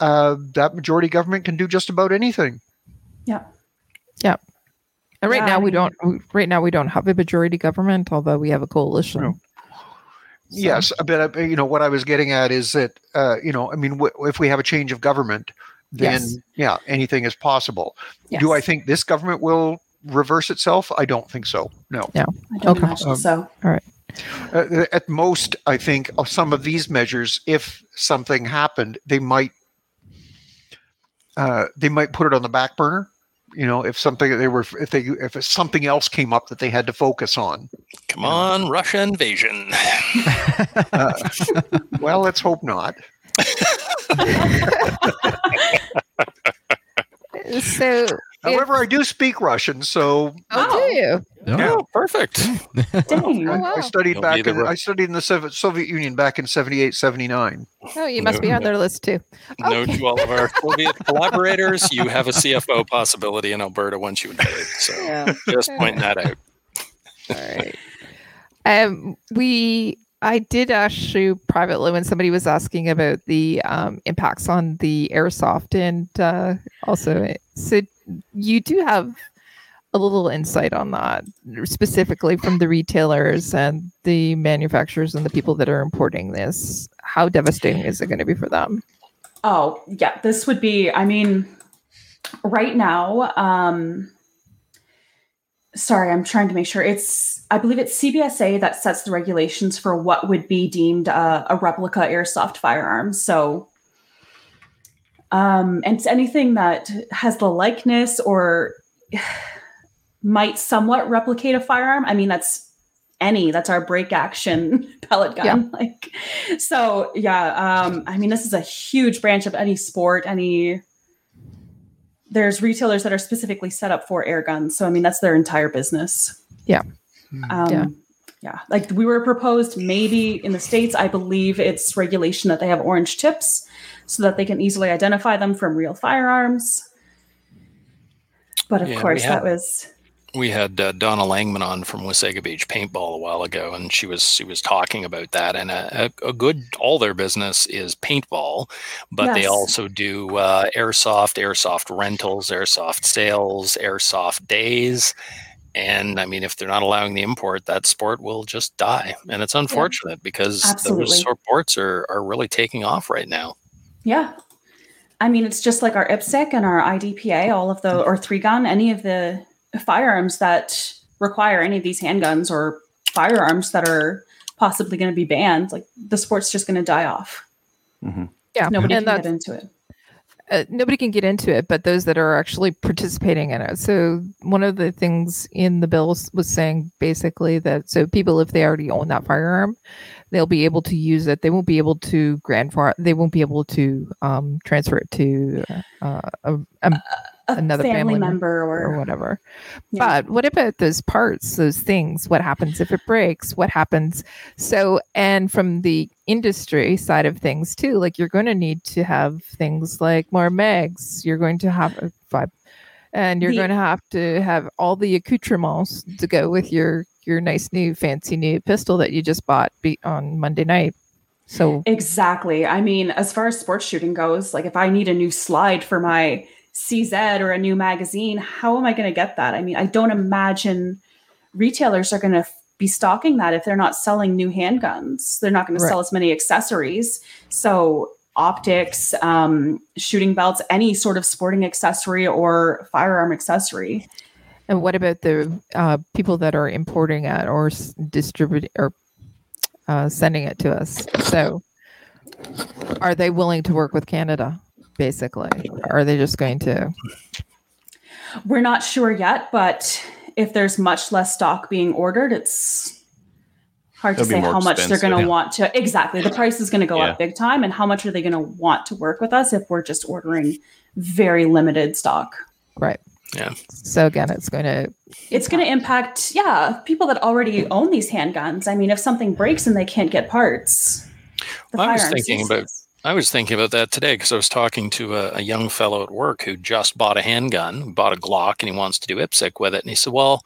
uh, that majority government can do just about anything. yeah. Yeah. And right Yeah, now I we don't. Right now we don't have a majority government, although we have a coalition. No. So- Yes, but uh, you know what I was getting at is that uh, you know I mean w- if we have a change of government, then Yes. yeah, anything is possible. Do I think this government will reverse itself? I don't think so. No. No. I don't Okay. imagine Um, so. Uh, at most, I think of some of these measures, if something happened, they might uh, they might put it on the back burner. You know, if something they were if they if something else came up that they had to focus on. Come on, Russia invasion. Uh, well, let's hope not. So, However, I do speak Russian, so oh, do you? Yeah. Oh, perfect. Dang. Oh, I studied You'll back be the in I studied in the Soviet Soviet Union back in 78, 79. Oh, you must be on their list too. Note Okay. to all of our Soviet collaborators, you have a CFO possibility in Alberta once you invade. So Yeah. just pointing that out. All right. Um, we I did ask you privately when somebody was asking about the um, impacts on the airsoft, and uh, also so you do have a little insight on that, specifically from the retailers and the manufacturers and the people that are importing this? How devastating is it going to be for them? Oh, yeah. This would be, I mean, right now, um, sorry, I'm trying to make sure it's, I believe it's CBSA that sets the regulations for what would be deemed uh, a replica airsoft firearm. So, um, and it's anything that has the likeness or might somewhat replicate a firearm. I mean, that's any that's our break action pellet gun yeah. like so yeah um i mean this is a huge branch of any sport any there's retailers that are specifically set up for air guns so i mean that's their entire business yeah um, yeah yeah like we were proposed maybe in the states i believe it's regulation that they have orange tips so that they can easily identify them from real firearms but of yeah, course that was we had uh, Donna Langman on from Wasaga Beach Paintball a while ago, and she was she was talking about that. And a, a, a good all their business is paintball, but yes. they also do uh, airsoft, airsoft rentals, airsoft sales, airsoft days. And I mean, if they're not allowing the import, that sport will just die. And it's unfortunate yeah. because Absolutely. those sports are, are really taking off right now. Yeah. I mean, it's just like our IPSC and our IDPA, all of the, or three gun, any of the firearms that require any of these handguns or firearms that are possibly going to be banned, like the sport's just going to die off. Mm-hmm. Yeah, nobody and can get into it. Uh, nobody can get into it, but those that are actually participating in it. So one of the things in the bill was saying basically that so people, if they already own that firearm, they'll be able to use it. They won't be able to grandfather. They won't be able to um, transfer it to uh, a, a, another family, family member or, or whatever. Yeah. But what about those parts, those things? What happens if it breaks? What happens? So, and from the industry side of things too, like you're going to need to have things like more mags. You're going to have a five, and you're the, going to have to have all the accoutrements to go with your your nice new fancy new pistol that you just bought beat on Monday night. So exactly. I mean, as far as sports shooting goes, like if I need a new slide for my CZ or a new magazine, how am I going to get that? I mean, I don't imagine retailers are going to be stocking that if they're not selling new handguns. They're not going right. to sell as many accessories. So, optics, um, shooting belts, any sort of sporting accessory or firearm accessory. And what about the uh, people that are importing it or distributing or uh, sending it to us? So, are they willing to work with Canada? basically? Or are they just going to? We're not sure yet, but if there's much less stock being ordered, it's hard It'll to say how much they're going to yeah. want to. Exactly. The price is going to go yeah. up big time. And how much are they going to want to work with us if we're just ordering very limited stock? Right. Yeah. So again, it's going to it's going to impact yeah people that already own these handguns. I mean, if something breaks and they can't get parts, well, I was thinking about I was thinking about that today because I was talking to a, a, young fellow at work who just bought a handgun, bought a Glock, and he wants to do IPSC with it. And he said, "Well,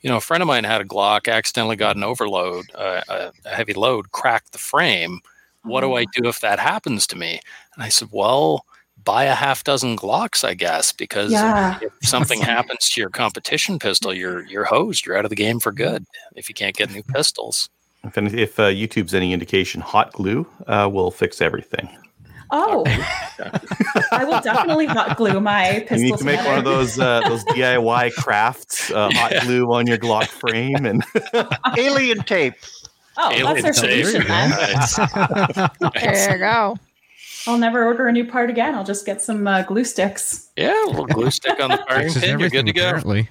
you know, a friend of mine had a Glock, accidentally got an overload, uh, a, a, heavy load, cracked the frame. What do I oh. do if that happens to me?" And I said, "Well." Buy a half dozen Glocks, I guess, because yeah. if something happens to your competition pistol, you're you're hosed. You're out of the game for good if you can't get new pistols. If, if uh, YouTube's any indication, hot glue uh, will fix everything. Oh, I will definitely hot glue my pistol. You need to make together. one of those uh, those DIY crafts, uh, hot glue on your Glock frame, and alien tape. Oh, alien that's our tape. solution. Then. there you go. I'll never order a new part again. I'll just get some uh, glue sticks. Yeah, a little glue stick on the firing pin. You're good to go. Apparently.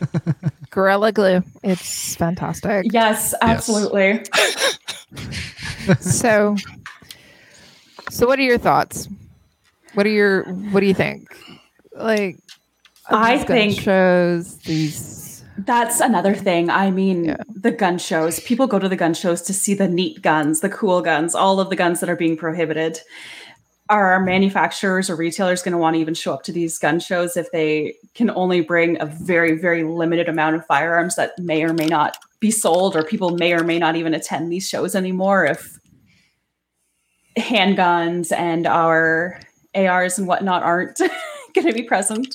Gorilla glue. It's fantastic. Yes, absolutely. Yes. so so, what are your thoughts? What are your What do you think? Like, I think shows these. That's another thing. I mean, yeah. the gun shows. People go to the gun shows to see the neat guns, the cool guns, all of the guns that are being prohibited. Are manufacturers or retailers going to want to even show up to these gun shows if they can only bring a very, very limited amount of firearms that may or may not be sold, or people may or may not even attend these shows anymore if handguns and our ARs and whatnot aren't going to be present.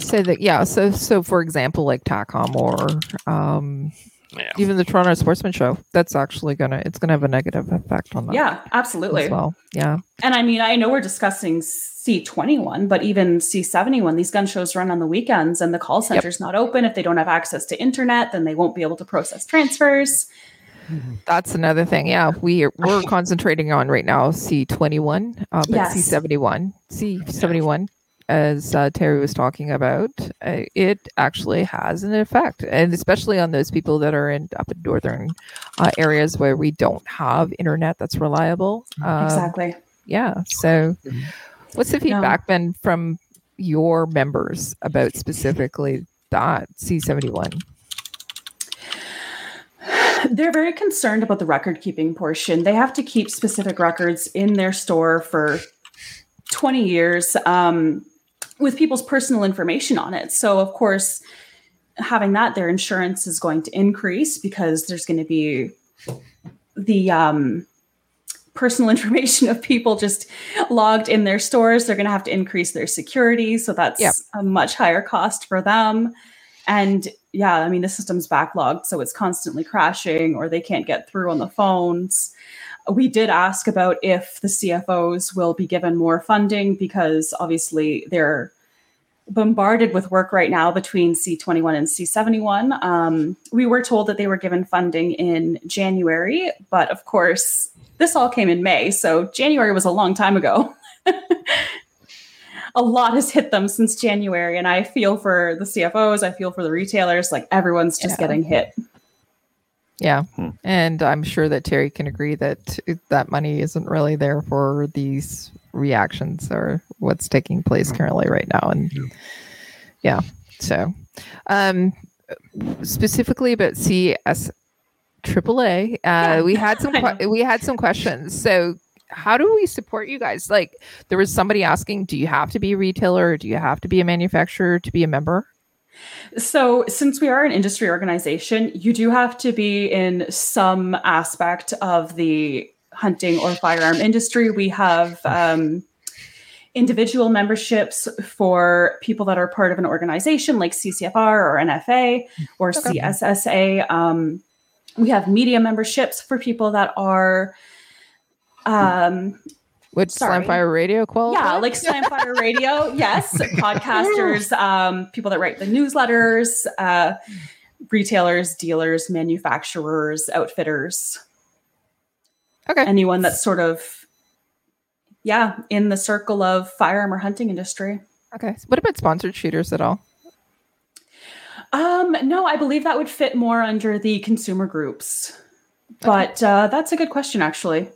So that yeah, so so for example, like TACOM or um, Yeah. even the Toronto Sportsman Show, that's actually gonna it's gonna have a negative effect on that. Yeah, absolutely. as well. Yeah, And I mean, I know we're discussing C21, but even C71, these gun shows run on the weekends and the call center's not open. If they don't have access to internet, then they won't be able to process transfers. that's another thing. Yeah, we are, we're concentrating on right now C twenty one, uh, but C seventy one, C seventy one, as uh, Teri was talking about, uh, it actually has an effect, and especially on those people that are in up in northern uh, areas where we don't have internet that's reliable. Um, exactly. yeah. So, what's the No. feedback been from your members about specifically that C seventy one? They're very concerned about the record keeping portion. They have to keep specific records in their store for 20 years um, with people's personal information on it. So, of course, having that, their insurance is going to increase because there's going to be the um, personal information of people just logged in their stores. They're going to have to increase their security. So, that's Yep. a much higher cost for them. And yeah, I mean, the system's backlogged, so it's constantly crashing or they can't get through on the phones. We did ask about if the CFOs will be given more funding because obviously they're bombarded with work right now between C21 and C71. Um, we were told that they were given funding in January, but of course, this all came in May. So January was a long time ago. a lot has hit them since January, and I feel for the CFOs, I feel for the retailers, like everyone's just Yeah. getting hit. Yeah, Hmm. and I'm sure that Teri can agree that that money isn't really there for these reactions or what's taking place currently right now. And yeah, so um, specifically about CS AAA, uh, Yeah, we had some que- we had some questions. So how do we support you guys? Like there was somebody asking, do you have to be a retailer or do you have to be a manufacturer to be a member? So, since we are an industry organization, you do have to be in some aspect of the hunting or firearm industry. We have um, individual memberships for people that are part of an organization like CCFR or NFA or Okay. CSSA. Um, we have media memberships for people that are. Um, Would Sorry. Slamfire Radio qualify? yeah, like Slamfire Radio, yes. Podcasters, um, people that write the newsletters, uh, retailers, dealers, manufacturers, outfitters, okay. anyone that's sort of, yeah, in the circle of firearm or hunting industry. Okay. What about sponsored shooters at all? Um, no, I believe that would fit more under the consumer groups. But uh, that's a good question, actually.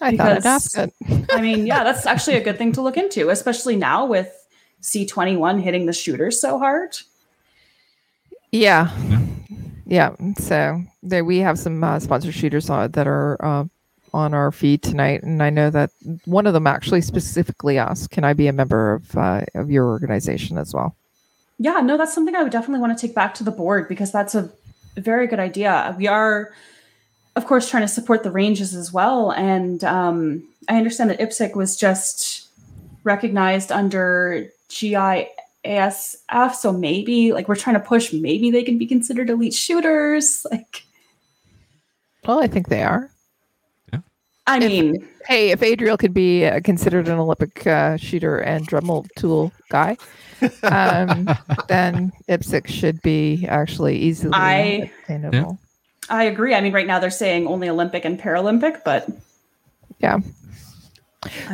I thought I'd ask it. I mean, yeah, that's actually a good thing to look into, especially now with C21 hitting the shooters so hard. Yeah. Yeah. So there we have some uh, sponsor shooters on, that are uh, on our feed tonight, and I know that one of them actually specifically asked, "Can I be a member of uh, of your organization as well?" Yeah, no, that's something I would definitely want to take back to the board because that's a very good idea. We are, of course, trying to support the ranges as well. And um, I understand that IPSC was just recognized under GIASF. So maybe, like, we're trying to push, maybe they can be considered elite shooters. Like, Well, I think they are. Yeah. I If- mean, Hey, if Adriel could be uh, considered an Olympic uh, shooter and Dremel tool guy, um, then IPSC should be actually easily I- attainable. I agree. I mean, right now they're saying only Olympic and Paralympic, but Yeah.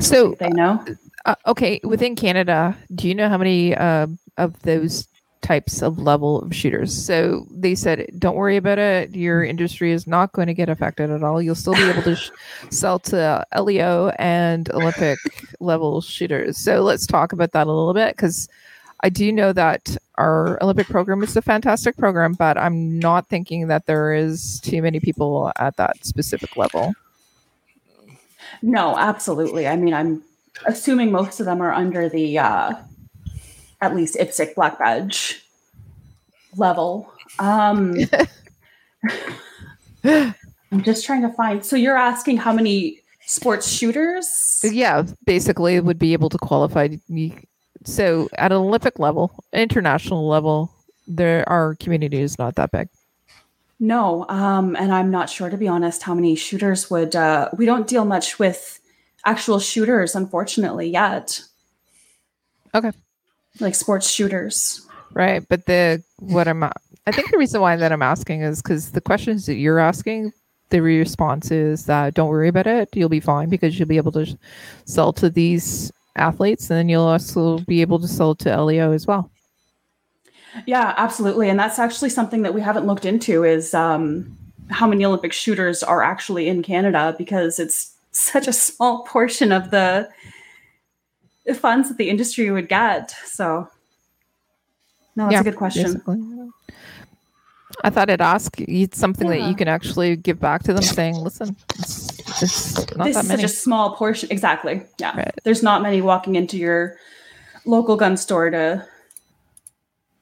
So- they know. Uh, okay, within Canada, do you know how many uh, of those types of level of shooters? So they said, don't worry about it. Your industry is not going to get affected at all. You'll still be able to sh- sell to LEO and Olympic level shooters. So let's talk about that a little bit because I do know that our Olympic program is a fantastic program, but I'm not thinking that there is too many people at that specific level. No, absolutely. I mean, I'm assuming most of them are under the uh, at least IPSC black badge level. Um, I'm just trying to find. So you're asking how many sports shooters? yeah basically would be able to qualify so at an Olympic level, international level, there our community is not that big. No, um, and I'm not sure to be honest how many shooters would. Uh, we don't deal much with actual shooters, unfortunately, yet. Okay. Like sports shooters. Right, but the what I'm I think the reason why that I'm asking is because the questions that you're asking, the response is that don't worry about it, you'll be fine because you'll be able to sell to these athletes, and then you'll also be able to sell to LEO as well. Yeah, absolutely, and that's actually something that we haven't looked into is um, how many Olympic shooters are actually in Canada because it's such a small portion of the funds that the industry would get. So no, that's Yeah, a good question. basically. I thought I'd ask you something that you can actually give back to them, saying, "Listen, it's, not this that is many." such a small portion. Exactly. Yeah. Right. There's not many walking into your local gun store to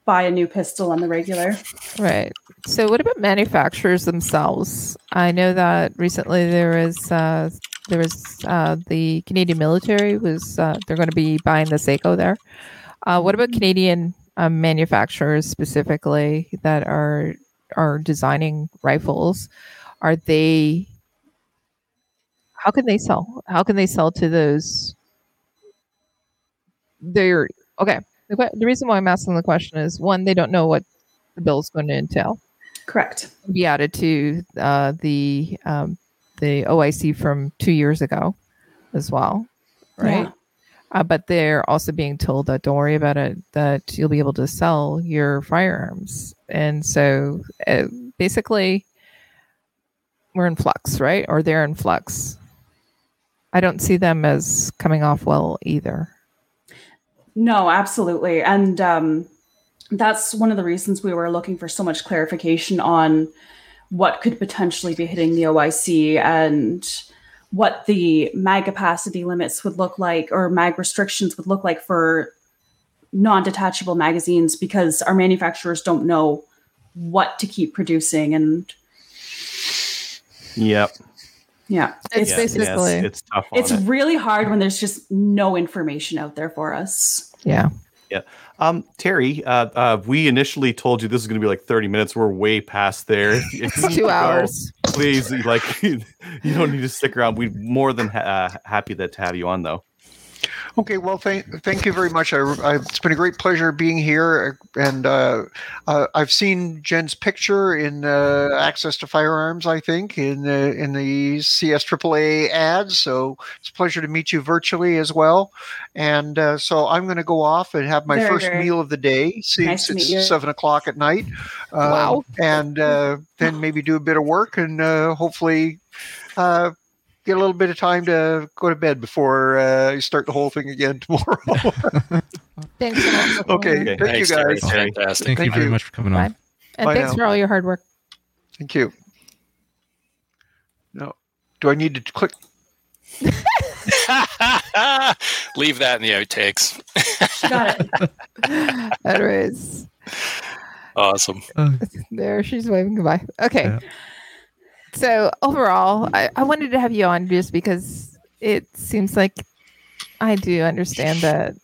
buy a new pistol on the regular. Right. So, what about manufacturers themselves? I know that recently there was uh, there was uh, the Canadian military was uh, they're going to be buying the Seiko there. Uh, what about Canadian um, manufacturers specifically that are are designing rifles? Are they? How can they sell? How can they sell to those? They're okay. The, the reason why I'm asking the question is one, they don't know what the bill is going to entail. Correct. Be added to uh, the um, the OIC from two years ago as well, right? Yeah. Uh, but they're also being told that don't worry about it, that you'll be able to sell your firearms. And so uh, basically, we're in flux, right? Or they're in flux. I don't see them as coming off well either. No, absolutely. And um, that's one of the reasons we were looking for so much clarification on what could potentially be hitting the OIC and what the mag capacity limits would look like or mag restrictions would look like for non detachable magazines because our manufacturers don't know what to keep producing. And Yep. Yeah, It's Yeah, basically- it's, it's tough it's it. really hard when there's just no information out there for us. Yeah. Yeah. Um, Teri, uh, uh, we initially told you this is going to be like 30 minutes. We're way past there. It's two hours. Please, like, you don't need to stick around. We're more than ha- uh, happy that to have you on, though. Okay, well, thank thank you very much. I, I, it's been a great pleasure being here, and uh, uh, I've seen Jen's picture in uh, Access to Firearms. I think in the in the CS AAA ads. So it's a pleasure to meet you virtually as well. And uh, so I'm going to go off and have my Very, first very meal of the day since nice it's seven o'clock at night. Um, Wow. And uh, then maybe do a bit of work and uh, hopefully. Uh, Get a little bit of time to go to bed before uh, you start the whole thing again tomorrow. Thanks so much. for Okay. Thank you, Thanks, Teri. guys. Fantastic. Thank, you very you. much for coming on. And Bye thanks now. for all your hard work. Thank you. No. Do I need to click? Leave that in the outtakes. Got it. Anyways, Awesome. there she's waving goodbye. Okay. Yeah. So overall, I, I wanted to have you on just because it seems like I do understand that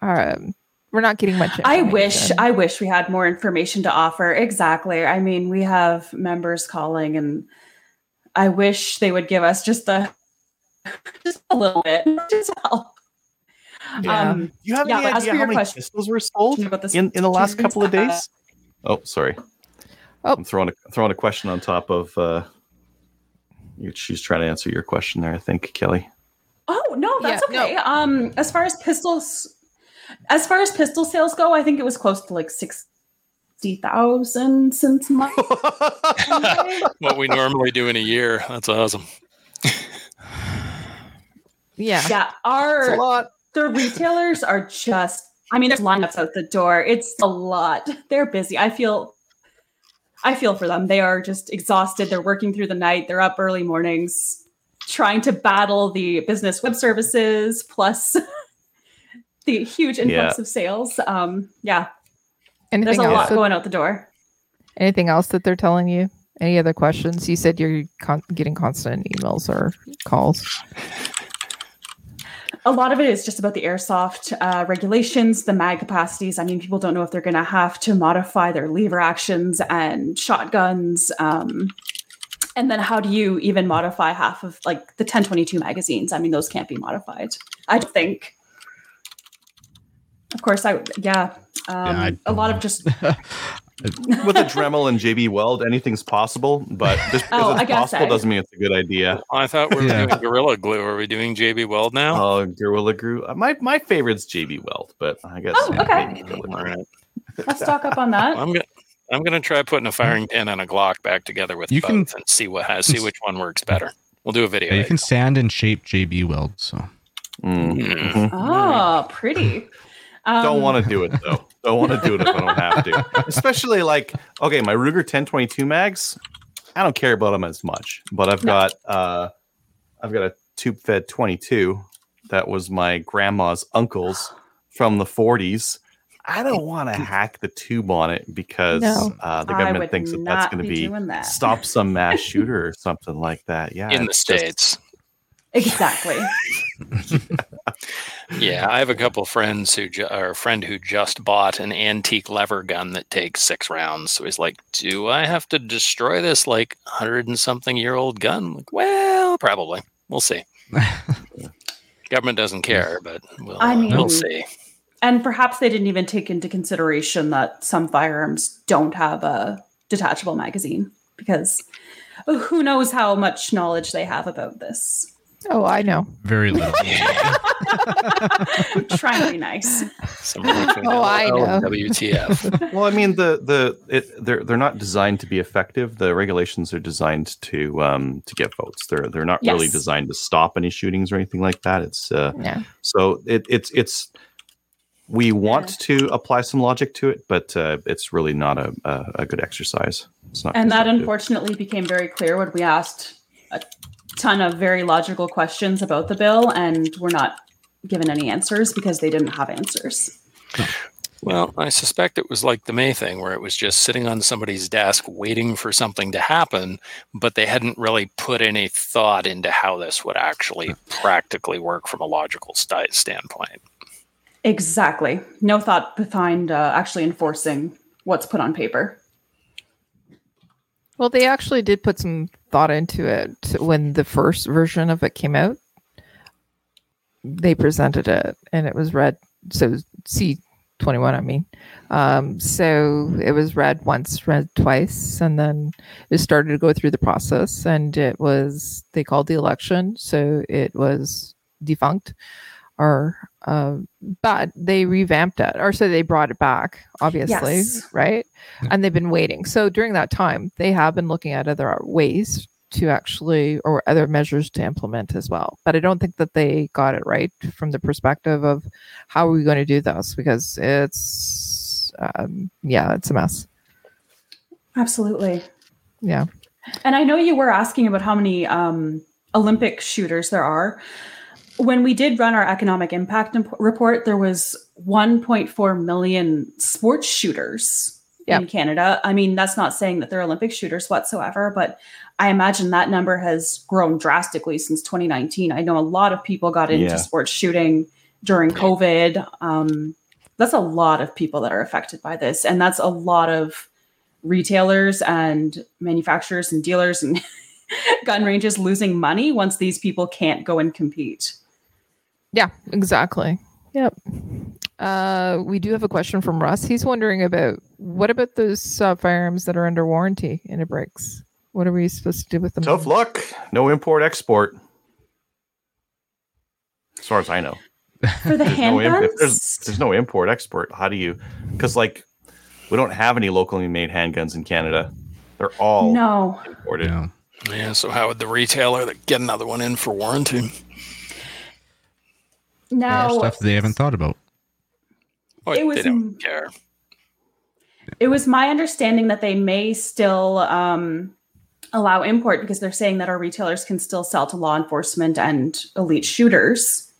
um, we're not getting much. I wish. I wish we had more information to offer. Exactly. I mean, we have members calling and I wish they would give us just a just a little bit just help. Yeah. Um You have Yeah, any as idea for how your many question- pistols were sold about this in, in the last couple of days? Oh, sorry. Oh. I'm throwing a throwing a question on top of. Uh, you, she's trying to answer your question there. I think Kelly. Oh no, that's Yeah, no. okay. Um as far as pistols as far as pistol sales go, I think it was close to like sixty thousand since March. what we normally do in a year. That's awesome. yeah. yeah, our lot. the retailers are just i mean there's lineups out the door it's a lot they're busy i feel i feel for them they are just exhausted they're working through the night they're up early mornings trying to battle the business web services plus the huge influx Yeah. of sales um yeah Anything there's a else? lot that- going out the door anything else that they're telling you? Any other questions? You said you're con- getting constant emails or calls. A lot of it is just about the airsoft uh, regulations, the mag capacities. I mean, people don't know if they're going to have to modify their lever actions and shotguns. Um, and then how do you even modify half of like the 1022 magazines? I mean, those can't be modified. I think. Of course, I yeah. Um, I a lot of just With a Dremel and JB Weld, anything's possible, but just because Oh, it's possible I- doesn't mean it's a good idea. I thought we were Yeah. doing Gorilla Glue. Are we doing JB Weld now? Oh, Gorilla Glue. Uh, My my favorite's JB Weld, but I guess Oh, okay. maybe Gorilla All Glue. right. let's talk up on that. I'm gonna I'm gonna try putting a firing pin and a Glock back together with You both can- and see what has see which one works better. We'll do a video. Yeah, you can sand and shape JB Weld. So Mm, Mm. mhm. Oh, pretty. Um, Don't want to do it though. Don't want to do it if I don't have to. Especially like okay, my Ruger 1022 mags. I don't care about them as much, but I've No. got uh, I've got a tube fed 22 that was my grandma's uncle's from the 40s. I don't want to hack the tube on it because No. uh, the government thinks that that's going to be be that. stop some mass shooter or something like that. Yeah, in the it's just- states. Exactly. Yeah, I have a couple friends who ju- or a friend who just bought an antique lever gun that takes six rounds. So he's like, "Do I have to destroy this like hundred and something year old gun?" I'm like, well, probably. We'll see. Government doesn't care, but we'll, I uh, mean- we'll see. And perhaps they didn't even take into consideration that some firearms don't have a detachable magazine because who knows how much knowledge they have about this. Oh, I know. very little. Try to be nice. Oh, I LOL and know. WTF. Well, I mean, the the it, they're they're not designed to be effective. The regulations are designed to um to get votes. They're they're not really designed to stop any shootings or anything like that. It's uh Yeah. so it it's it's we want to apply some logic to it, but uh, it's really not a, a a good exercise. It's not. And that unfortunately became very clear when we asked a ton of very logical questions about the bill and we're not given any answers because they didn't have answers. Well, I suspect it was like the May thing, where it was just sitting on somebody's desk waiting for something to happen, but they hadn't really put any thought into how this would actually practically work from a logical sti- standpoint. Exactly. No thought behind uh, actually enforcing what's put on paper. Well, they actually did put some thought into it when the first version of it came out. They presented it and it was read. So C21, I mean. Um, so it was read once, read twice, and then it started to go through the process. And it was, they called the election. So it was defunct or, uh, but they revamped it or so they brought it back, obviously, Yes. right? and they've been waiting. So during that time, they have been looking at other ways to actually, or other measures to implement as well. But I don't think that they got it right from the perspective of how are we going to do this because it's, um, yeah, it's a mess. Absolutely. Yeah. And I know you were asking about how many um, Olympic shooters there are. When we did run our economic impact imp- report, there was 1.4 million sports shooters Yep. in Canada. I mean, that's not saying that they're Olympic shooters whatsoever, but I imagine that number has grown drastically since 2019. I know a lot of people got into Yeah. sports shooting during COVID. Um, that's a lot of people that are affected by this, and that's a lot of retailers and manufacturers and dealers and gun ranges losing money once these people can't go and compete. Yeah, exactly. Yep. Uh, we do have a question from Russ. He's wondering about what about those uh, firearms that are under warranty and it breaks? What are we supposed to do with them? tough luck. No import export. As far as I know. For the there's no, im- handguns, there's, there's no import export. How do you? Because like we don't have any locally made handguns in Canada. They're all no. imported. Yeah. Yeah, so how would the retailer get another one in for warranty? Now Stuff they haven't thought about. Oh, It was they don't care. It was my understanding that they may still um, allow import because they're saying that our retailers can still sell to law enforcement and elite shooters.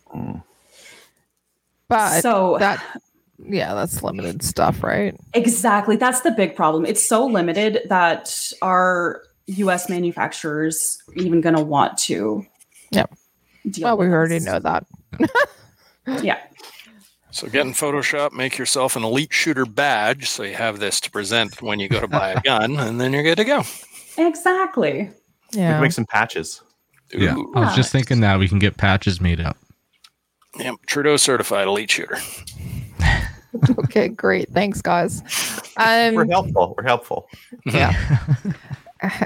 But so that, yeah, that's limited stuff, right? exactly, that's the big problem. It's so limited that our U.S. manufacturers even going to want to deal. Well, we with already this. know that. Yeah. So get in Photoshop, make yourself an elite shooter badge, so you have this to present when you go to buy a gun, and then you're good to go. Exactly. We Yeah. can make some patches. Yeah, Ooh. I was just thinking that we can get patches made up. Yep, Trudeau certified elite shooter. okay, great. Thanks, guys. Um, We're helpful. We're helpful. yeah.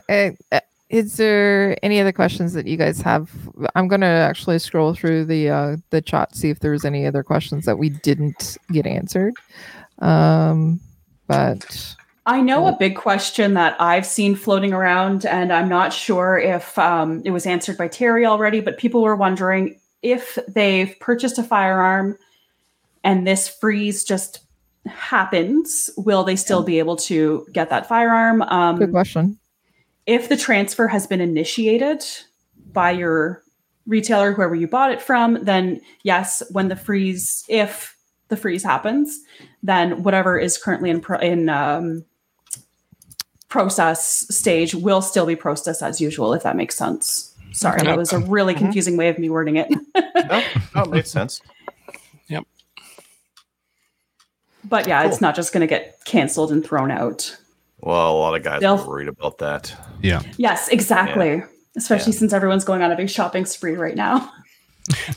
Uh, uh, is there any other questions that you guys have? I'm going to actually scroll through the uh, the chat see if there's any other questions that we didn't get answered. Um, but I know a big question that I've seen floating around, and I'm not sure if um, it was answered by Teri already, but people were wondering if they've purchased a firearm and this freeze just happens, will they still be able to get that firearm? good Um, question. If the transfer has been initiated by your retailer, whoever you bought it from, then yes, when the freeze, if the freeze happens, then whatever is currently in pro- in um, process stage will still be processed as usual, if that makes sense. Sorry, Okay. that was a really confusing way of me wording it. No, no, it makes sense. Yep. But yeah, it's not just going to get canceled and thrown out. Well, a lot of guys They'll- are worried about that. Yeah. Yes, exactly. Especially Yeah. since everyone's going on a big shopping spree right now.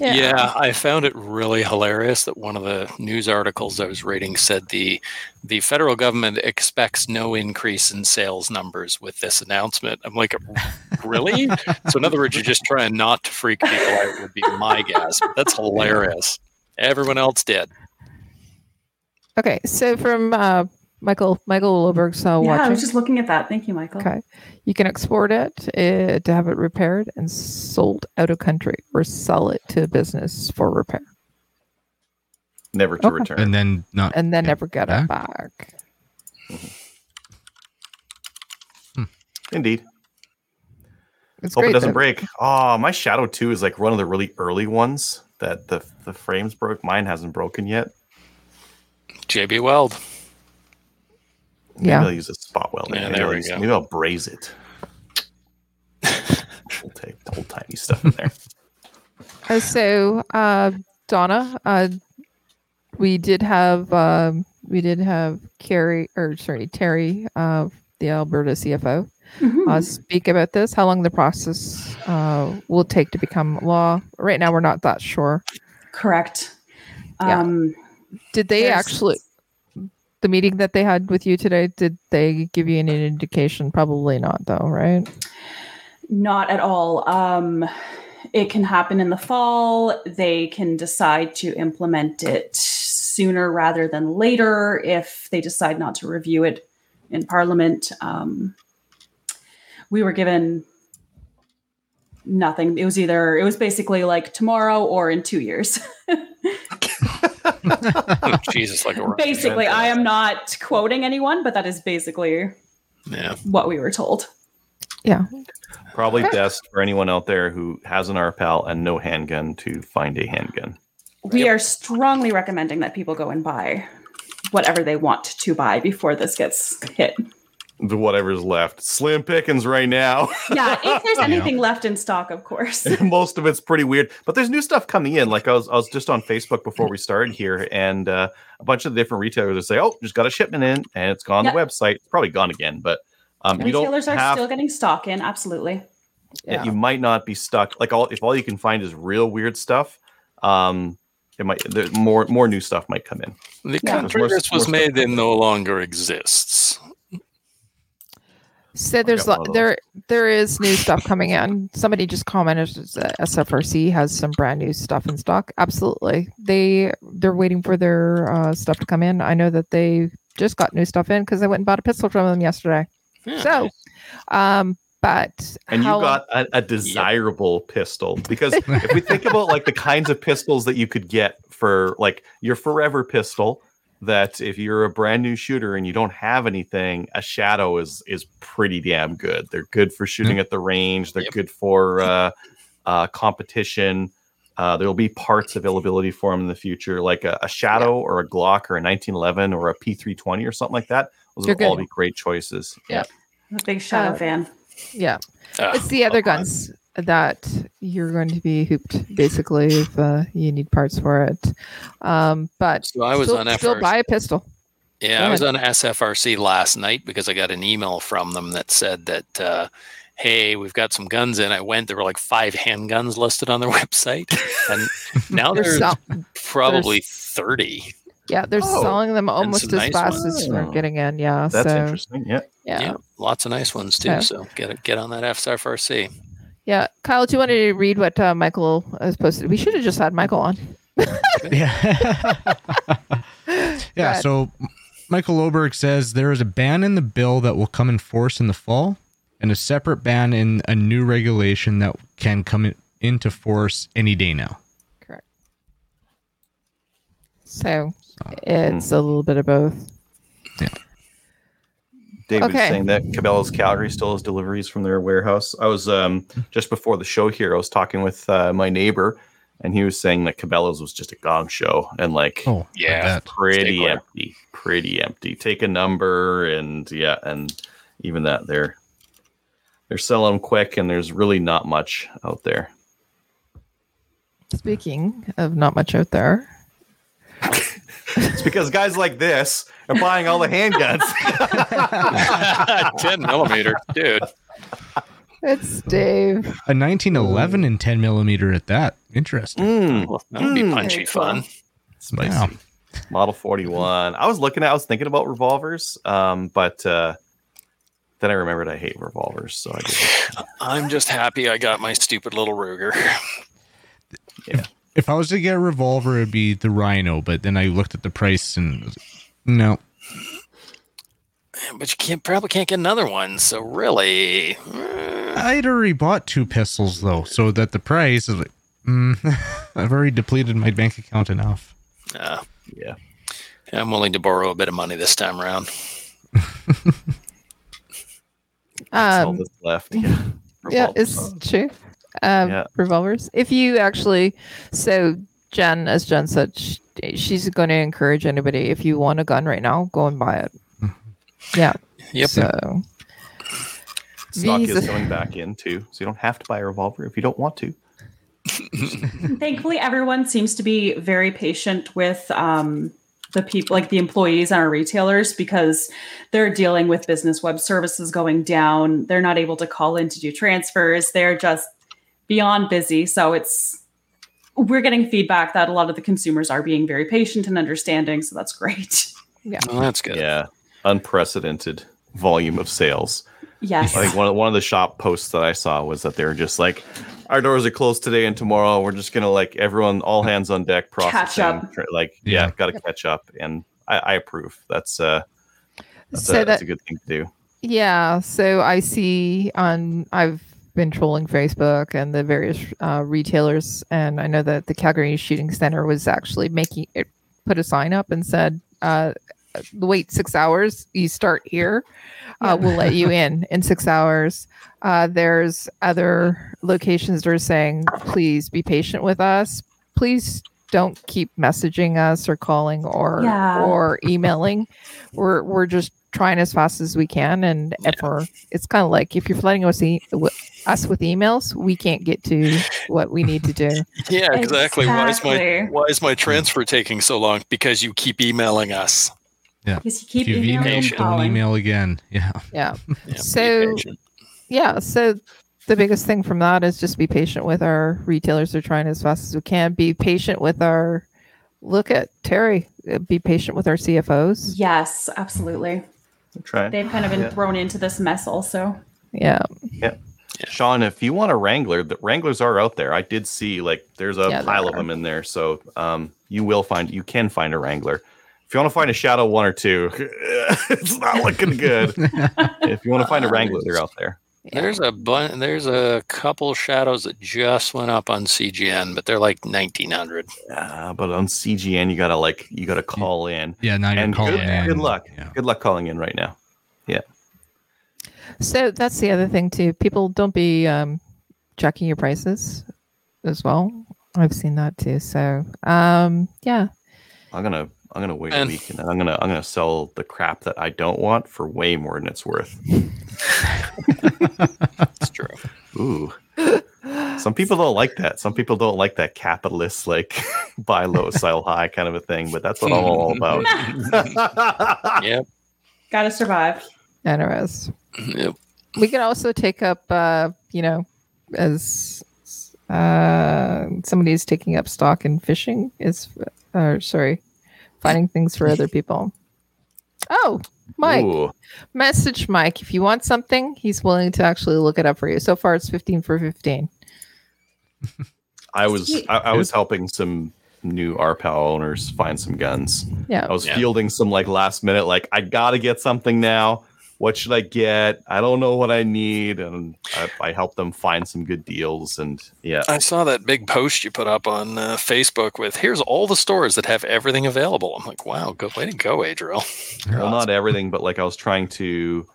Yeah. I found it really hilarious that one of the news articles I was reading said the the federal government expects no increase in sales numbers with this announcement. I'm like, really? so in other words, you're just trying not to freak people out would be my guess. But that's hilarious. Everyone else did. Okay, so from uh, Michael Michael Loberg's uh, yeah, I was just looking at that. Thank you, Michael. Okay. You can export it uh, to have it repaired and sold out of country or sell it to a business for repair Never to Okay. return. And then not and then Yeah, never get it back. Indeed. It's Hope great. it doesn't though. break. Oh, my Shadow 2 is like one of the really early ones that the the frames broke. Mine hasn't broken yet. JB Weld. Maybe Yeah. I'll use a spot weld. Yeah, maybe, there I'll we use- go. maybe I'll braze it. we'll take the old timey stuff in there. Uh, so, uh, Donna, uh, we did have um, we did have Carrie or sorry Teri, uh, the Alberta CFO, Mhm. uh, speak about this. How long the process uh, will take to become law? Right now, we're not that sure. Correct. Yeah. Um, Did they actually? The meeting that they had with you today, did they give you any indication? Probably not, though, right? Not at all. Um, it can happen in the fall. They can decide to implement it sooner rather than later if they decide not to review it in Parliament. Um, we were given nothing. It was either, it was basically like tomorrow or in two years. Jesus, like a basically, I am not quoting anyone, but that is basically Yeah. what we were told. Yeah. Probably best for anyone out there who has an RPAL and no handgun to find a handgun. We are strongly recommending that people go and buy whatever they want to buy before this gets hit. The whatever's left. Slim pickings right now. Yeah, if there's anything left in stock, of course. Most of it's pretty weird, but there's new stuff coming in. Like I was, I was just on Facebook before we started here, and uh, a bunch of the different retailers will say, "Oh, just got a shipment in, and it's gone on Yep. the website. It's probably gone again." But um, you don't Retailers are have still getting stock in, absolutely. Yeah. you might not be stuck like all if all you can find is real weird stuff um it might there, more more new stuff might come in The Yeah. country More- this was made in no longer exists. So there's got one lo- there there is new stuff coming in. Somebody just commented that SFRC has some brand new stuff in stock. Absolutely, they they're waiting for their uh, stuff to come in. I know that they just got new stuff in because I went and bought a pistol from them yesterday. Yeah. So, um, but and you got a, a desirable pistol because if we think about like the kinds of pistols that you could get for like your forever pistol that if you're a brand new shooter and you don't have anything a shadow is is pretty damn good. They're good for shooting at the range. They're Yep. good for uh, uh, competition. Uh, there'll be parts availability for them in the future like a, a shadow or a glock or a 1911 or a p320 or something like that. Those You're will all be great choices. Yeah. I'm a big shadow Uh, fan. yeah, Ah, it's the other guns. That you're going to be hooped basically if uh, you need parts for it. Um, but So I was still, on still FRC. buy a pistol. Yeah, Go I was on SFRC last night because I got an email from them that said that, uh, hey, we've got some guns in. I went, there were like five handguns listed on their website. And now They're there's sell- probably 30. yeah, they're Oh, selling them almost as nice fast as ones. we're getting in. Yeah, That's so interesting. Yeah. yeah, Yeah. yeah, lots of nice ones too. Yeah. So get get on that SFRC. Kyle, do you want to read what uh, Michael has posted? We should have just had Michael on. Yeah. yeah. So Michael Oberg says there is a ban in the bill that will come in force in the fall, and a separate ban in a new regulation that can come in, into force any day now. Correct. So it's a little bit of both. David's Okay. saying that Cabela's Calgary still has deliveries from their warehouse. I was um, just before the show here. I was talking with uh, my neighbor, and he was saying that Cabela's was just a gong show and like Oh, Yeah. I bet. pretty Steakware. empty, pretty empty. Take a number, and yeah, and even that they're they're selling 'em quick, and there's really not much out there. Speaking of not much out there, It's because guys like this are buying all the handguns. 10 millimeter, dude. it's Dave. A 1911 and 10 millimeter at that. Interesting. Mm, Well, that would be Mm. punchy Very fun. spicy. Wow. Model 41. I was looking at, I was thinking about revolvers, um, but uh, then I remembered I hate revolvers. So I did. I'm just happy I got my stupid little Ruger. If I was to get a revolver, it'd be the Rhino, but then I looked at the price and was no. But you can't probably can't get another one. So really, eh, I'd already bought two pistols though, so that the price is like, mm, I've already depleted my bank account enough. uh, Yeah. I'm willing to borrow a bit of money this time around. That's all Um, that's left. Yeah. yeah, it's true. Um, Yeah. Revolvers. If you actually, so Jen, as Jen said, sh- she's going to encourage anybody. If you want a gun right now, go and buy it. Yeah. Yep. So Stock Visa- is coming back in too, so you don't have to buy a revolver if you don't want to. Thankfully, everyone seems to be very patient with um, the people, like the employees and our retailers, because they're dealing with business web services going down. They're not able to call in to do transfers. They're just beyond busy. So it's we're getting feedback that a lot of the consumers are being very patient and understanding. So that's great. Well, that's good. Yeah. Unprecedented volume of sales. Yes. I think one of, one of the shop posts that I saw was that they were just like, our doors are closed today and tomorrow. We're just gonna like everyone, all hands on deck, processing. up. Like, yeah, Yeah. got to catch up, and I, I approve. That's uh, that's, So a, that- that's a good thing to do. Yeah, so I see on I've been trolling Facebook and the various uh, retailers, and I know that the Calgary Shooting Center was actually making it put a sign up and said, uh, "Wait six hours. You start here. Uh, we'll let you in in six hours." Uh, there's other locations that are saying, "Please be patient with us. Please." Don't keep messaging us or calling or Yeah. or emailing. We're we're just trying as fast as we can and if we're it's kind of like if you're flooding us, e- w- us with emails we can't get to what we need to do Yeah, exactly. Why is my why is my transfer taking so long? Because you keep emailing us. Yeah. Because you keep if you've emailing emailed, don't email again. Yeah. yeah Yeah, So- yeah so the biggest thing from that is just be patient with our retailers they're trying as fast as we can be patient with our look at teri uh, be patient with our cfos Yes, absolutely. I'm. They've kind of been Yeah. thrown into this mess also. yeah Yeah. Sean, if you want a Wrangler, the Wranglers are out there. I did see like there's a Yeah, pile of them in there, so um, you will find you can find a Wrangler. If you want to find a Shadow one or two, it's not looking good. if you want to find a Wrangler, they're out there. Yeah. There's a bun- there's a couple shadows that just went up on CGN, but they're like 1900. Yeah, but on CGN, you gotta like you gotta call in. Yeah. Now you're And calling good, in. good luck. Yeah. Good luck calling in right now. Yeah. So that's the other thing too people don't be um checking your prices as well i've seen that too so um yeah I'm gonna I'm gonna wait And- a week and then I'm gonna I'm gonna sell the crap that I don't want for way more than it's worth. It's true. Ooh. Some people don't like that. Some people don't like that capitalist, like buy low, sell high kind of a thing. But that's what I'm all about. Yep. Gotta survive. Anyways, Yep. we can also take up, uh, you know, as uh, somebody is taking up stock in fishing is, or sorry, finding things for other people. Oh, Mike, Ooh. message Mike. If you want something, he's willing to actually look it up for you. So far, it's 15 for 15. I was I, I was helping some new RPAL owners find some guns. Yeah. I was Yeah. fielding some like last minute, like I gotta get something now. What should I get? I don't know what I need, and I, I helped them find some good deals. And yeah, I saw that big post you put up on uh, Facebook with here's all the stores that have everything available. I'm like, wow, good way to go, Adriel. well, not everything, but like I was trying to,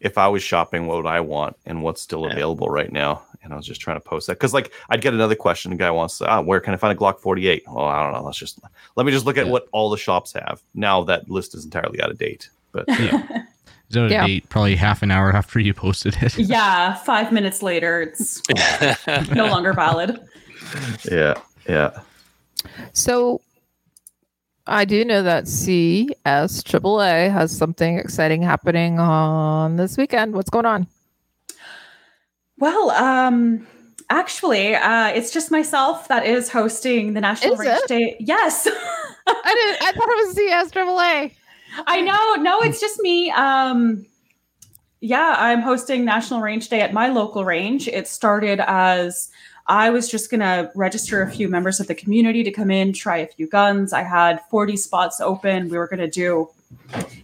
if I was shopping, what would I want, and what's still Yeah. available right now? And I was just trying to post that because like I'd get another question. The guy wants, ah, where can I find a Glock 48? Well, I don't know. Let's just let me just look at Yeah. what all the shops have. Now that list is entirely out of date, but yeah. It's out of Yeah. date probably half an hour after you posted it. Yeah, five minutes later, it's no longer valid. yeah, yeah. So I do know that CS AAA has something exciting happening on this weekend. What's going on? Well, um, actually, uh, it's just myself that is hosting the National Is Range it? Day. Yes. I didn't. I thought it was CS AAA. I know. No, it's just me. Um, yeah, I'm hosting National Range Day at my local range. It started as I was just going to register a few members of the community to come in, try a few guns. I had 40 spots open. We were going to do,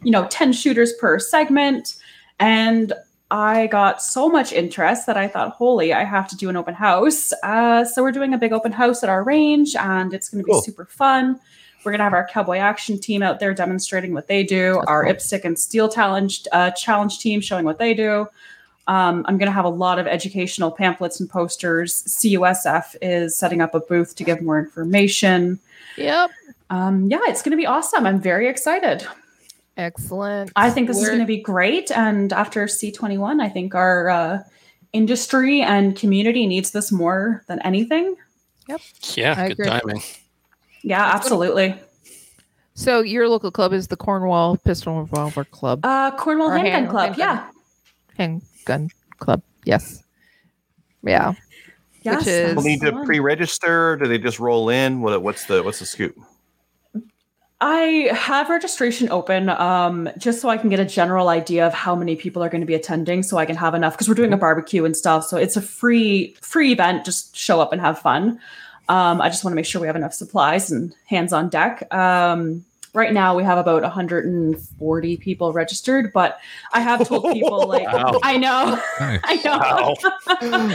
you know, 10 shooters per segment. And I got so much interest that I thought, holy, I have to do an open house. Uh, so we're doing a big open house at our range, and it's going to be Cool. super fun. We're going to have our Cowboy Action team out there demonstrating what they do, That's our cool. IPSC and Steel Challenge, uh, challenge team showing what they do. Um, I'm going to have a lot of educational pamphlets and posters. CUSF is setting up a booth to give more information. Yep. Um, yeah, it's going to be awesome. I'm very excited. Excellent. I think this is going to be great. And after C21, I think our uh, industry and community needs this more than anything. Yep. Yeah, I good agree. timing. Yeah, absolutely. So your local club is the Cornwall Pistol Revolver Club, Uh, Cornwall Or Handgun hand- Club. handgun. Yeah. Handgun Club. Yes. Yeah. Yes, is- People need to that's the one. pre-register. Do they just roll in? What, what's the what's the scoop? I have registration open um, just so I can get a general idea of how many people are going to be attending, so I can have enough because we're doing a barbecue and stuff. So it's a free free event. Just show up and have fun. Um, I just want to make sure we have enough supplies and hands on deck. Um, right now we have about 140 people registered, but I have told people like Wow. I know, Nice. I know. Wow.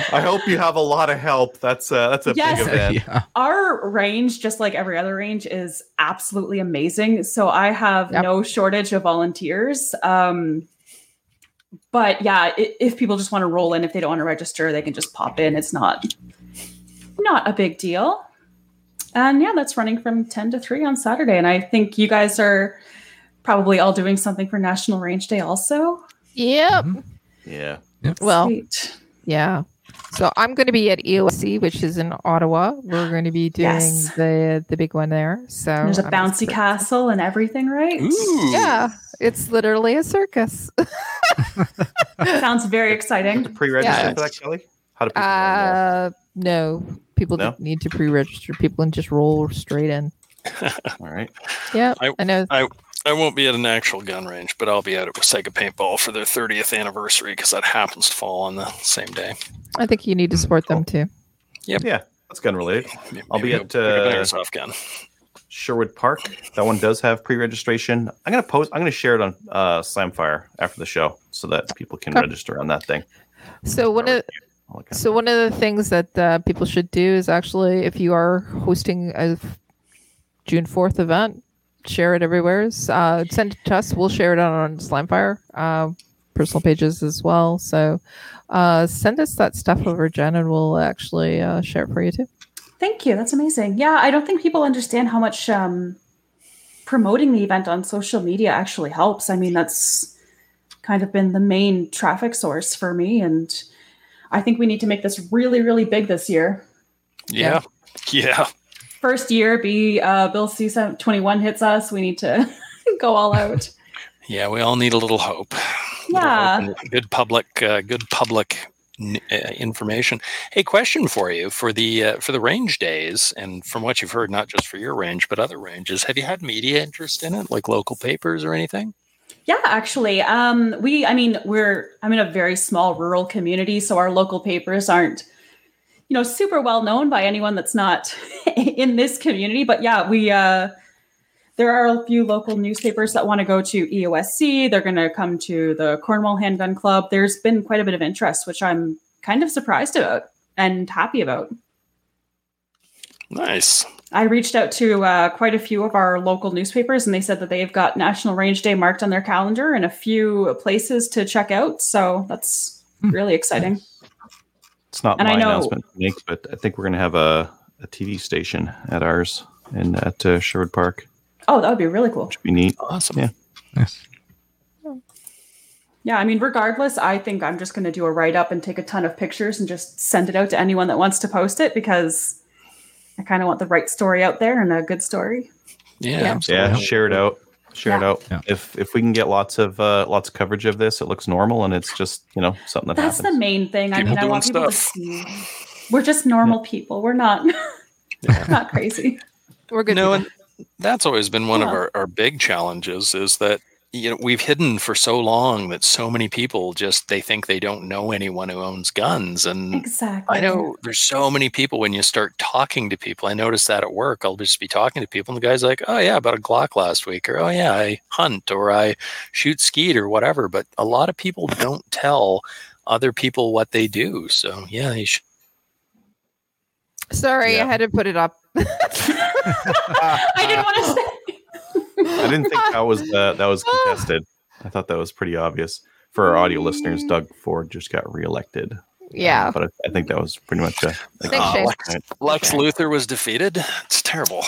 I hope you have a lot of help. That's uh, that's a Yes. big event. yeah. our range, just like every other range, is absolutely amazing. So I have Yep. no shortage of volunteers. Um, but yeah, if people just want to roll in, if they don't want to register, they can just pop in. It's not not a big deal. And yeah, that's running from 10 to 3 on Saturday. And I think you guys are probably all doing something for National Range Day also. Yep. Yeah. Well, Sweet. yeah. So I'm going to be at EOC, which is in Ottawa. We're going to be doing Yes. the the big one there. So There's a I'm bouncy excited. castle and everything, right? Ooh. Yeah, it's literally a circus. Sounds very exciting. To pre-register Yeah. for that, Kelly? How do people learn more? Uh, no, people No? don't need to pre-register. People can just roll straight in. All right. Yeah, I- I know. I I won't be at an actual gun range, but I'll be out at Wasaga Paintball for their 30th anniversary because that happens to fall on the same day. I think you need to support them too. Yep. Yeah, that's gun related. Maybe I'll be at, pick up an uh, gun. Sherwood Park. That one does have pre-registration. I'm gonna post. I'm gonna share it on uh, Slamfire after the show so that people can Okay. register on that thing. So one of All that kind of so one of the things that uh, people should do is actually, if you are hosting a June fourth event, share it everywhere. Uh, send it to us. We'll share it out on Slamfire uh, personal pages as well. So uh, send us that stuff over, Jen, and we'll actually uh, share it for you too. Thank you. That's amazing. Yeah, I don't think people understand how much um, promoting the event on social media actually helps. I mean, that's kind of been the main traffic source for me. And I think we need to make this really, really big this year. Yeah. Yeah. First year, be uh, Bill C twenty one hits us. We need to go all out. Yeah, we all need a little hope. Yeah. Little hope Good public, uh, good public n- uh, information. Hey, question for you for the uh, for the range days, and from what you've heard, not just for your range but other ranges. Have you had media interest in it, like local papers or anything? Yeah, actually, um, we. I mean, we're. I'm in a very small rural community, so our local papers aren't, you know, super well known by anyone that's not in this community. But yeah, we. Uh, there are a few local newspapers that want to go to EOSC. They're going to come to the Cornwall Handgun Club. There's been quite a bit of interest, which I'm kind of surprised about and happy about. Nice. I reached out to uh, quite a few of our local newspapers, and they said that they've got National Range Day marked on their calendar and a few places to check out. So that's really exciting. It's not And I my know- announcement to make, but I think we're going to have a, a TV station at ours and at uh, Sherwood Park. Oh, that would be really cool. Should be neat. Awesome. Yeah. Yes. Yeah, I mean, regardless, I think I'm just going to do a write up and take a ton of pictures and just send it out to anyone that wants to post it because I kind of want the right story out there and a good story. Yeah. Yeah. absolutely. Yeah, share it out. Share it out. Yeah. If if we can get lots of uh, lots of coverage of this, it looks normal and it's just you know something that That's the main thing. I People mean, I doing want people stuff. to see. We're just normal people. We're not not crazy. We're good. No, people. and that's always been one of our, our big challenges is that you know we've hidden for so long that so many people just they think they don't know anyone who owns guns and Exactly. I know there's so many people when you start talking to people. I notice that at work. I'll just be talking to people, and the guy's like, "Oh yeah, about a Glock last week," or "Oh yeah, I hunt," or "I shoot skeet," or whatever. But a lot of people don't tell other people what they do. So yeah, you should. Sorry, Yeah. I had to put it up. I didn't want to say. I didn't think that was uh, that was contested. I thought that was pretty obvious. For our audio listeners, Doug Ford just got reelected. Yeah. Um, but I, I think that was pretty much a. a Thanks, Shane. right. Lex Luthor was defeated. It's terrible.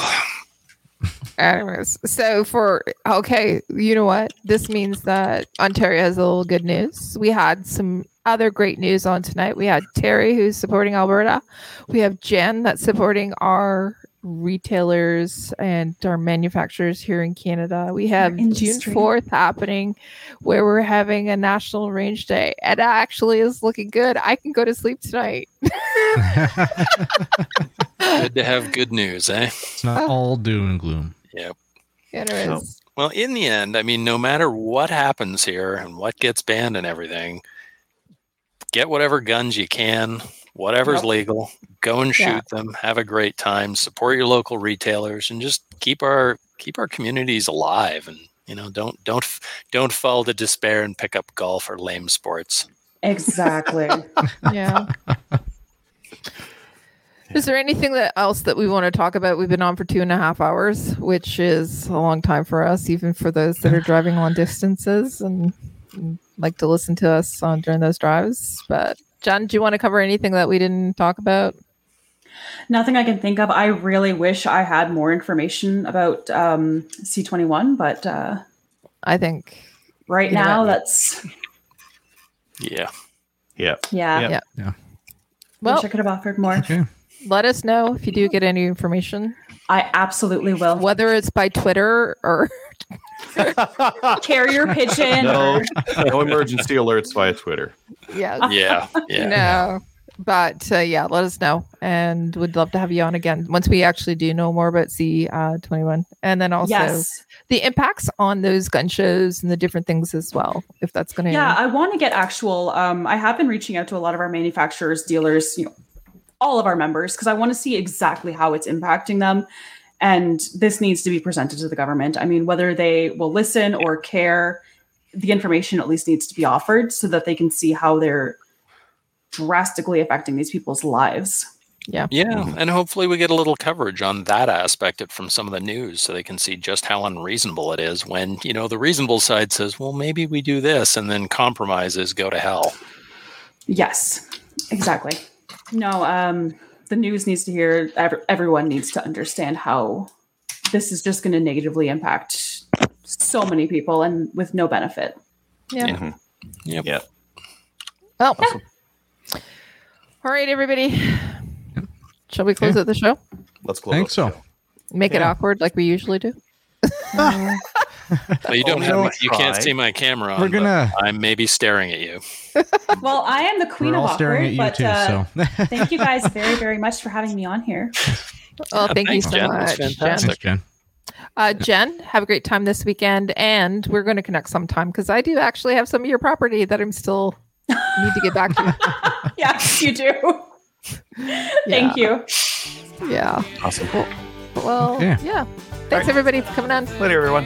Anyways, so for okay, you know what? This means that Ontario has a little good news. We had some other great news on tonight. We had Teri who's supporting Alberta. We have Jen that's supporting our retailers and our manufacturers here in Canada. We have June 4th happening where we're having a national range day. And it actually is looking good. I can go to sleep tonight. Good to have good news, eh? It's not all doom and gloom. Anyways. Well, in the end, I mean, no matter what happens here and what gets banned and everything, get whatever guns you can, whatever's Yep. legal, go and shoot Yeah. them, have a great time, support your local retailers, and just keep our keep our communities alive. And you know, don't don't don't fall to despair and pick up golf or lame sports. Exactly. yeah. Is there anything that else that we want to talk about? We've been on for two and a half hours, which is a long time for us, even for those that are driving long distances and, and like to listen to us on during those drives. But John, do you want to cover anything that we didn't talk about? Nothing I can think of. I really wish I had more information about um, C21, but uh, I think right You know now what? that's Yeah. Yeah. yeah. Yeah. well, wish I could have offered more. Okay. let us know if you do get any information, I absolutely will. whether it's by Twitter or Carrier pigeon. No, no emergency alerts via Twitter. yeah, Yeah. Yeah. No, but uh, yeah, let us know, and we'd love to have you on again once we actually do know more about C uh, twenty one, and then also yes. the impacts on those gun shows and the different things as well. If that's going to Yeah, I want to get actual. Um, I have been reaching out to a lot of our manufacturers, dealers, you know, all of our members, because I want to see exactly how it's impacting them. And this needs to be presented to the government. I mean, whether they will listen or care, the information at least needs to be offered so that they can see how they're drastically affecting these people's lives. Yeah, Mhm. and hopefully we get a little coverage on that aspect of from some of the news so they can see just how unreasonable it is when, you know, the reasonable side says, "Well, maybe we do this," and then compromises go to hell. Yes, exactly. No, um, the news needs to hear, everyone needs to understand how this is just going to negatively impact so many people and with no benefit. Yeah. Mhm. Yep. Yeah. Well, All right, everybody. Shall we close Okay. out the show? Let's close. I think so. show. Make it awkward like we usually do. Well, you don't Oh, have my, you can't see my camera on. We're gonna- I'm maybe staring at you. Well, I am the queen We're of all staring awkward, at you but too. uh, So thank you guys very, very much for having me on here. Oh, thank thanks, you so Jen. That's much, Jen. fantastic. Thanks, Jen. Uh, Jen, have a great time this weekend, and we're going to connect sometime because I do actually have some of your property that I'm still need to get back to. yes, you do. Thank you. yeah. Awesome. Cool. Well, Okay. yeah. Thanks everybody for coming on. Later, everyone.